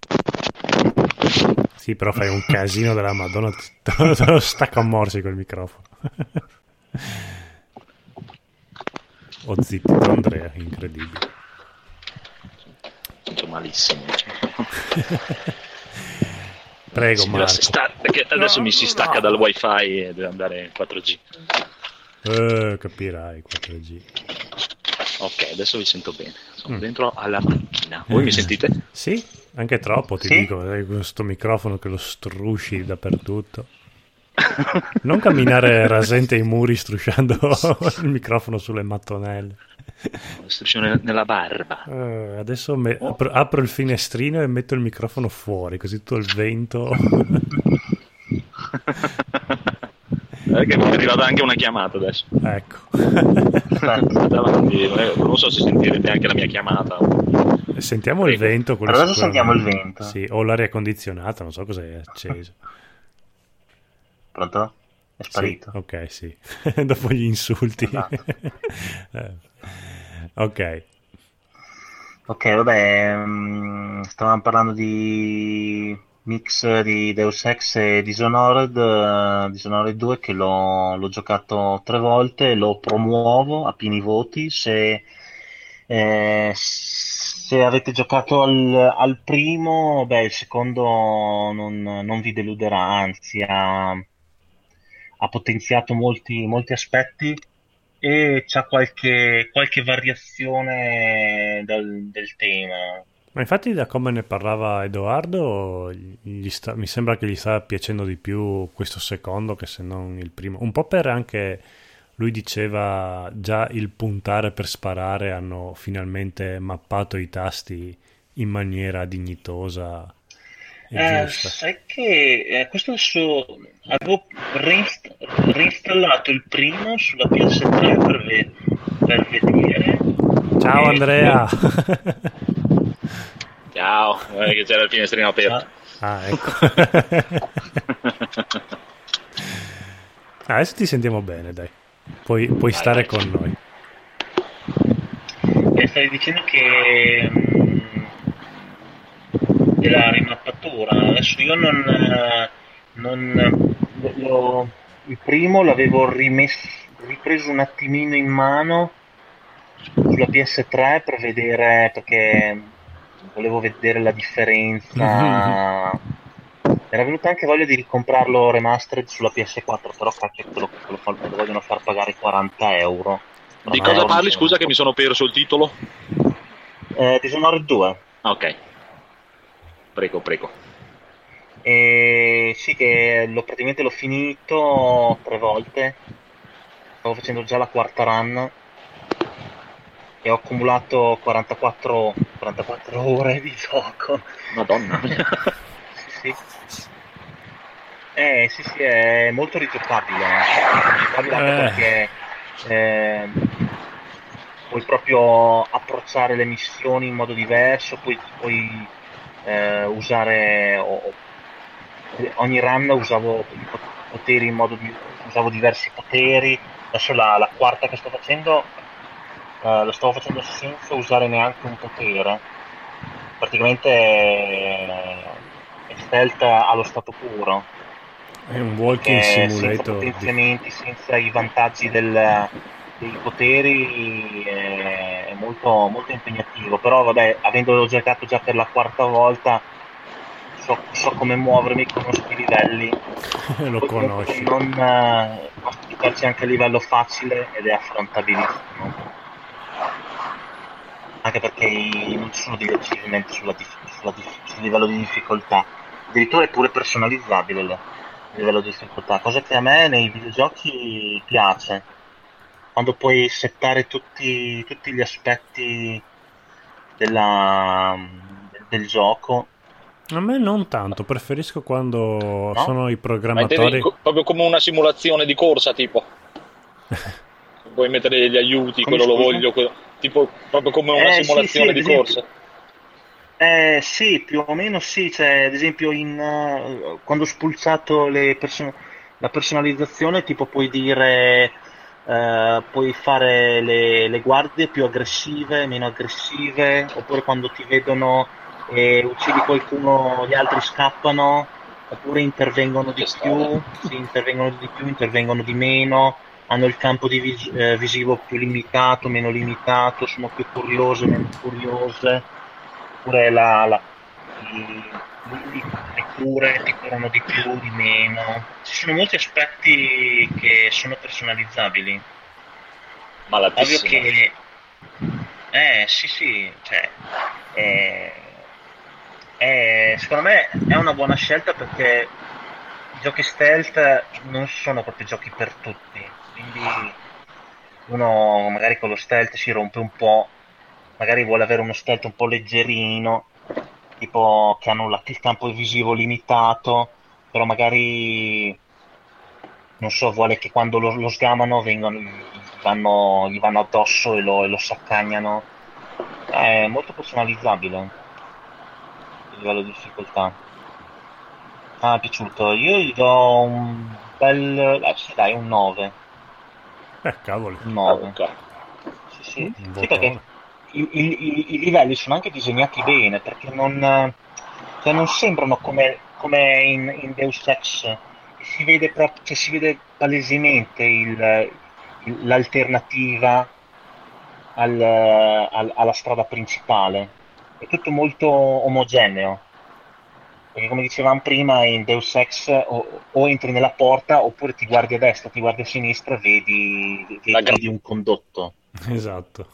Sì, però fai un casino della Madonna, te lo stacco a morsi col microfono. Ho zittito Andrea, incredibile faccio malissimo. Prego, sì, Marco. Sta- adesso no, mi si stacca no. dal wifi e deve andare in 4G. Eh, capirai 4G. Ok, adesso vi sento bene. Sono mm. dentro alla macchina. Voi mi sentite? Sì, anche troppo ti sì? dico. Hai questo microfono che lo strusci dappertutto. Non camminare rasente ai muri strusciando il microfono sulle mattonelle. Istruzione nella barba. Uh, adesso me- oh. apro, apro, il finestrino e metto il microfono fuori, così tutto il vento. Perché mi è arrivata anche una chiamata adesso. Ecco. Davanti, non so se sentirete anche la mia chiamata. Sentiamo Prego. il vento. Adesso sentiamo il vento. Sì, o l'aria condizionata, non so cosa è acceso. Pronto? È sparito. Sì, ok, sì. Dopo gli insulti. Esatto. eh. Ok. Ok, vabbè, um, stavamo parlando di mix di Deus Ex e Dishonored, uh, Dishonored 2 che l'ho, l'ho, giocato tre volte, lo promuovo a pieni voti, se, eh, se avete giocato al, al, primo, beh, il secondo non, non vi deluderà, anzi ha, ha potenziato molti, molti aspetti e c'ha qualche, qualche variazione del, del, tema. Ma infatti da come ne parlava Edoardo sta, mi sembra che gli sta piacendo di più questo secondo che se non il primo. Un po' per anche lui diceva già il puntare per sparare hanno finalmente mappato i tasti in maniera dignitosa eh, sai che eh, questo adesso avevo reinst- reinstallato il primo sulla PS3 per, ve- per vedere. Ciao e... Andrea. Ciao, eh, che c'era il finestrino aperto. Ah, ecco. adesso ti sentiamo bene, dai. Puoi, puoi stare con noi. E stai dicendo che... Mh, mm, della rimappatura. Adesso io non, eh, non lo, il primo l'avevo rimesso, ripreso un attimino in mano sulla PS3 per vedere perché volevo vedere la differenza. Era venuta anche voglia di ricomprarlo remastered sulla PS4, però cacchio lo, lo, lo vogliono far pagare 40 euro. Di cosa parli? Scusa che mi sono perso il titolo. Eh, Dishonored 2. Ok. Prego, prego. E sì, che l'ho, praticamente l'ho finito tre volte. Stavo facendo già la quarta run. E ho accumulato 44, 44 ore di gioco. Madonna sì, sì. Eh, sì, sì, è molto rigiocabile. Rigiocabile anche Eh. perché eh, puoi proprio approcciare le missioni in modo diverso, puoi, puoi eh, usare o- o- ogni run usavo poteri in modo di usavo diversi poteri. Adesso la, la quarta che sto facendo eh, lo stavo facendo senza usare neanche un potere. Praticamente eh, è stealth allo stato puro È un walking senza simulator. di- potenziamenti, senza i vantaggi del- dei poteri è, molto, molto impegnativo. Però vabbè, avendolo giocato già per la quarta volta, so, so come muovermi, conosco i livelli. Lo conosci. Non eh, applicarci anche a livello facile ed è affrontabilissimo. Anche perché non ci sono degli achievement sulla dif- sulla dif- sul livello di difficoltà. Addirittura è pure personalizzabile il livello di difficoltà, cosa che a me nei videogiochi piace. Quando puoi settare tutti, tutti gli aspetti della- del gioco. A me non tanto, preferisco quando No? sono i programmatori. co- proprio come una simulazione di corsa, tipo. Puoi mettere gli aiuti, Come quello lo scusa? voglio, quello- tipo proprio come una Eh, sì, simulazione sì, di ad esempio. corsa. Eh sì, più o meno sì, cioè, ad esempio in, eh, quando ho spulciato le perso- la personalizzazione, tipo puoi dire, eh, puoi fare le, le guardie più aggressive, meno aggressive, oppure quando ti vedono e uccidi qualcuno, gli altri scappano, oppure intervengono di più, sì, intervengono di più, intervengono di meno, hanno il campo di vis- eh, visivo più limitato, meno limitato, sono più curiose, meno curiose oppure la, la, i- le cure ti curano di più, di meno. Ci sono molti aspetti che sono personalizzabili. Ovvio Malatissimo. che... Eh, sì, sì, cioè... eh, eh, secondo me è una buona scelta perché i giochi stealth non sono proprio giochi per tutti. Quindi uno magari con lo stealth si rompe un po', magari vuole avere uno stealth un po' leggerino, tipo che hanno il campo visivo limitato, però magari non so, vuole che quando lo, lo sgamano vengano, vanno, gli vanno addosso e lo, e lo saccagnano. È molto personalizzabile a livello di difficoltà. Ah, è piaciuto. Io gli do un bel... eh, sì, dai, un 9. Eh, cavoli. Un 9. Ok. Sì, sì. Sì, perché i, i- i- i livelli sono anche disegnati bene, perché non, cioè non sembrano come, come in, in Deus Ex, si vede, proprio, cioè si vede palesemente il- il- l'alternativa al- al- alla strada principale. È tutto molto omogeneo. Perché come dicevamo prima, in Deus Ex o, o entri nella porta oppure ti guardi a destra, ti guardi a sinistra e vedi, vedi, La gra- vedi un condotto. Esatto.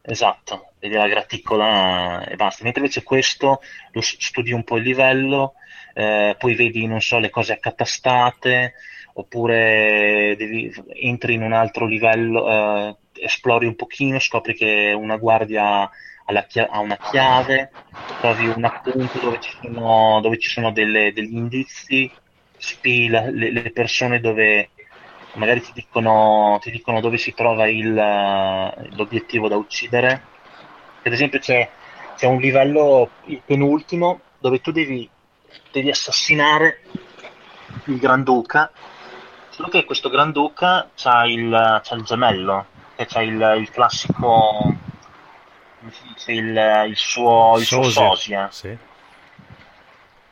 Esatto, vedi la graticola e basta. Mentre invece questo lo studi un po' il livello, eh, poi vedi, non so, le cose accatastate, oppure devi- entri in un altro livello, eh, esplori un pochino, scopri che una guardia chia- ha una chiave, trovi un appunto dove ci sono, dove ci sono delle- degli indizi, spii la- le, le persone dove magari ti dicono, ti dicono dove si trova il, l'obiettivo da uccidere. Ad esempio c'è, c'è un livello, il penultimo, dove tu devi, devi assassinare il Granduca, solo che questo Granduca c'ha il, il gemello, che c'ha il, il classico, come si dice, il, il suo, il suo Sosia. sosia. Sì.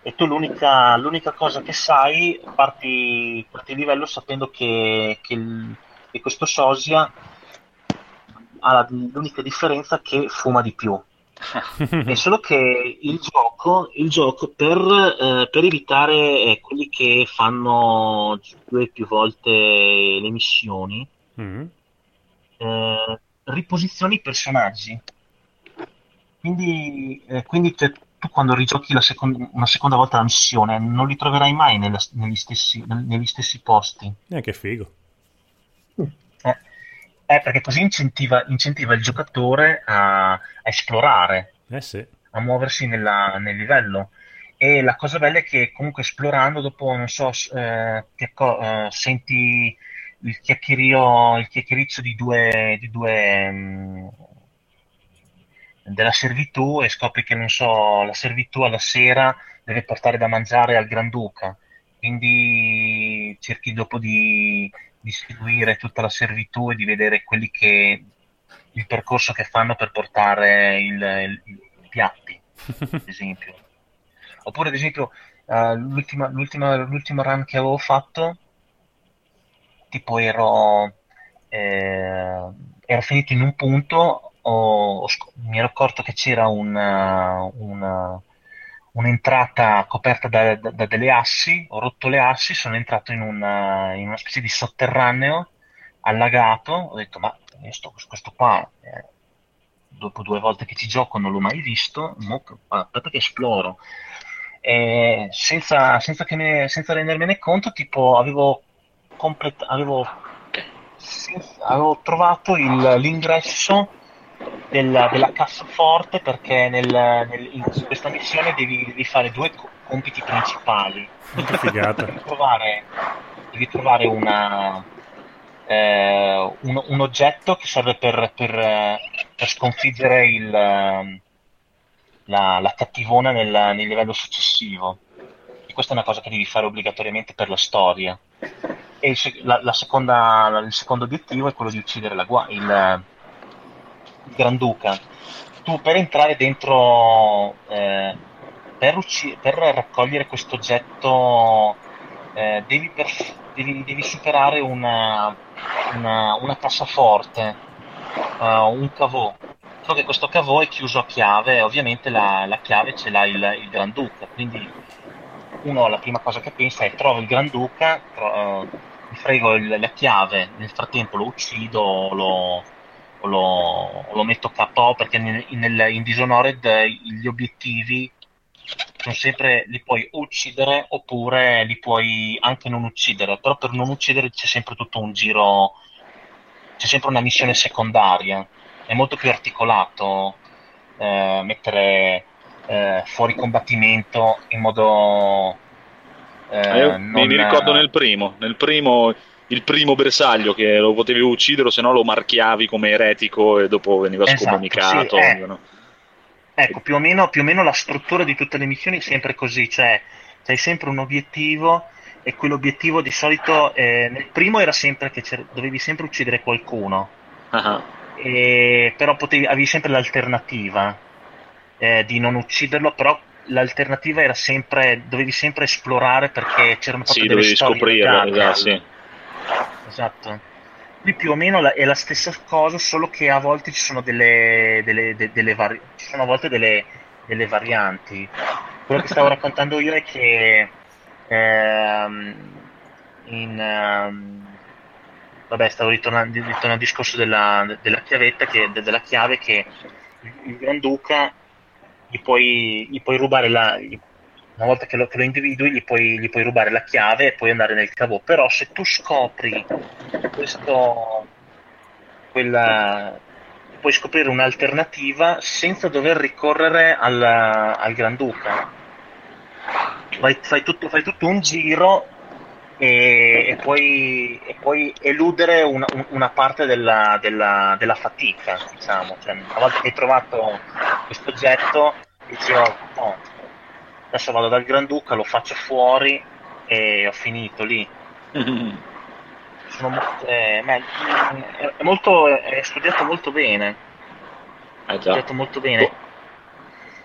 e tu l'unica, l'unica cosa che sai, parti, parti il livello sapendo che, che, il, che questo sosia ha la, l'unica differenza che fuma di più. è solo che il gioco, il gioco per, eh, per evitare eh, quelli che fanno due o più volte le missioni, mm. eh, riposizioni i personaggi. Quindi, eh, quindi te, tu quando rigiochi seconda, una seconda volta la missione non li troverai mai nella, negli, stessi, negli, stessi, posti. Eh, che figo. Eh, eh, perché così incentiva, incentiva il giocatore a, a esplorare, eh sì. a muoversi nella, nel livello. E la cosa bella è che comunque esplorando, dopo, non so, eh, acco- eh, senti il chiacchierio, il chiacchiericcio di due, di due mh, della servitù e scopri che, non so, la servitù alla sera deve portare da mangiare al Granduca. Quindi cerchi dopo di, di seguire tutta la servitù e di vedere quelli che il percorso che fanno per portare i piatti, ad esempio. Oppure, ad esempio, uh, l'ultima, l'ultima, l'ultimo run che avevo fatto, tipo ero, eh, ero finito in un punto, ho, mi ero accorto che c'era una, una, un'entrata coperta da, da, da, delle assi, ho rotto le assi, sono entrato in una, in una specie di sotterraneo allagato, ho detto ma sto, questo qua, eh, dopo due volte che ci gioco non l'ho mai visto, mo, aspetta che esploro. E senza, senza, me, senza rendermene conto, tipo avevo, complet- avevo, avevo trovato il, l'ingresso della, della cassaforte perché nel, nel, in questa missione devi, devi, fare due compiti principali. devi trovare, devi trovare una, eh, un, un, oggetto che serve per, per, per sconfiggere il, la, la, cattivona nel, nel, livello successivo. E questa è una cosa che devi fare obbligatoriamente per la storia. E il, la, la seconda, il secondo obiettivo è quello di uccidere la, il, il Granduca. Tu per entrare dentro, eh, per, ucc- per, raccogliere questo oggetto, eh, devi, per, devi, devi, superare una, una, una cassaforte, uh, un cavò. Solo che questo cavò è chiuso a chiave, ovviamente la, la chiave ce l'ha il, il Granduca, quindi uno la prima cosa che pensa è trovo il Granduca, tro- mi frego il, la chiave, nel frattempo lo uccido, lo, o lo, o lo metto KO perché nel, nel, in Dishonored gli obiettivi sono sempre li puoi uccidere oppure li puoi anche non uccidere però per non uccidere c'è sempre tutto un giro c'è sempre una missione secondaria. È molto più articolato eh, mettere eh, fuori combattimento in modo eh, eh non... mi ricordo nel primo nel primo il primo bersaglio che lo potevi uccidere, se no lo marchiavi come eretico e dopo veniva esatto, scomunicato. Sì, eh. no? Ecco, più o, meno, più o, meno, la struttura di tutte le missioni è sempre così, cioè hai sempre un obiettivo e quell'obiettivo di solito eh, nel primo era sempre che dovevi sempre uccidere qualcuno, uh-huh. e, però potevi, avevi sempre l'alternativa eh, di non ucciderlo, però l'alternativa era sempre, dovevi sempre esplorare perché c'erano proprio sì, delle storie scoprirlo, esatto, sì. Esatto. Qui più o meno la, è la stessa cosa, solo che a volte ci sono delle, delle, de, delle vari, ci sono a volte delle, delle, varianti. Quello che stavo raccontando io è che ehm, in, ehm, vabbè, stavo ritornando, ritornando al discorso della, della chiavetta, che, della chiave che il Granduca gli puoi, gli puoi rubare la, gli una volta che lo, che lo individui gli puoi, gli puoi, rubare la chiave e puoi andare nel cavo però se tu scopri questo quella puoi scoprire un'alternativa senza dover ricorrere al, al Granduca fai, fai, tutto, fai tutto un giro e, e, puoi, e puoi, eludere una, una parte della, della, della, fatica, diciamo. Cioè, una volta che hai trovato questo oggetto, dici, oh, adesso vado dal Granduca, lo faccio fuori e ho finito lì. Mm-hmm. Molto, eh, è, molto, è studiato molto bene. Eh studiato molto bene.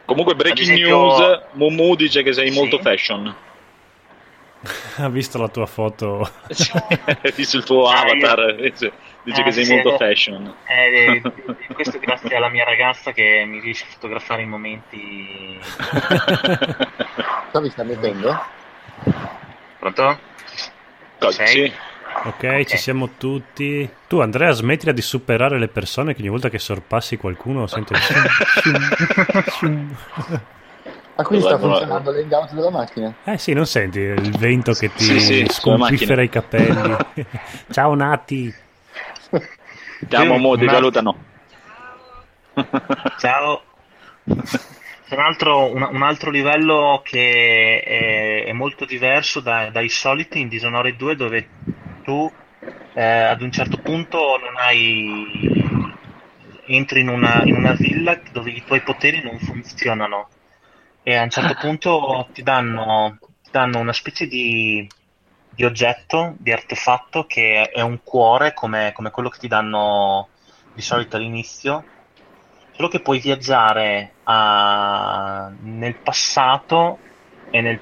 Comunque, breaking esempio... news: Mumu dice che sei sì. molto fashion. Ha visto la tua foto? Ha visto il tuo ah, avatar. Io... Dice eh, che sei sì, molto fashion. Eh, questo grazie alla mia ragazza che mi riesce a fotografare i momenti. Stavi sta mettendo? Pronto? Sei? Sì. Okay, ok, ci siamo tutti. Tu, Andrea, smettila di superare le persone che ogni volta che sorpassi qualcuno sento. Ah, quindi sta funzionando l'hangout della macchina? Eh sì, non senti il vento che ti sì, sì, sconfiffera i capelli. Ciao Nati. Chiamo Mo, ti salutano. Ciao. C'è un altro, un, un altro livello che è, è molto diverso da, dai soliti in Dishonored 2 dove tu eh, ad un certo punto non hai entri in una, in una villa dove i tuoi poteri non funzionano e a un certo punto ti danno, ti danno una specie di, di, oggetto, di artefatto che è un cuore come, come, quello che ti danno di solito all'inizio, solo che puoi viaggiare a, nel passato e nel,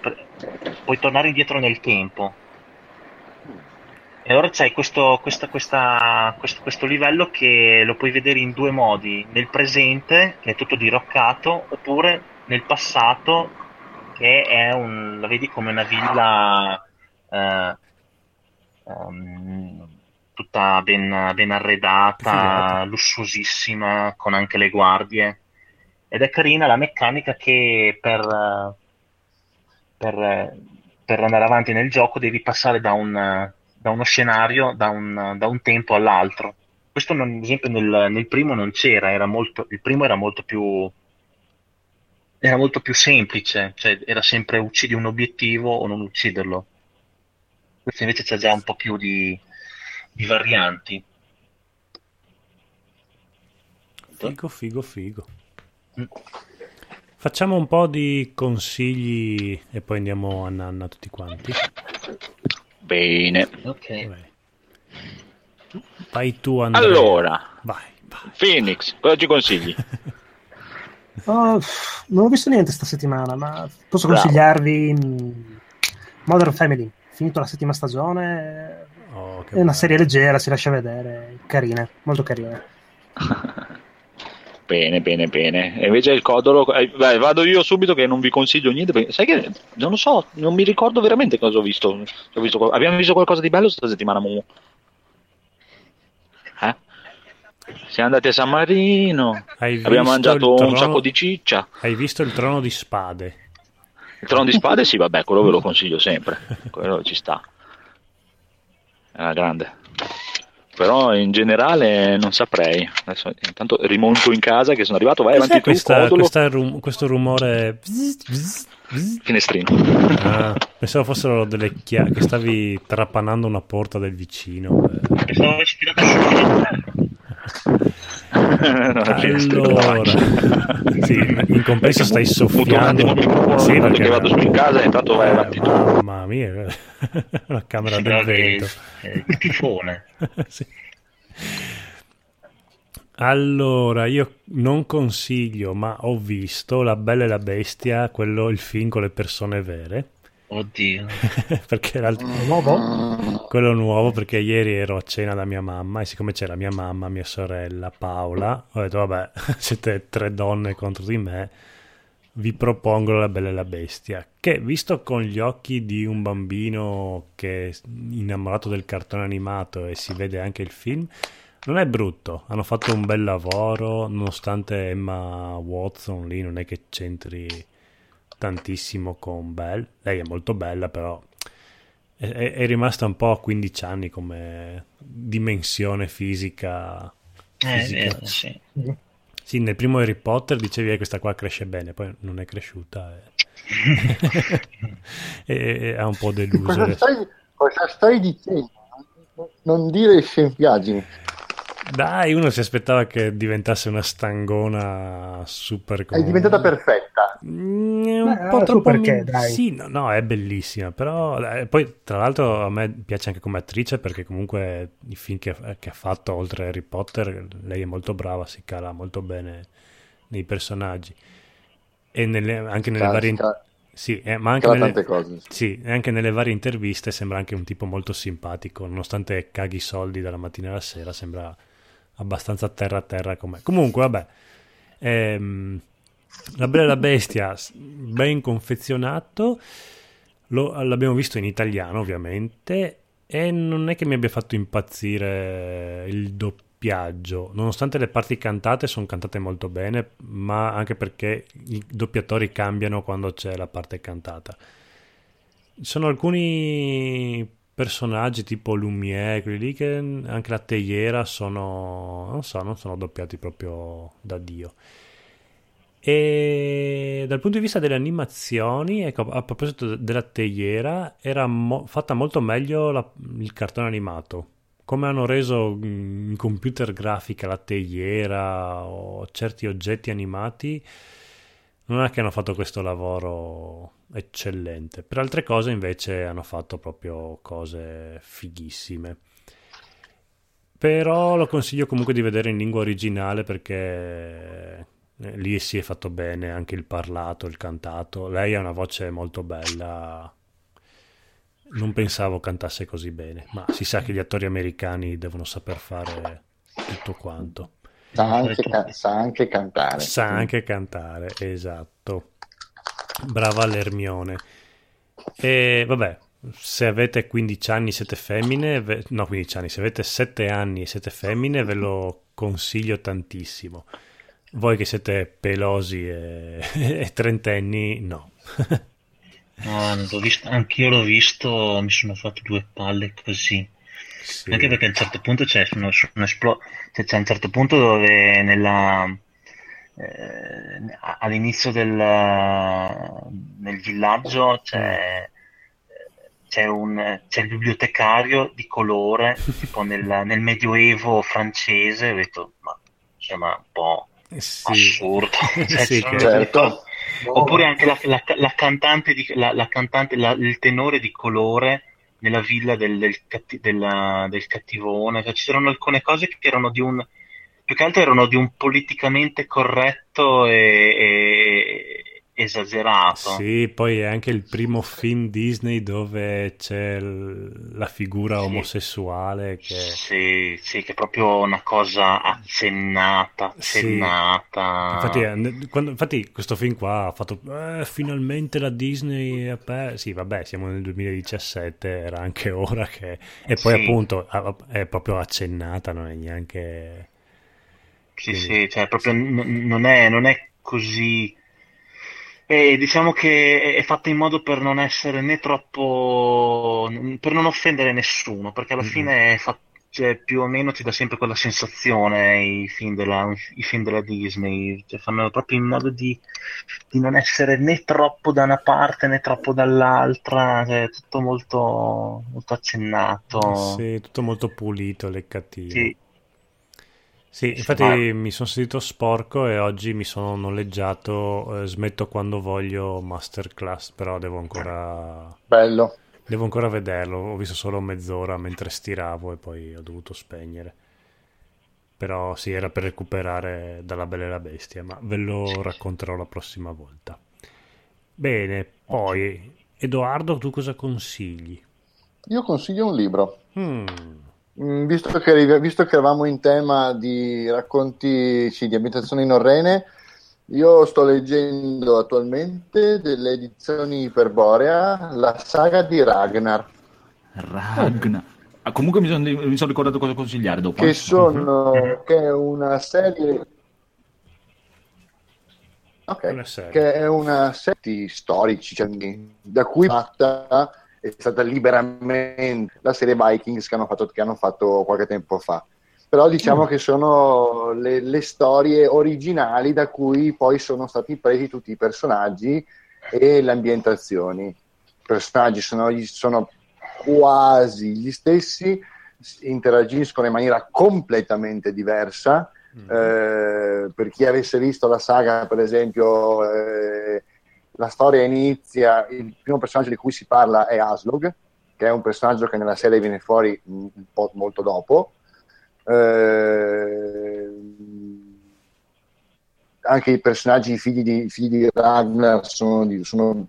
puoi tornare indietro nel tempo. E ora c'hai questo, questa, questa, questo, questo, livello che lo puoi vedere in due modi, nel presente, che è tutto diroccato, oppure nel passato, che è un, la vedi come una villa eh, um, tutta ben, ben arredata, Figata. lussuosissima, con anche le guardie. Ed è carina la meccanica che per, per, per andare avanti nel gioco devi passare da un da uno scenario, da un, da un tempo all'altro. Questo, ad esempio, nel, nel primo non c'era, era molto, il primo era molto più era molto più semplice, cioè era sempre uccidi un obiettivo o non ucciderlo. Questo invece c'è già un po' più di, di varianti. Figo, figo, figo. Mm. Facciamo un po' di consigli e poi andiamo a nanna tutti quanti. Bene. Ok. Vai tu, Andrea. Allora, vai, vai. Phoenix, cosa ci consigli? oh, non ho visto niente sta settimana, ma posso Bravo. consigliarvi Modern Family. Finito la settima stagione, oh, è una serie leggera, si lascia vedere, carina, molto carina. Bene, bene, bene. E invece il Codolo, eh, vai, vado io subito che non vi consiglio niente, perché sai che non lo so, non mi ricordo veramente cosa ho visto. Ho visto abbiamo visto qualcosa di bello questa settimana, Mumu? Eh? Siamo andati a San Marino, abbiamo mangiato trono... un sacco di ciccia. Hai visto il trono di spade? Il trono di spade, sì, vabbè, quello ve lo consiglio sempre, quello ci sta. È grande però in generale non saprei. Adesso intanto rimonto in casa che sono arrivato, vai Cos'è avanti questa, tu, questa rum- questo rumore finestrino. Ah, pensavo fossero delle chiavi che stavi trapanando una porta del vicino. Pensavo avessi tirato allora, sì, in compenso stai soffiando. Sì, perché vado su in casa e intanto vai avanti tu. Mamma mia, la camera del vento. Che tifone. sì. Allora, io non consiglio, ma ho visto La Bella e la Bestia, quello, il film con le persone vere. Oddio. perché era il... nuovo? Quello nuovo perché ieri ero a cena da mia mamma e siccome c'era mia mamma, mia sorella, Paola, ho detto vabbè, siete tre donne contro di me, vi propongo La Bella e la Bestia, che visto con gli occhi di un bambino che è innamorato del cartone animato e si vede anche il film, non è brutto, hanno fatto un bel lavoro, nonostante Emma Watson lì non è che c'entri tantissimo con Belle. Lei è molto bella, però è, è, rimasta un po' a 15 anni come dimensione fisica. Eh, fisica. Eh, sì. sì. nel primo Harry Potter dicevi che eh, questa qua cresce bene, poi non è cresciuta. E, e, ha un po' deluso. Cosa stai, cosa stai dicendo? Non dire scempiaggini. Dai, uno si aspettava che diventasse una stangona super. È diventata perfetta. Mm, un Beh, po' troppo perché, dai. Sì, no, no, è bellissima. Però eh, poi, tra l'altro, a me piace anche come attrice perché comunque i film che, che, ha fatto oltre Harry Potter, lei è molto brava, si cala molto bene nei personaggi. e nelle, anche nelle Ca- varie... ca- Sì, eh, ma anche nelle, tante cose. sì, anche nelle varie interviste sembra anche un tipo molto simpatico, nonostante caghi i soldi dalla mattina alla sera, sembra abbastanza terra a terra com'è. Comunque, vabbè, ehm, La Bella e la Bestia, ben confezionato, lo- l'abbiamo visto in italiano ovviamente, e non è che mi abbia fatto impazzire il doppiaggio, nonostante le parti cantate sono cantate molto bene, ma anche perché i doppiatori cambiano quando c'è la parte cantata. Ci sono alcuni personaggi tipo Lumière, quelli lì che anche la teiera sono, non so, non sono doppiati proprio da Dio. E dal punto di vista delle animazioni, ecco, a proposito de- della teiera, era mo- fatta molto meglio la- il cartone animato. Come hanno reso mm, in computer grafica la teiera o certi oggetti animati, non è che hanno fatto questo lavoro eccellente. Per altre cose invece hanno fatto proprio cose fighissime. Però lo consiglio comunque di vedere in lingua originale perché lì si è fatto bene anche il parlato, il cantato. Lei ha una voce molto bella. Non pensavo cantasse così bene, ma si sa che gli attori americani devono saper fare tutto quanto. Sa anche, ca- sa anche cantare. Sa anche cantare, esatto. Brava l'Ermione. E vabbè, se avete 15 anni e siete femmine, ve- no 15 anni, se avete 7 anni e siete femmine ve lo consiglio tantissimo. Voi che siete pelosi e, e trentenni, no. No, l'ho visto, anch'io l'ho visto, mi sono fatto due palle così. Sì. Anche perché a un certo punto c'è, sono, sono esplo- cioè, c'è un certo punto dove nella, eh, all'inizio del nel villaggio c'è, c'è un, c'è il bibliotecario di colore, tipo nel, nel medioevo francese, ho detto, ma sembra un po' Sì. assurdo. Cioè, Sì, ci Certo. Oppure anche la, la- la cantante, di, la, la cantante la- il tenore di colore nella villa del, del, catti- della- del cattivone. Cioè, c'erano alcune cose che erano di un. più che altro erano di un politicamente corretto e, e esagerato. Sì, poi è anche il primo film Disney dove c'è l- la figura Sì. omosessuale che... Sì, sì, che è proprio una cosa accennata, Sì. accennata. Infatti, eh, quando- infatti questo film qua ha fatto "Eh, finalmente la Disney aper-" sì vabbè siamo nel 2017 era anche ora che e poi Sì. appunto è proprio accennata non è neanche Sì, Quindi- sì, cioè proprio n- non è, non è così. E diciamo che è fatta in modo per non essere né troppo, per non offendere nessuno, perché alla Mhm. fine fa- cioè, più o meno ti dà sempre quella sensazione i film della, i film della Disney, cioè, fanno proprio in modo di, di non essere né troppo da una parte né troppo dall'altra, cioè, è tutto molto, molto accennato. sì, tutto molto pulito leccatino Sì. Sì, infatti ma- mi sono sentito sporco e oggi mi sono noleggiato eh, Smetto quando voglio Masterclass, però devo ancora Bello. Devo ancora vederlo, ho visto solo mezz'ora mentre stiravo e poi ho dovuto spegnere. Però sì, era per recuperare dalla Bella e la Bestia, ma ve lo racconterò la prossima volta. Bene, poi Edoardo, tu cosa consigli? Io consiglio un libro. Mm, Visto che, visto che eravamo in tema di racconti sì, di ambientazioni norrene, io sto leggendo attualmente delle edizioni Iperborea, la saga di Ragnar, Ragnar. Ah, comunque mi sono, mi sono ricordato cosa consigliare dopo. che, eh. sono, che è una serie... Ok, Una serie. che è una serie di storici, cioè, da cui fatta è stata liberamente la serie Vikings che hanno fatto, che hanno fatto qualche tempo fa. Però diciamo che sono le, le storie originali da cui poi sono stati presi tutti i personaggi e le ambientazioni. I personaggi sono, sono quasi gli stessi, interagiscono in maniera completamente diversa. mm. Eh, per chi avesse visto la saga, per esempio, eh, la storia inizia, il primo personaggio di cui si parla è Aslog, che è un personaggio che nella serie viene fuori un po' molto dopo. Eh, anche i personaggi figli di, figli di Ragnar sono, di, sono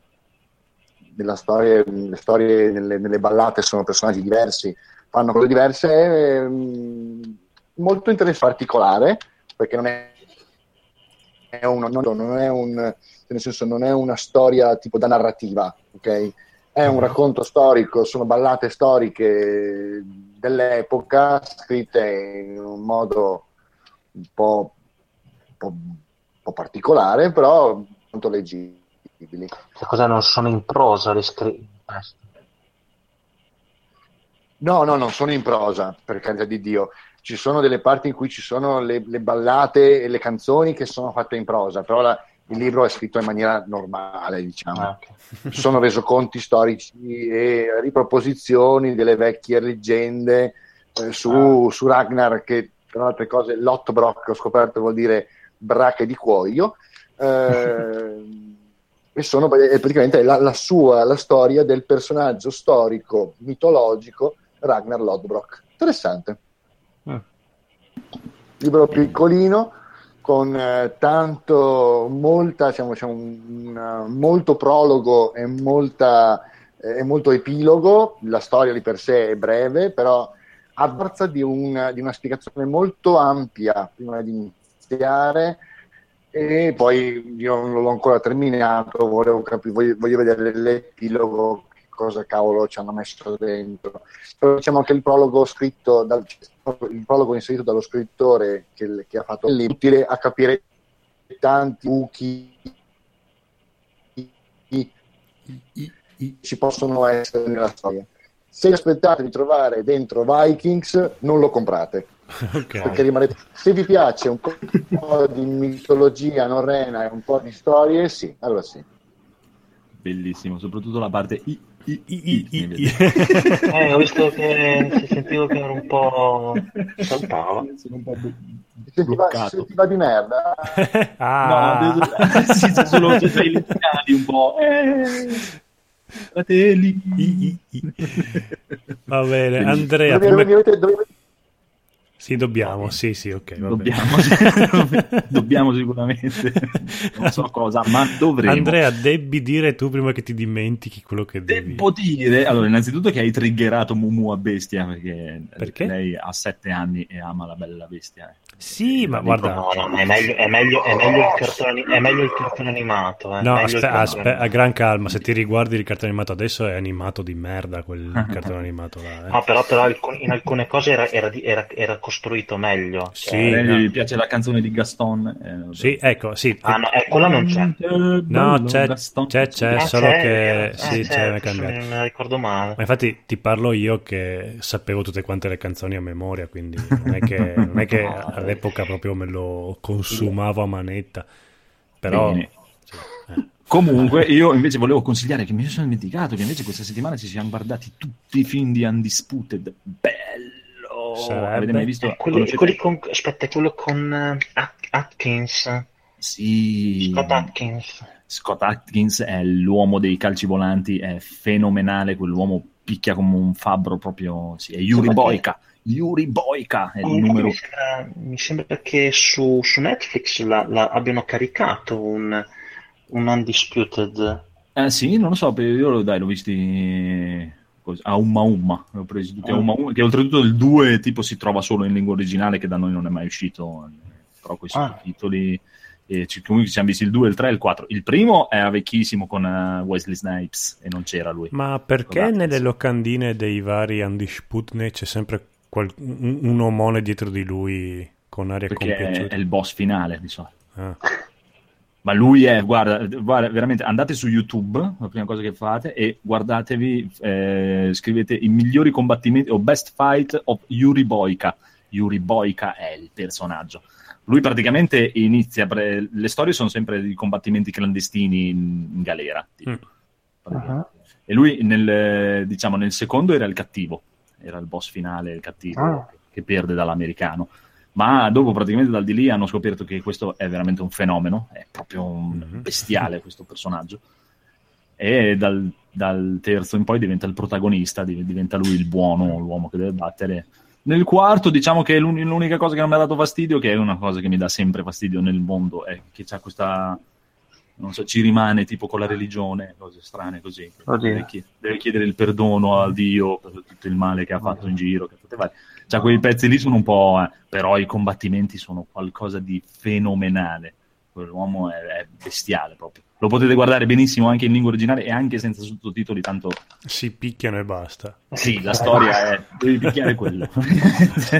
nella storia, nelle storie, nelle, nelle, ballate sono personaggi diversi, fanno cose diverse, è mm, molto interessante, particolare, perché non è, è, una, non è un, nel senso non è una storia tipo da narrativa, ok? È un racconto storico, sono ballate storiche dell'epoca, scritte in un modo un po', un po', un po particolare, però molto leggibili. Che cosa non sono in prosa le scritte? No, no, non sono in prosa, per carità di Dio. Ci sono delle parti in cui ci sono le, le ballate e le canzoni che sono fatte in prosa, però la, il libro è scritto in maniera normale, diciamo. Ah, okay. sono resoconti storici e riproposizioni delle vecchie leggende eh, su, ah. su, Ragnar, che tra le altre cose Lottbrock, ho scoperto, vuol dire brache di cuoio. Eh, e sono è praticamente la, la, sua, la storia del personaggio storico mitologico Ragnar Lodbrok. Interessante. Mm. Libro piccolino con eh, tanto, molta, diciamo, diciamo un, molto prologo e, molta, eh, molto epilogo. La storia di per sé è breve, però a forza di, un, di una spiegazione molto ampia prima di iniziare e poi io non l'ho ancora terminato, volevo capire, voglio, voglio vedere l'epilogo, che cosa cavolo ci hanno messo dentro. Però diciamo che il prologo scritto, dal, il prologo inserito dallo scrittore che, che ha fatto il libro, utile a capire tanti buchi ci possono essere nella storia. Se aspettate di trovare dentro Vikings, non lo comprate Okay. Perché rimanete... Se vi piace un po' di mitologia norrena e un po' di storie, sì, allora sì. Bellissimo, soprattutto la parte I, I, I, I, I. eh, ho visto che si sentivo che era un po' saltava. Sono un po' si sentiva, si sentiva di merda. ah. No, sì, solo cioè, i un po'. Eh. Fratelli. Va bene, Andrea. Dove, prima... dove, dove, sì, dobbiamo, sì, sì, ok. Dobbiamo, dobbiamo sicuramente, non so cosa, ma dovremo. Andrea, devi dire tu prima che ti dimentichi quello che devi. Devo dire, allora, innanzitutto che hai triggerato Mumu a bestia, perché, perché? lei ha sette anni e ama la bella bestia. Eh. Sì, ma guarda... No, no, è meglio, è meglio, è meglio, il, cartone, è meglio il cartone animato. Eh. No, aspetta, aspe- a gran calma, se ti riguardi il cartone animato adesso è animato di merda quel cartone animato là. Eh. No, però, però, in alcune cose era, era, era, era costruito meglio. Sì, cioè, no. mi piace la canzone di Gaston. Eh, sì, ecco, sì. Ah, no, eh, quella non c'è. No, c'è, c'è, c'è, ah, solo c'è, che... Eh, sì, c'è, c'è cambiato. Non ricordo male. Ma infatti ti parlo io che sapevo tutte quante le canzoni a memoria, quindi non è che, non è che all'epoca proprio me lo consumavo a manetta, però... Sì, eh. Comunque, io invece volevo consigliare che mi sono dimenticato che invece questa settimana ci siamo guardati tutti i film di Undisputed. Bello! Sarebbe... Avete mai visto? Quello, quelli con, aspetta, quello con uh, Atkins. Sì. Scott Atkins. Scott Atkins è l'uomo dei calci volanti, è fenomenale, quell'uomo picchia come un fabbro proprio. Sì, è Yuri Boyka. Yuri Boyka è il oh, numero. Mi sembra, mi sembra che su, su Netflix la, la abbiano caricato un, un Undisputed. Eh sì, non lo so, io dai, l'ho visti a Umma Umma, l'ho preso tutti a Umma Umma, che oltretutto il 2 tipo si trova solo in lingua originale che da noi non è mai uscito, però quei ah. sottotitoli e comunque ci siamo visti il 2, il 3 e il 4. Il primo era vecchissimo con uh, Wesley Snipes e non c'era lui. Ma perché nelle locandine dei vari Undisputed c'è sempre qual- un, un omone dietro di lui con aria perché compiaciuta? È il boss finale, di solito. Ah. Ma lui è, guarda, guarda, veramente andate su YouTube, la prima cosa che fate, e guardatevi, eh, scrivete i migliori combattimenti o best fight of Yuri Boyka. Yuri Boyka è il personaggio. Lui praticamente inizia, le storie sono sempre di combattimenti clandestini in, in galera. Mm. Uh-huh. E lui nel, diciamo, nel secondo era il cattivo, era il boss finale, il cattivo ah. che perde dall'americano ma dopo praticamente dal di lì hanno scoperto che questo è veramente un fenomeno, è proprio un mhm. bestiale questo personaggio. E dal, dal, terzo in poi diventa il protagonista, diventa lui il buono, l'uomo che deve battere. nel quarto, diciamo che l'un- l'unica cosa che non mi ha dato fastidio, che è una cosa che mi dà sempre fastidio nel mondo, è che c'ha questa. Non so, ci rimane tipo con la religione, cose strane così. Deve, chied- deve chiedere il perdono a Dio per tutto il male che ha fatto in giro. Cioè, quei pezzi lì sono un po'. eh, però i combattimenti sono qualcosa di fenomenale. Quell'uomo è, è bestiale proprio. Lo potete guardare benissimo anche in lingua originale e anche senza sottotitoli, tanto Si picchiano e basta. sì, la storia è. Devi picchiare quello.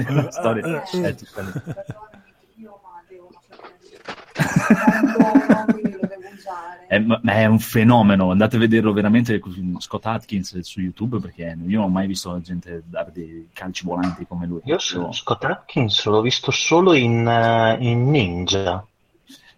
la storia è tutta È, ma è un fenomeno. Andate a vederlo veramente con Scott Atkins su YouTube perché io non ho mai visto gente dare dei calci volanti come lui. Io so- Scott Atkins l'ho visto solo in, eh, in Ninja.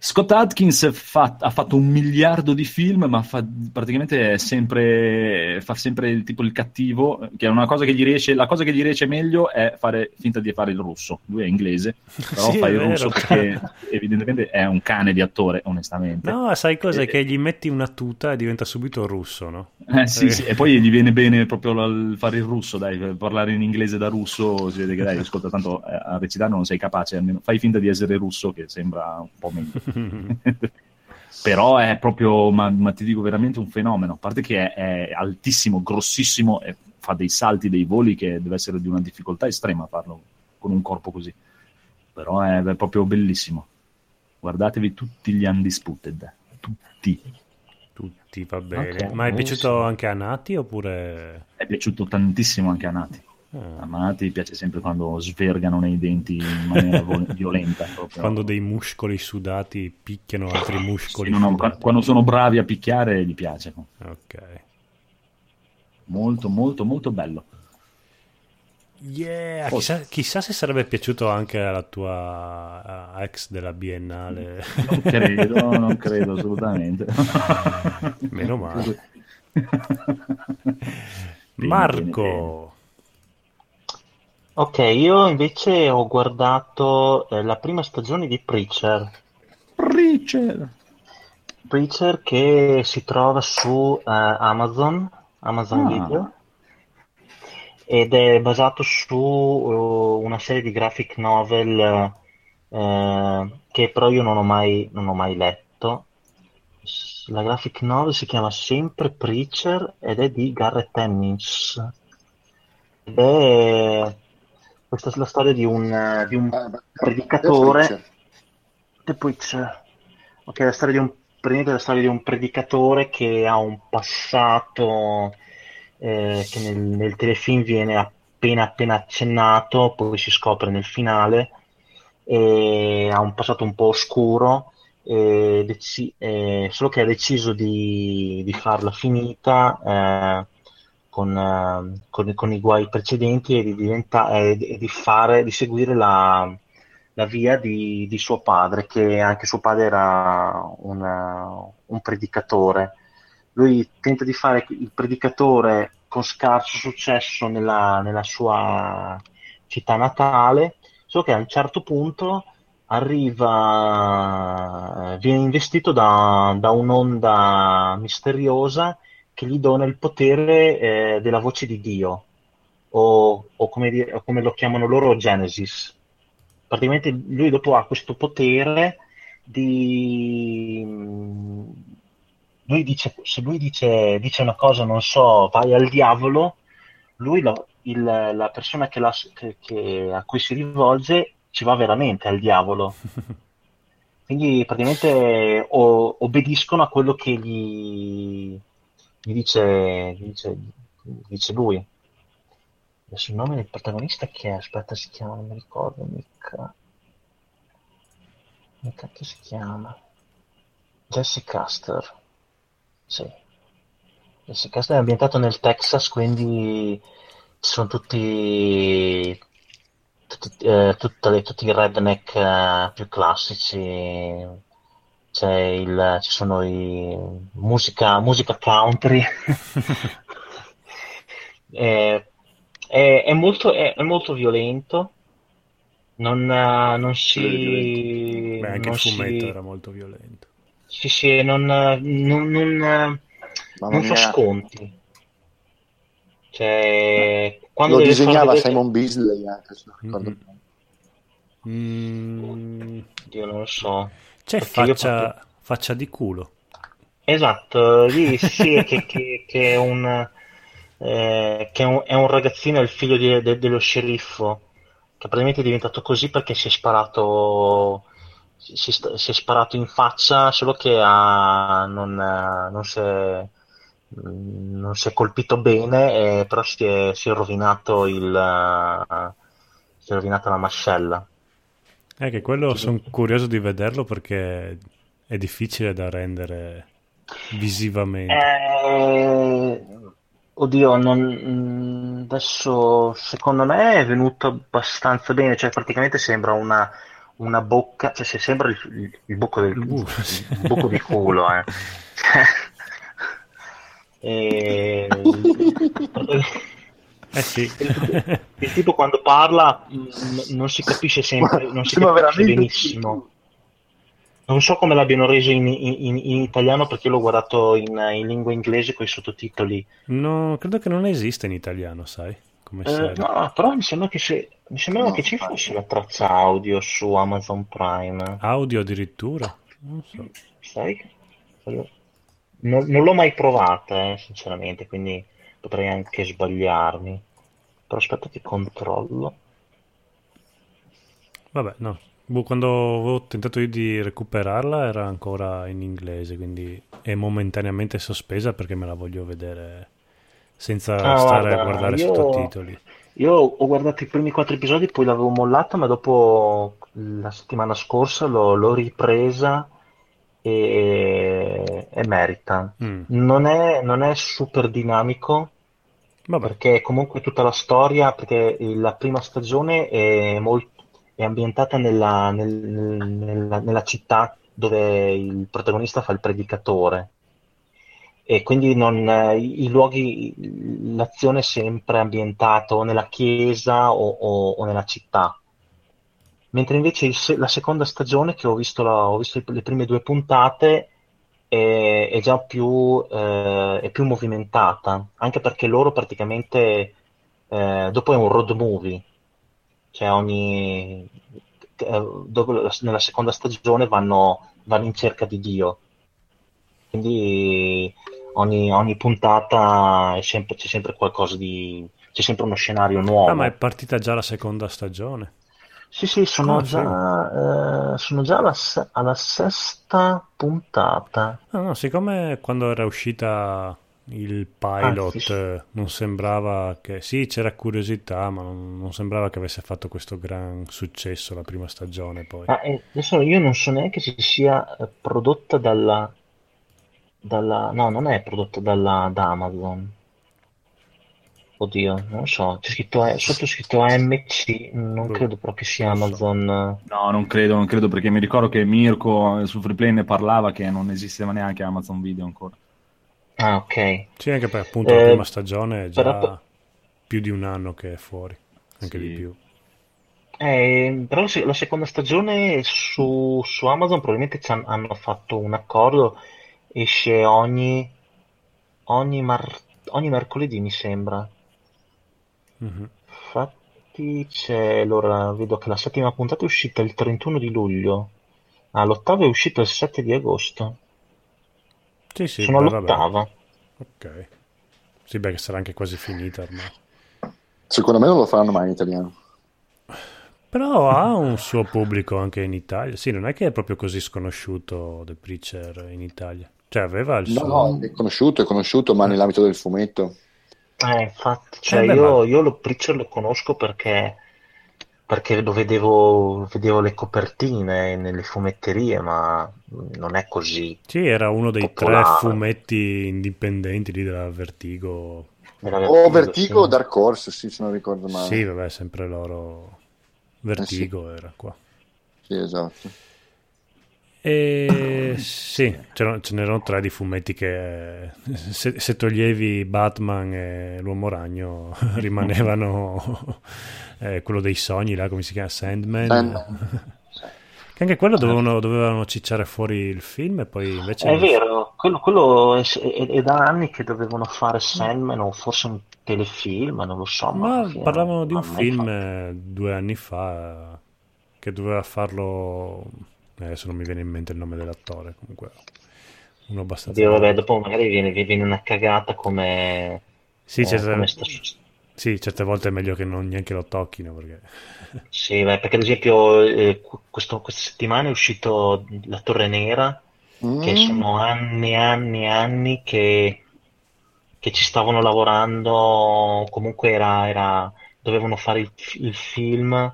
Scott Atkins fa- ha fatto un miliardo di film, ma fa, praticamente è sempre, fa sempre il, tipo il cattivo, che è una cosa che gli riesce, la cosa che gli riesce meglio è fare finta di fare il russo. Lui è inglese, però Sì, fa il russo perché evidentemente è un cane di attore, onestamente. No, sai cosa? Eh, Che gli metti una tuta e diventa subito russo, no? Eh, sì, Eh. sì, e poi gli viene bene proprio fare il russo, dai, parlare in inglese da russo, si vede che dai, ascolta, tanto eh, a recitare non sei capace, almeno fai finta di essere russo che sembra un po' meglio. Però è proprio, ma, ma ti dico veramente un fenomeno, a parte che è, è altissimo, grossissimo e fa dei salti, dei voli che deve essere di una difficoltà estrema farlo con un corpo così. Però è, è proprio bellissimo. Guardatevi tutti gli Undisputed, tutti. Tutti, va bene. Ok, Ma è piaciuto anche a Nati oppure... È piaciuto tantissimo anche a Nati. Ah, A Nati piace sempre quando svergano nei denti in maniera violenta. proprio. quando dei muscoli sudati picchiano altri Sì, muscoli no, no, qua- quando sono bravi a picchiare gli piace. Ok. Molto, molto, molto bello. Yeah, chissà, chissà se sarebbe piaciuto anche alla tua ex della Biennale. Non credo, non credo assolutamente. Meno male. Marco, Ok, io invece ho guardato eh, la prima stagione di Preacher. Preacher. Preacher che si trova su eh, Amazon, Amazon Ah. Video, ed è basato su eh, una serie di graphic novel eh, che però io non ho mai, non ho mai letto. La graphic novel si chiama sempre Preacher ed è di Garrett Hemmings. Ed è questa è la storia di un, eh, di un Ah, ma- predicatore. The Preacher. Ok, la storia di un, la storia di un predicatore che ha un passato eh, che nel, nel telefilm viene appena appena accennato, poi si scopre nel finale, e ha un passato un po' oscuro, e deci- eh, solo che ha deciso di, di farla finita eh, con, eh, con- con i guai precedenti e di, diventa- e di- fare, di seguire la, la via di, di suo padre, che anche suo padre era un, un predicatore. Lui tenta di fare il predicatore con scarso successo nella, nella sua città natale, solo che a un certo punto arriva, viene investito da, da un'onda misteriosa che gli dona il potere eh, della voce di Dio, o, o come, dire- o come lo chiamano loro, Genesis. Praticamente lui dopo ha questo potere di... Lui dice, se lui dice, dice una cosa, non so, vai al diavolo, lui, lo- il- la persona che la- che- che- a cui si rivolge, ci va veramente al diavolo. Quindi praticamente o- obbediscono a quello che gli, gli dice, gli dice, gli dice lui. Adesso il nome del protagonista che è? Aspetta, si chiama, non mi ricordo mica. Come cacchio si chiama? Jesse Custer. Sì. Jesse Custer è ambientato nel Texas, quindi ci sono tutti, tutti, eh, tutte tutti i redneck eh, più classici. C'è il, ci sono i musica, musica country. Eh, è, è molto, è, è molto violento. Non, non si. beh, anche non il fumetto si- era molto violento. Sì, sì, non, non, non, non fa sconti. Cioè, quando Lo disegnava vedere- Simon Beasley anche, se non ricordo Mhm. bene. Mm, Io non lo so. C'è faccia, proprio- faccia di culo. Esatto, lì sì, che, che- che è un, eh, che è un, è un ragazzino, è il figlio di- de- dello sceriffo, che praticamente è diventato così perché si è sparato, si, si è sparato in faccia, solo che ha- non, non si è, non si è colpito bene, eh, però si è, si è rovinato il, si è rovinata la mascella. È che quello sono curioso di vederlo perché è difficile da rendere visivamente. Eh, oddio, non, mm, adesso secondo me è venuto abbastanza bene, cioè praticamente sembra una, una bocca, cioè se sembra il, il, il buco del sì. il buco di culo, eh. E- Eh sì. il tipo quando parla mm, non si capisce sempre, non si capisce benissimo. Non so come l'abbiano reso in, in- in italiano perché l'ho guardato in, in lingua inglese con i sottotitoli. No, credo che non esista in italiano, sai, come Eh, no, però mi sembra che, se- mi sembrava No, che ci fosse la traccia audio su Amazon Prime. Audio addirittura? Non so. Sai? Non, non l'ho mai provata, eh, sinceramente, quindi potrei anche sbagliarmi. Però aspetta che controllo. Vabbè, no. Boh, quando avevo tentato io di recuperarla era ancora in inglese, quindi è momentaneamente sospesa perché me la voglio vedere senza Ah, stare guarda, a guardare io- sottotitoli. Io ho guardato i primi quattro episodi, poi l'avevo mollata, ma dopo la settimana scorsa l'ho l'ho ripresa e, e merita. Mm, Non è, non è super dinamico, Vabbè, perché comunque tutta la storia, perché la prima stagione è, molt- è ambientata nella, nel- nella- nella città dove il protagonista fa il predicatore e quindi non, i, luoghi, l'azione è sempre ambientata nella chiesa o, o- o nella città. Mentre invece il la seconda stagione, che ho visto, la- ho visto le prime due puntate, è, è già più, eh, è più movimentata, anche perché loro praticamente eh, dopo è un road movie, cioè ogni, eh, nella seconda stagione vanno, vanno in cerca di Dio, quindi ogni, ogni puntata è sempre- c'è sempre qualcosa di, c'è sempre uno scenario nuovo. ah, ma è partita già la seconda stagione. Sì, sì, sono Ah, sì. già, eh, sono già alla, se- alla sesta puntata. Ah, no, siccome quando era uscita il pilot Ah, sì, eh, non sembrava che... Sì, c'era curiosità, ma non, non sembrava che avesse fatto questo gran successo la prima stagione poi. Ah, e adesso io non so neanche se sia eh, prodotta dalla, dalla... No, non è prodotta dalla, da Amazon. Oddio, non so, c'è scritto, sotto scritto AMC, non Boh, credo proprio sia non so. Amazon. No, non credo, non credo perché mi ricordo che Mirko eh, su Freeplay ne parlava che non esisteva neanche Amazon Video ancora. Ah, ok. Sì, anche perché appunto la Eh, prima stagione è già però- più di un anno che è fuori, anche Sì. di più. Eh, però la seconda stagione su, su Amazon probabilmente hanno fatto un accordo, esce ogni, ogni, mar- ogni mercoledì, mi sembra. Mhm. Infatti c'è, allora vedo che la settima puntata è uscita il 31 di luglio, ah, l'ottava è uscita il 7 di agosto. Sì, sì, Sono all'ottava. Ok. Sì, beh, che sarà anche quasi finita ormai. Secondo me non lo faranno mai in italiano. Però ha un suo pubblico anche in Italia. Sì, non è che è proprio così sconosciuto The Preacher in Italia. Cioè, aveva il No, suo... no, è conosciuto, è conosciuto, ma nell'ambito del fumetto. Eh, infatti, cioè Eh, io, io lo Preacher lo conosco perché, perché lo vedevo, vedevo le copertine nelle fumetterie, ma non è così. Sì, era uno dei tre Popolare. fumetti indipendenti lì della Vertigo. Era O Vertigo o sì. Dark Horse, sì, se non ricordo male. Sì, vabbè, sempre loro. Vertigo era qua. Sì, esatto. E sì, ce n'erano tre di fumetti che se, se toglievi Batman e l'Uomo Ragno rimanevano eh, quello dei sogni, là come si chiama? Sandman. Sandman. Che Che anche quello dovevano, dovevano cicciare fuori il film e poi invece... È vero, quello, quello è, è- è da anni che dovevano fare Sandman o forse un telefilm, non lo so. Ma fine parlavano di un film fatto. eh, due anni fa che doveva farlo... eh, Adesso non mi viene in mente il nome dell'attore, comunque uno abbastanza... Oddio, vabbè, dopo magari viene, viene una cagata come, Sì, eh, certe, come sta succedendo. sì, certe volte è meglio che non neanche lo tocchino perché... Sì, beh, perché ad esempio eh, qu- questo- questa settimana è uscito La Torre Nera, che Mm. sono anni e anni e anni che, che ci stavano lavorando, comunque era, era- dovevano fare il, il film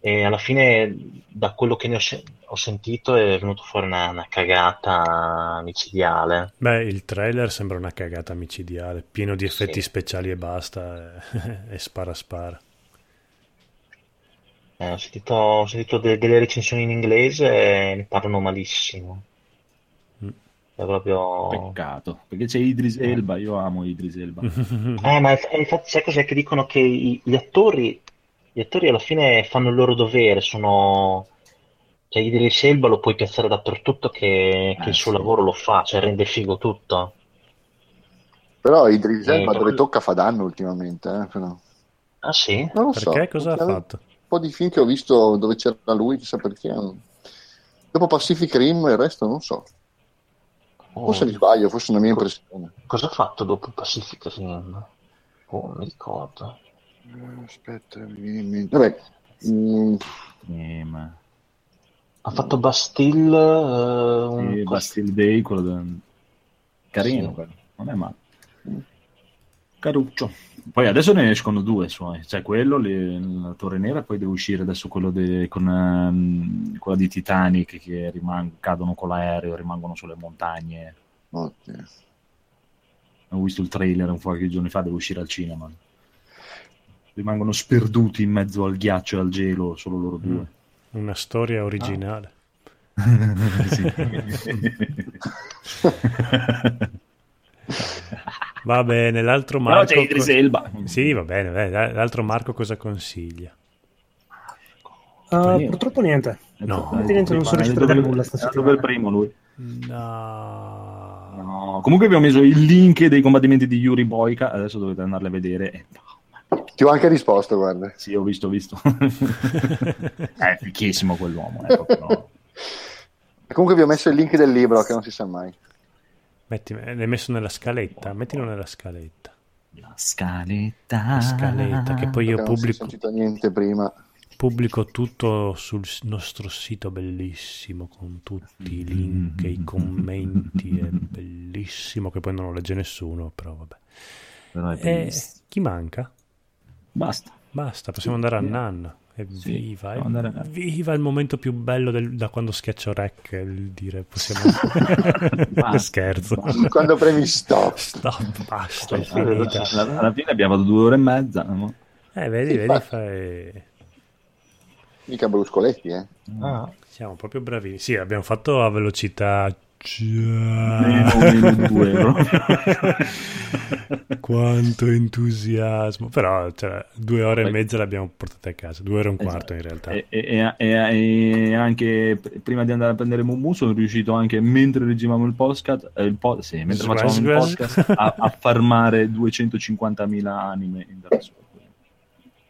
e alla fine da quello che ne ho, ho sentito è venuto fuori una, una cagata micidiale. Beh, il trailer sembra una cagata micidiale, pieno di effetti Sì. speciali e basta, e, e spara spara. Eh, ho sentito, ho sentito de- delle recensioni in inglese e ne parlano malissimo. Mm. È proprio... Peccato, perché c'è Idris Elba, io amo Idris Elba. Eh, ma inf- infatti sai cos'è che dicono che i- gli attori, gli attori alla fine fanno il loro dovere, sono... Cioè, Idris Elba lo puoi piazzare dappertutto che, che Eh, il suo sì. lavoro lo fa, cioè rende figo tutto. Però Idris Elba Eh, dove tocca fa danno ultimamente. eh, però. Ah sì? Non lo so. Perché? Cosa ha C'è fatto? Un po' di film che ho visto dove c'era lui, chissà perché. Dopo Pacific Rim il resto non so. Oh, Forse mi sbaglio, forse è una mia impressione. cosa ha fatto dopo Pacific Rim? Oh, non mi ricordo. Eh, Aspetta, mi viene in mente. Vabbè, mm, Eh, ma... Ha fatto Bastille, eh, un Sì, Bastille Day, quello del... carino, Sì. quello. non è male. Caruccio. Poi adesso ne escono due suoi, cioè quello, le- la Torre Nera, e poi deve uscire adesso quello de- con ehm, quella di Titanic che rimang- cadono con l'aereo, rimangono sulle montagne. ottimo. Ho visto il trailer un qualche giorno fa, deve uscire al cinema. Rimangono sperduti in mezzo al ghiaccio e al gelo, solo loro due. Una storia originale. Sì. Va bene, l'altro Però Marco... c'è Idris Elba. Sì, va bene, beh, l'altro Marco cosa consiglia? Uh, purtroppo niente. No. Niente, non sono riuscito a vedere nulla sta Dove settimana. il primo lui? No. No. Comunque abbiamo messo il link dei combattimenti di Yuri Boyka, adesso dovete andarli a vedere. Eh, Ti ho anche risposto, guarda. Sì, ho visto, ho visto. è fichissimo quell'uomo. È proprio... E comunque vi ho messo il link del libro, che non si sa mai. Metti, l'hai messo nella scaletta, mettilo nella scaletta. La scaletta. La scaletta, che poi io Perché non si è pubblico, sentito niente prima. pubblico tutto sul nostro sito bellissimo, con tutti i link e i commenti, è bellissimo, che poi non lo legge nessuno, però vabbè. Però è E bellissimo. chi manca? Basta. Basta, possiamo andare a Nan. Evviva, possiamo andare evviva il momento più bello del- da quando schiaccio rec, il dire possiamo... Basta. Scherzo. Quando premi stop. Stop, basta, è Cioè, finita. alla, alla fine abbiamo due ore e mezza. no? Eh, vedi, vedi, Infatti. fai... Mica bruscoletti, eh. Ah, Siamo proprio bravi. Sì, abbiamo fatto a velocità... Meno, meno due. Quanto entusiasmo. Però cioè, due ore e Poi- mezza l'abbiamo portate a casa. Due ore e un quarto in realtà. E, e- e- e anche pr- prima di andare a prendere Mumu sono riuscito anche mentre reggivamo il podcast, eh, il po- sì, mentre Sguas, facevamo il sguas. podcast a, a farmare 250.000 anime in Dark Souls.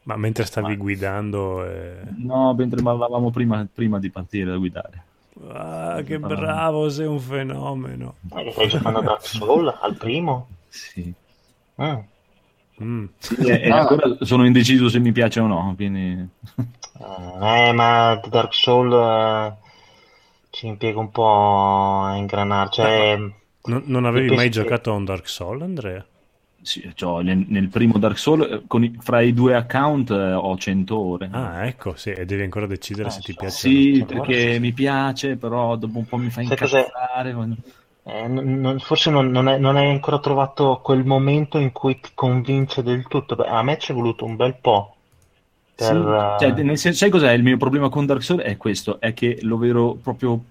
Ma mentre stavi Ma- guidando... eh, No, mentre parlavamo prima, prima di partire da guidare. Ah, che bravo, sei un fenomeno. eh, che stai giocando a Dark Souls al primo? Sì. Mm. Mm. Sì, e, e Ah. ancora sono indeciso se mi piace o no. Quindi... Eh, ma Dark Souls eh, ci impiega un po' a ingranare. Cioè, Non, non avevi mai giocato a un Dark Soul, Andrea? Sì, cioè, nel, nel primo Dark Souls, eh, con i- fra i due account eh, ho 100 ore. Ah, ecco, sì, e devi ancora decidere Ah, se ti sì. piace Sì, Sì, perché sì. mi piace, però dopo un po' mi fa Sai cos'è? Eh, non- non- forse non, non è- non hai ancora trovato quel momento in cui ti convince del tutto. Beh, a me ci è voluto un bel po'. Per, Sì, eh, cioè, nel senso, sai cos'è il mio problema con Dark Souls? È questo, è che lo vedo proprio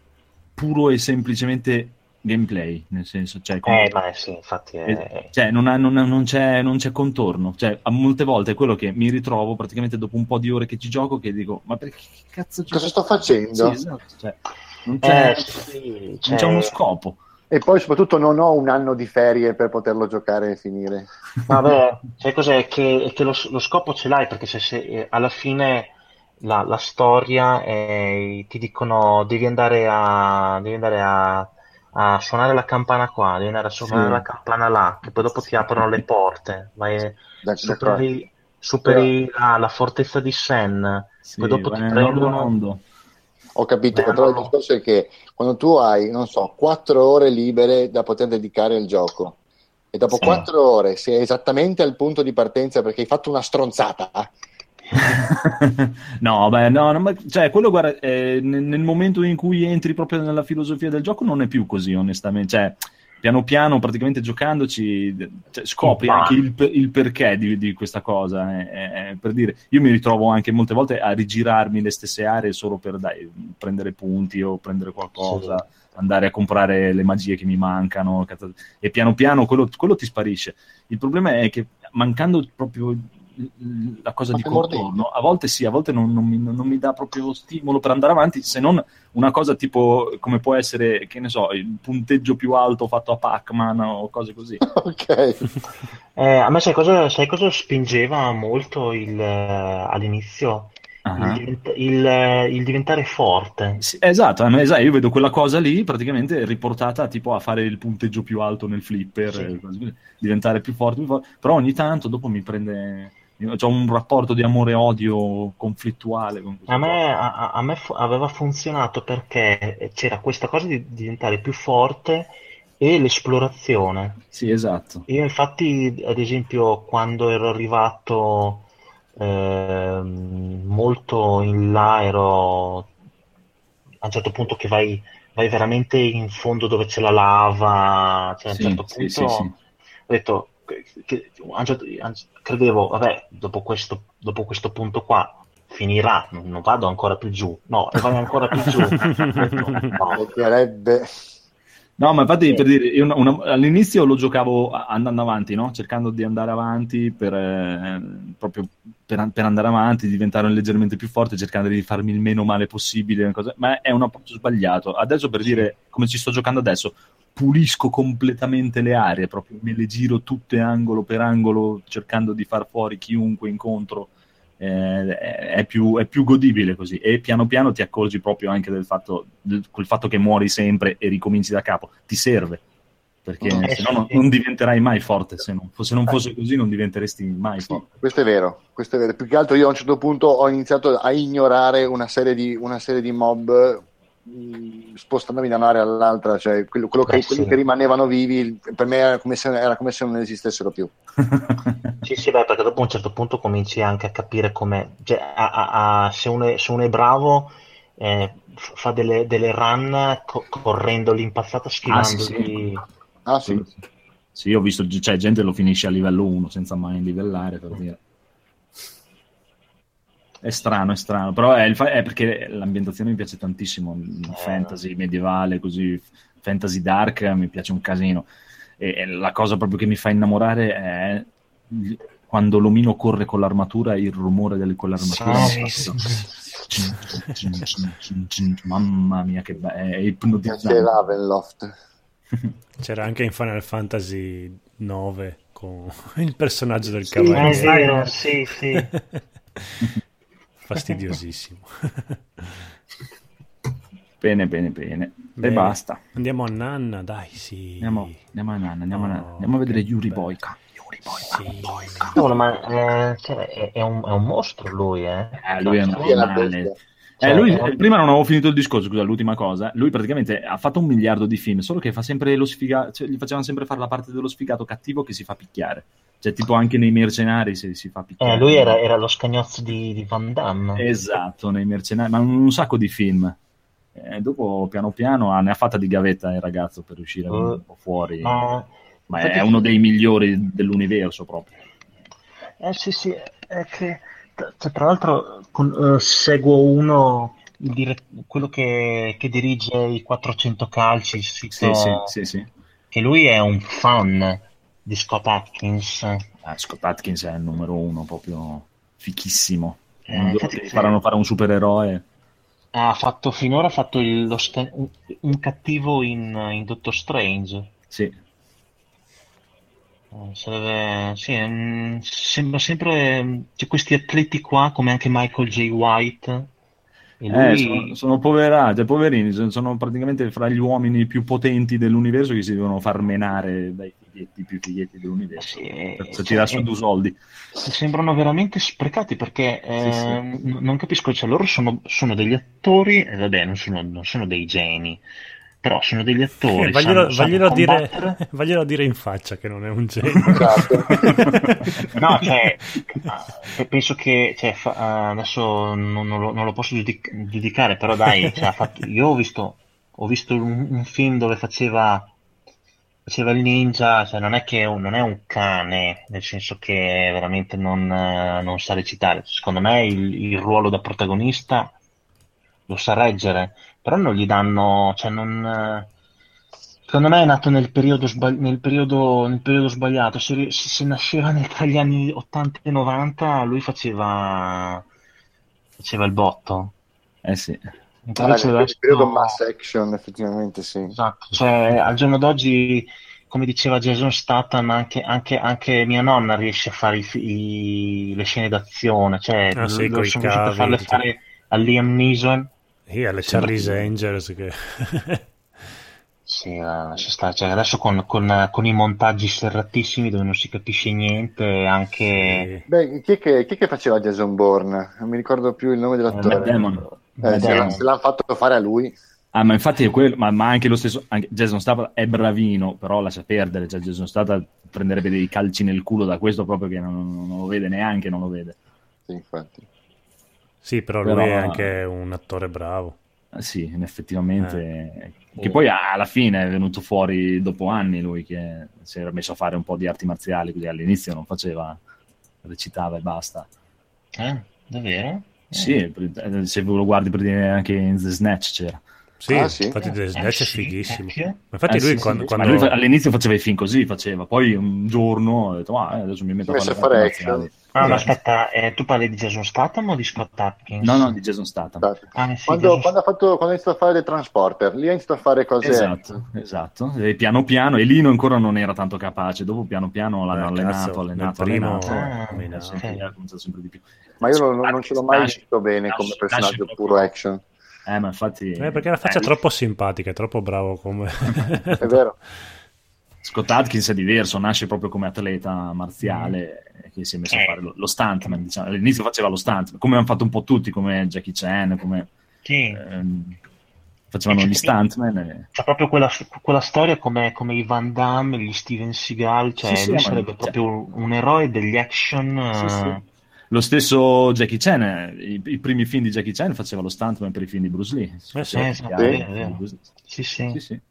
puro e semplicemente gameplay, nel senso, cioè, come- Eh, ma sì, infatti è... eh, cioè, non, ha- non non c'è, non c'è contorno. Cioè, a molte volte è quello che mi ritrovo praticamente dopo un po' di ore che ci gioco che dico, ma perché che cazzo Cosa sto facendo? Sì, esatto, cioè, non c'è, Eh, sì, non cioè- c'è uno scopo. E poi soprattutto non ho un anno di ferie per poterlo giocare e finire. Vabbè, sai cos'è? Che, è che lo, lo scopo ce l'hai perché se, se- eh, alla fine la, la storia è- ti dicono devi andare a, devi andare a, a suonare la campana qua, devi andare a suonare Sì. la campana là, che poi dopo ti aprono le porte, vai, D'accordo. superi, superi la, la fortezza di Sen, Sì, poi dopo ti prendono... Ho capito, Beh, però il no. discorso è che quando tu hai, non so, quattro ore libere da poter dedicare al gioco e dopo Sì. quattro ore sei esattamente al punto di partenza perché hai fatto una stronzata, no, beh, no, no, ma, cioè, quello guarda, eh, nel, nel momento in cui entri proprio nella filosofia del gioco non è più così, onestamente. Cioè, piano piano, praticamente giocandoci, cioè, scopri anche il, il perché di, di questa cosa. eh, eh, per dire, io mi ritrovo anche molte volte a rigirarmi le stesse aree solo per dai, prendere punti o prendere qualcosa. Andare a comprare le magie che mi mancano e piano piano quello, quello ti sparisce. Il problema è che mancando proprio la cosa Ma di contorno, a volte sì, a volte non, non mi, non mi dà proprio stimolo per andare avanti, se non una cosa tipo come può essere, che ne so, il punteggio più alto fatto a Pac-Man o cose così. ok? Eh, a me sai cosa, sai cosa spingeva molto il, eh, all'inizio? Ah. Il, divent- il, eh, il diventare forte. Sì, esatto, esatto, io vedo quella cosa lì praticamente riportata tipo a fare il punteggio più alto nel flipper, Sì. e così, diventare più forte, più forte, però ogni tanto dopo mi prende, ho un rapporto di amore-odio conflittuale con A me, a- a- me fu- aveva funzionato perché c'era questa cosa di diventare più forte e l'esplorazione. Sì, esatto. Io infatti, ad esempio, quando ero arrivato ehm, molto in là, ero a un certo punto che vai, vai veramente in fondo dove c'è la lava, cioè a un Sì, certo sì, punto sì, sì. ho detto, che- certo- credevo, vabbè, dopo questo, dopo questo punto qua finirà, non, vado ancora più giù, no, vai ancora più giù. No. Ma infatti per dire, io una- una- all'inizio lo giocavo andando avanti, no? Cercando di andare avanti per, eh, proprio per, per andare avanti, diventare leggermente più forte, cercando di farmi il meno male possibile, cose- ma è un approccio sbagliato. Adesso per dire come ci sto giocando adesso, pulisco completamente le aree, proprio me le giro tutte angolo per angolo, cercando di far fuori chiunque incontro. Eh, è, più, è più godibile così. E piano piano ti accorgi proprio anche del fatto, del, quel fatto che muori sempre e ricominci da capo. Ti serve perché Eh, se no non, non diventerai mai forte. Se non, se non fosse così non diventeresti mai Sì, forte. questo è vero, questo è vero. Più che altro io a un certo punto ho iniziato a ignorare una serie di, una serie di mob spostandomi da un'area all'altra, cioè quello, quello che, Eh, sì. quelli che rimanevano vivi per me era come, se, era come se non esistessero più. Sì, sì, beh, perché dopo a un certo punto cominci anche a capire come, cioè, a- a- a- se, uno è, se uno è bravo, eh, fa delle, delle run co- correndo l'impazzata, Ah, sì, schivandoli. Ah sì, sì, sì, ho visto c'è gente che lo finisce a livello 1 senza mai livellare per dire è strano, è strano, però è, fa- è perché l'ambientazione mi piace tantissimo, Eh. fantasy medievale, così, fantasy dark mi piace un casino. E, e la cosa proprio che mi fa innamorare è quando l'omino corre con l'armatura e il rumore di quell'armatura. Sì, sì, Mamma mia, che be- è c'è ipnotizzante. Ravenloft. C'era anche in Final Fantasy 9 con il personaggio del cavaliere. sì, sì. Fastidiosissimo. Bene, bene, bene. E Bene. basta. Andiamo a Nanna, dai, sì. Andiamo, andiamo a Nanna, andiamo, a Nanna. Oh, Andiamo a vedere Yuri. Boyka. Yuri Boyka. Sì. Cavolo, ma eh, cioè, è, è un, è un mostro lui, eh? Eh, lui è un animale. Eh, Cioè, lui, eh, prima non avevo finito il discorso, scusa, l'ultima cosa. Lui praticamente ha fatto un miliardo di film, solo che fa sempre lo sfigato, cioè, gli facevano sempre fare la parte dello sfigato cattivo che si fa picchiare. Cioè, tipo anche nei mercenari si, si fa picchiare. eh, lui era, era lo scagnozzo di, di Van Damme. Esatto, nei mercenari, ma un, un sacco di film. Eh, dopo, piano piano, ah, ne ha fatta di gavetta il ragazzo per uscire Uh, un po' fuori. Ma, ma infatti- è uno dei migliori dell'universo proprio. Eh sì, sì, è che cioè, tra l'altro con- eh, seguo uno dire- quello che, che dirige i 400 calci, il sito, Sì, sì, sì, che lui è un fan di Scott Atkins. Eh, Scott Atkins è il numero uno, proprio fichissimo. Eh, infatti, faranno fare un supereroe. Ha fatto finora ha fatto il- sta- un, un cattivo in, in Doctor Strange. Sì, sarebbe- sì, sembra sempre mm, c'è questi atleti qua come anche Michael J. White. Eh, lui sono, sono poverati, poverini, sono, praticamente fra gli uomini più potenti dell'universo che si devono far menare dai fighetti più fighetti dell'universo Sì, per, cioè, tirare su eh, due soldi. sembrano veramente sprecati perché eh, Sì, sì. n- non capisco, cioè loro sono, sono degli attori, e vabbè, non sono, non sono dei geni, però sono degli attori, Eh, vaglielo, sanno, sanno vaglielo dire, combattere. vaglielo dire in faccia che non è un genio. Esatto. No, cioè, eh, penso che cioè, fa- eh, adesso non, non lo, non lo posso giudic- giudicare, però dai, cioè, fatto- io ho visto, ho visto un, un film dove faceva, faceva il ninja, cioè, non è che è un- non è un cane, nel senso che veramente non, eh, non sa recitare. Secondo me il, il ruolo da protagonista lo sa reggere, però non gli danno, cioè non... Secondo me è nato nel periodo, sbagli- nel periodo, nel periodo sbagliato. Se, se- se nasceva tra gli anni 80 e 90, lui faceva, faceva il botto. Eh sì. Ah, invece nel adesso- periodo mass action, effettivamente sì. Esatto, cioè, al giorno d'oggi, come diceva Jason Statham, anche, anche- anche mia nonna riesce a fare i i- le scene d'azione, cioè, Ah, sì, lo sono riuscito a farle fare a Liam Neeson. Sì, alle Sembra Charlie's che- Angels che... Sì, eh, lascia stare. Cioè, adesso con, con- con i montaggi serratissimi dove non si capisce niente, anche... Beh, chi è, che, chi è che faceva Jason Bourne? Non mi ricordo più il nome dell'attore. Eh, Matt Damon. Eh, Damon. l'ha- se l'hanno fatto fare a lui. Ah, ma infatti è quello, ma, ma anche lo stesso, anche Jason Statham è bravino, però lascia perdere, cioè Jason Statham prenderebbe dei calci nel culo da questo proprio che non, non lo vede neanche, non lo vede. Sì, infatti. Sì, però lui Però- è anche un attore bravo. Eh, Sì, effettivamente. Che poi alla fine è venuto fuori dopo anni lui che si era messo a fare un po' di arti marziali, così all'inizio non faceva, recitava e basta. Eh, davvero? Eh. Sì, eh, se lo guardi per dire anche in The Snatch c'era. Sì, Ah, sì? infatti The Eh, Snatch è sì, fighissimo. Ma infatti Eh, lui sì, quando... sì, quando- ma lui all'inizio faceva i film così, faceva. Poi un giorno ho detto, ah, adesso mi metto è a fare action. marziali." Ah, ma aspetta, eh, tu parli di Jason Statham o di Scott Atkins? No, no, di Jason Statham. Ah, sì, Quando, Jason- quando ha fatto, quando ha iniziato a fare le transporter, lì ha iniziato a fare cose. Esatto, esatto. E piano piano, e Lino ancora non era tanto capace, dopo piano piano l'hanno Eh, allenato, cazzo, allenato, primo- allenato. Ah, sempre- ha cominciato sempre di più. Ma io non, non ce l'ho mai visto bene come personaggio puro action. Eh, ma infatti... Eh, perché la faccia è eh, troppo simpatica, è troppo bravo come... È vero. Scott Atkins è diverso, nasce proprio come atleta marziale eh, che si è messo a Eh. fare lo, lo stuntman. Diciamo. All'inizio faceva lo stuntman, come hanno fatto un po' tutti, come Jackie Chan, come Sì, ehm, facevano gli stuntman. e- c'è proprio quella, quella storia come, come i Van Damme, gli Steven Seagal, cioè Sì, sì, lui sarebbe cioè- proprio un, eroe degli action. Sì, sì. Lo stesso Jackie Chan, eh, i, i primi film di Jackie Chan faceva lo stuntman per i film di Bruce Lee. Eh, sì. Sì, sì.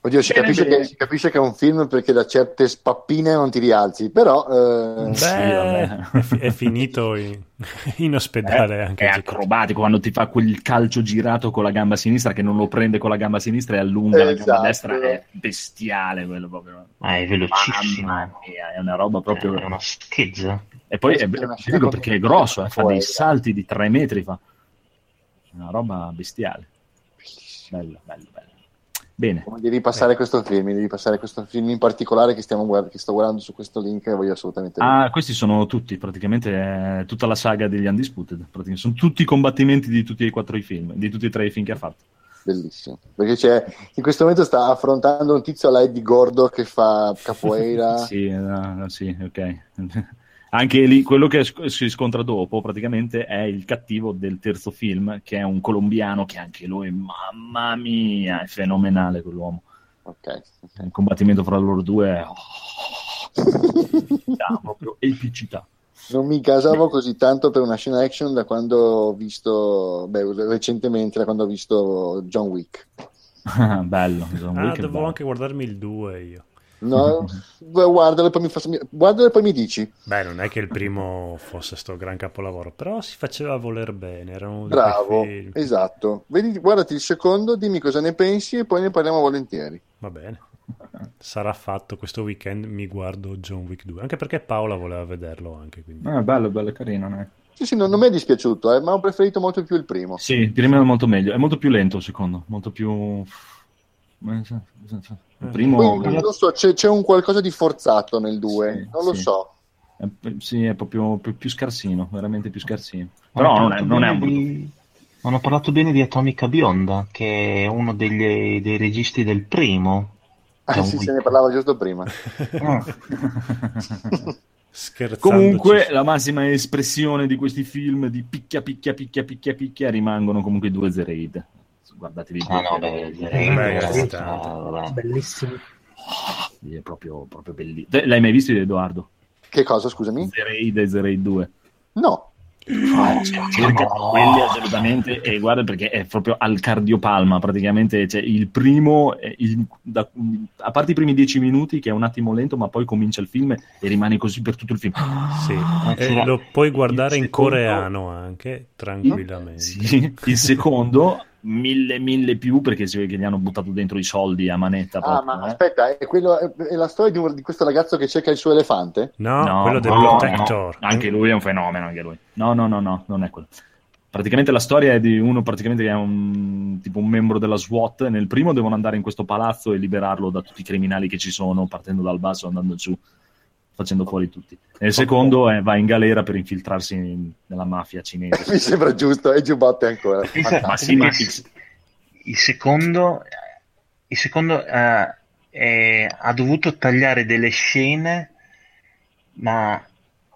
Oddio, si Bene, capisce, bene. che, si capisce che è un film perché da certe spappine non ti rialzi, però eh, Beh, Sì, è, fi- è finito in, in ospedale È, anche. è acrobatico quando ti fa quel calcio girato con la gamba sinistra che non lo prende con la gamba sinistra e allunga la Esatto. gamba destra. È bestiale quello proprio. Ah, è velocissimo. Mamma mia, è una roba proprio. È una scheggia. E poi è, È be- una ti dico perché è grosso, eh, fa dei salti di tre metri. Fa. Una roba bestiale. Bello, bello, bello. Bene. come devi passare questo film, devi passare questo film in particolare che, stiamo guard- che sto guardando su questo link e voglio assolutamente vedere. Ah, questi sono tutti, praticamente è tutta la saga degli Undisputed. Sono tutti i combattimenti di tutti e quattro i film, di tutti e tre i film che ha fatto. Bellissimo. Perché c'è, in questo momento sta affrontando un tizio alla Eddie Gordo che fa capoeira. Sì, eh, sì, ok. Anche lì, quello che si scontra dopo praticamente è il cattivo del terzo film, che è un colombiano che anche lui, mamma mia, è fenomenale quell'uomo. Ok. Il combattimento fra loro due è epicità, proprio epicità. Non mi casavo così tanto per una scena action da quando ho visto, beh, recentemente, da quando ho visto John Wick. bello, John Ah, Wick è devo bello. anche guardarmi il 2 io. No, guardalo e poi mi, fa- guardalo e poi mi dici. Beh, non è che il primo fosse sto gran capolavoro, però si faceva voler bene. Bravo, esatto. Vedi, guardati il secondo, dimmi cosa ne pensi e poi ne parliamo volentieri. Va bene. Sarà fatto questo weekend. Mi guardo John Wick 2. Anche perché Paola voleva vederlo anche. Quindi. Ah, bello, bello, carino. eh. Sì, sì, non, non mi è dispiaciuto, eh, ma ho preferito molto più il primo. Sì, rimane molto meglio. È molto più lento il secondo, molto più... Il primo... Poi, non lo so, c'è, c'è un qualcosa di forzato nel 2, Sì, non lo sì. so. È, sì, è proprio più, più scarsino, veramente più scarsino. Però non è, non è un brutto... di... Hanno parlato bene di Atomica Bionda, che è uno degli- dei registi del primo. Ah, John sì, se ne parlava giusto prima. Ah. Comunque, la massima espressione di questi film di picchia, picchia, picchia, picchia, picchia rimangono comunque i due Zereid. Guardatevi ah, no, beh, direi- ah, vabbè. Bellissimi. È proprio, proprio bellissimo. L'hai mai visto Edoardo? Che cosa, scusami? Zereid e Zereid 2. No. Cerca quelli assolutamente e guarda perché è proprio al cardiopalma praticamente cioè, il primo è il- da- a parte i primi dieci minuti che è un attimo lento ma poi comincia il film e rimane così per tutto il film Sì. Ah, E c'era- lo puoi guardare il in secondo- coreano anche, tranquillamente. Sì, il secondo mille mille più perché si vede che gli hanno buttato dentro i soldi a manetta Ah, proprio, ma eh. aspetta, è, quello, è, è la storia di, un- di questo ragazzo che cerca il suo elefante? No, No, quello del no, Protector. no. anche lui è un fenomeno anche lui no no no no non è quello praticamente la storia è di uno praticamente che è un tipo un membro della SWAT nel primo devono andare in questo palazzo e liberarlo da tutti i criminali che ci sono partendo dal basso e andando giù facendo fuori tutti nel secondo eh, va in galera per infiltrarsi in- nella mafia cinese Mi sembra giusto, e giubbotte ancora. Ma sì ma il, il- il secondo, il secondo eh, è- ha dovuto tagliare delle scene, ma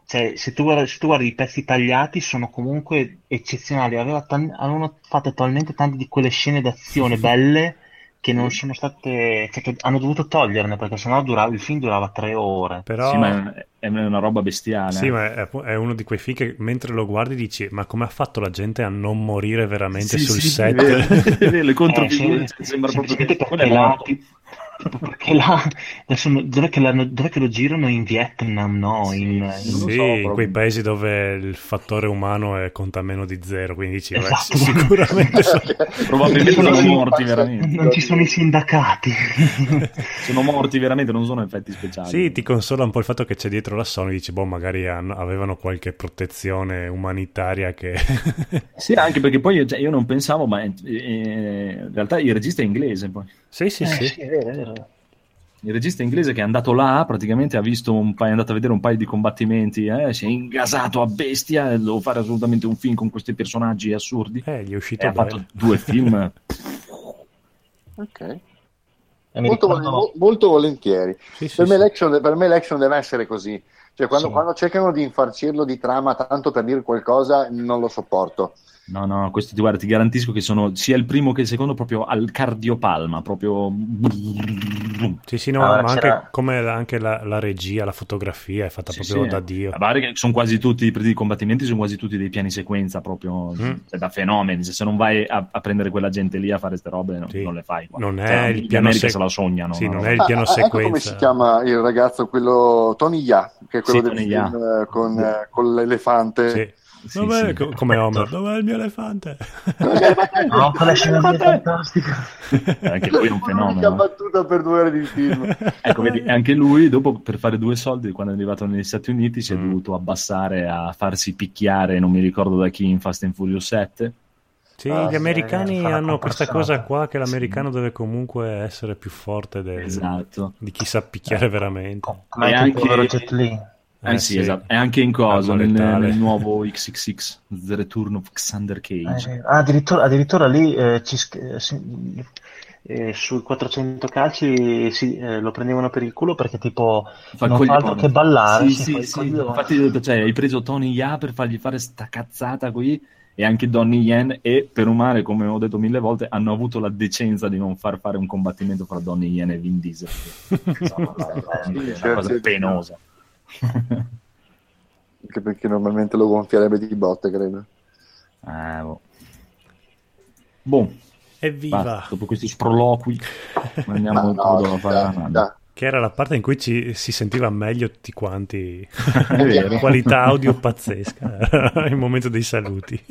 cioè, se, tu guardi, se tu guardi i pezzi tagliati sono comunque eccezionali. Aveva tan- avevano fatto talmente tante di quelle scene d'azione belle che non sono state, cioè, che hanno dovuto toglierne perché sennò durava, il film durava tre ore. Però... sì, ma è- è una roba bestiale Sì, eh. ma è, è uno di quei film che mentre lo guardi dici: Ma come ha fatto la gente a non morire veramente Sì, sul sì, set? è vero, è vero, le Eh, controfigure sì, sembra proprio che semplicemente perché là, adesso dov'è che, dov'è che lo girano in Vietnam no in, in- Sì, non lo Sì, so, in proprio. quei paesi dove il fattore umano è conta meno di zero, quindi dici, "Beh, Esatto. sì, sicuramente sono- probabilmente Non sono ci- morti veramente non ci sono i sindacati sono morti veramente non sono effetti speciali Sì, ti consola un po' il fatto che c'è dietro la Sony, dici, boh, magari hanno- avevano qualche protezione umanitaria che... Sì, anche perché poi cioè, io non pensavo, ma eh, eh, in realtà il regista è inglese. Poi. sì, sì, Eh, sì. sì, è vero, è vero. Il regista inglese che è andato là, praticamente ha visto un paio, è andato a vedere un paio di combattimenti, eh, si è ingasato a bestia, e devo fare assolutamente un film con questi personaggi assurdi. Eh, gli è E uscito ha bene. fatto due film. Ok. E mi Molto, ricordo- vol- molto volentieri. Sì, sì, Per me, sì. l'action, per me l'action deve essere così. Cioè, quando, Sì. quando cercano di infarcirlo di trama tanto per dire qualcosa, non lo sopporto. No, no, questo ti, guarda, ti garantisco che sono sia il primo che il secondo proprio al cardiopalma, proprio... Sì, sì, no, Allora, ma anche c'era- come la, anche la, la regia, la fotografia è fatta Sì, proprio sì. da Dio. A che sono quasi tutti i combattimenti, sono quasi tutti dei piani sequenza proprio Mm. cioè, da fenomeni. Se se non vai a, a prendere quella gente lì a fare queste robe, no- Sì. non le fai. qua. Non è Cioè, il piano sec- se la sognano. Sì, no? non è il Ah, piano ah, ecco sequenza. come si chiama il ragazzo, quello Tony Ya, che è quello Sì, del film eh, con, eh, con l'elefante. Sì. Sì, Dov'è, sì. co- come Homer? Dov'è il mio elefante? No, quella scena è fantastica. Anche lui è un L'unica fenomeno. battuta per due ore di film. Ecco, vedi, anche lui, dopo per fare due soldi, quando è arrivato negli Stati Uniti, si è Mm. dovuto abbassare a farsi picchiare, non mi ricordo da chi, in Fast and Furious 7. Sì, Ah, gli sì, americani la hanno questa cosa qua che l'americano deve comunque essere più forte del- Esatto. di chi sa picchiare veramente. Come E anche il anche- Jet Li. Eh, sì, esatto. E anche in cosa, nel, nel nuovo XXX, The Return of Xander Cage. Eh, ah, addirittura, addirittura lì eh, ci eh, si- eh, sui 400 calci si- eh, lo prendevano per il culo perché tipo Fa non fa altro che ballare. Sì, sì, sì. Infatti, cioè, hai preso Tony Ya per fargli fare sta cazzata qui e anche Donnie Yen e per un male, come ho detto mille volte, hanno avuto la decenza di non far fare un combattimento fra Donnie Yen e Vin Diesel. Insomma, è una certo. cosa penosa. Anche perché normalmente lo gonfierebbe di botte, credo. Eh, boh. Boh, Evviva! basta, dopo questi sproloqui andiamo al no, codo a ci fare la sta, ci nada. sta. Che era la parte in cui ci, si sentiva meglio tutti quanti. Qualità audio pazzesca. Il momento dei saluti.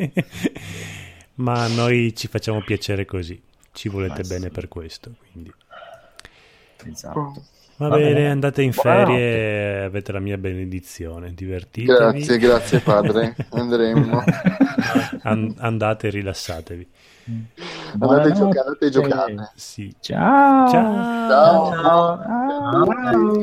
Ma noi ci facciamo piacere così. Ci volete Ma sì. bene per questo. Quindi. Esatto. Va, Va bene, bene. andate in Buonanotte. ferie, avete la mia benedizione. Divertitevi. Grazie, grazie padre. Andremo. An- andate e rilassatevi. Andate a giocare, andate a giocare. Sì. Ciao. Ciao. Ciao. Ciao. Ciao.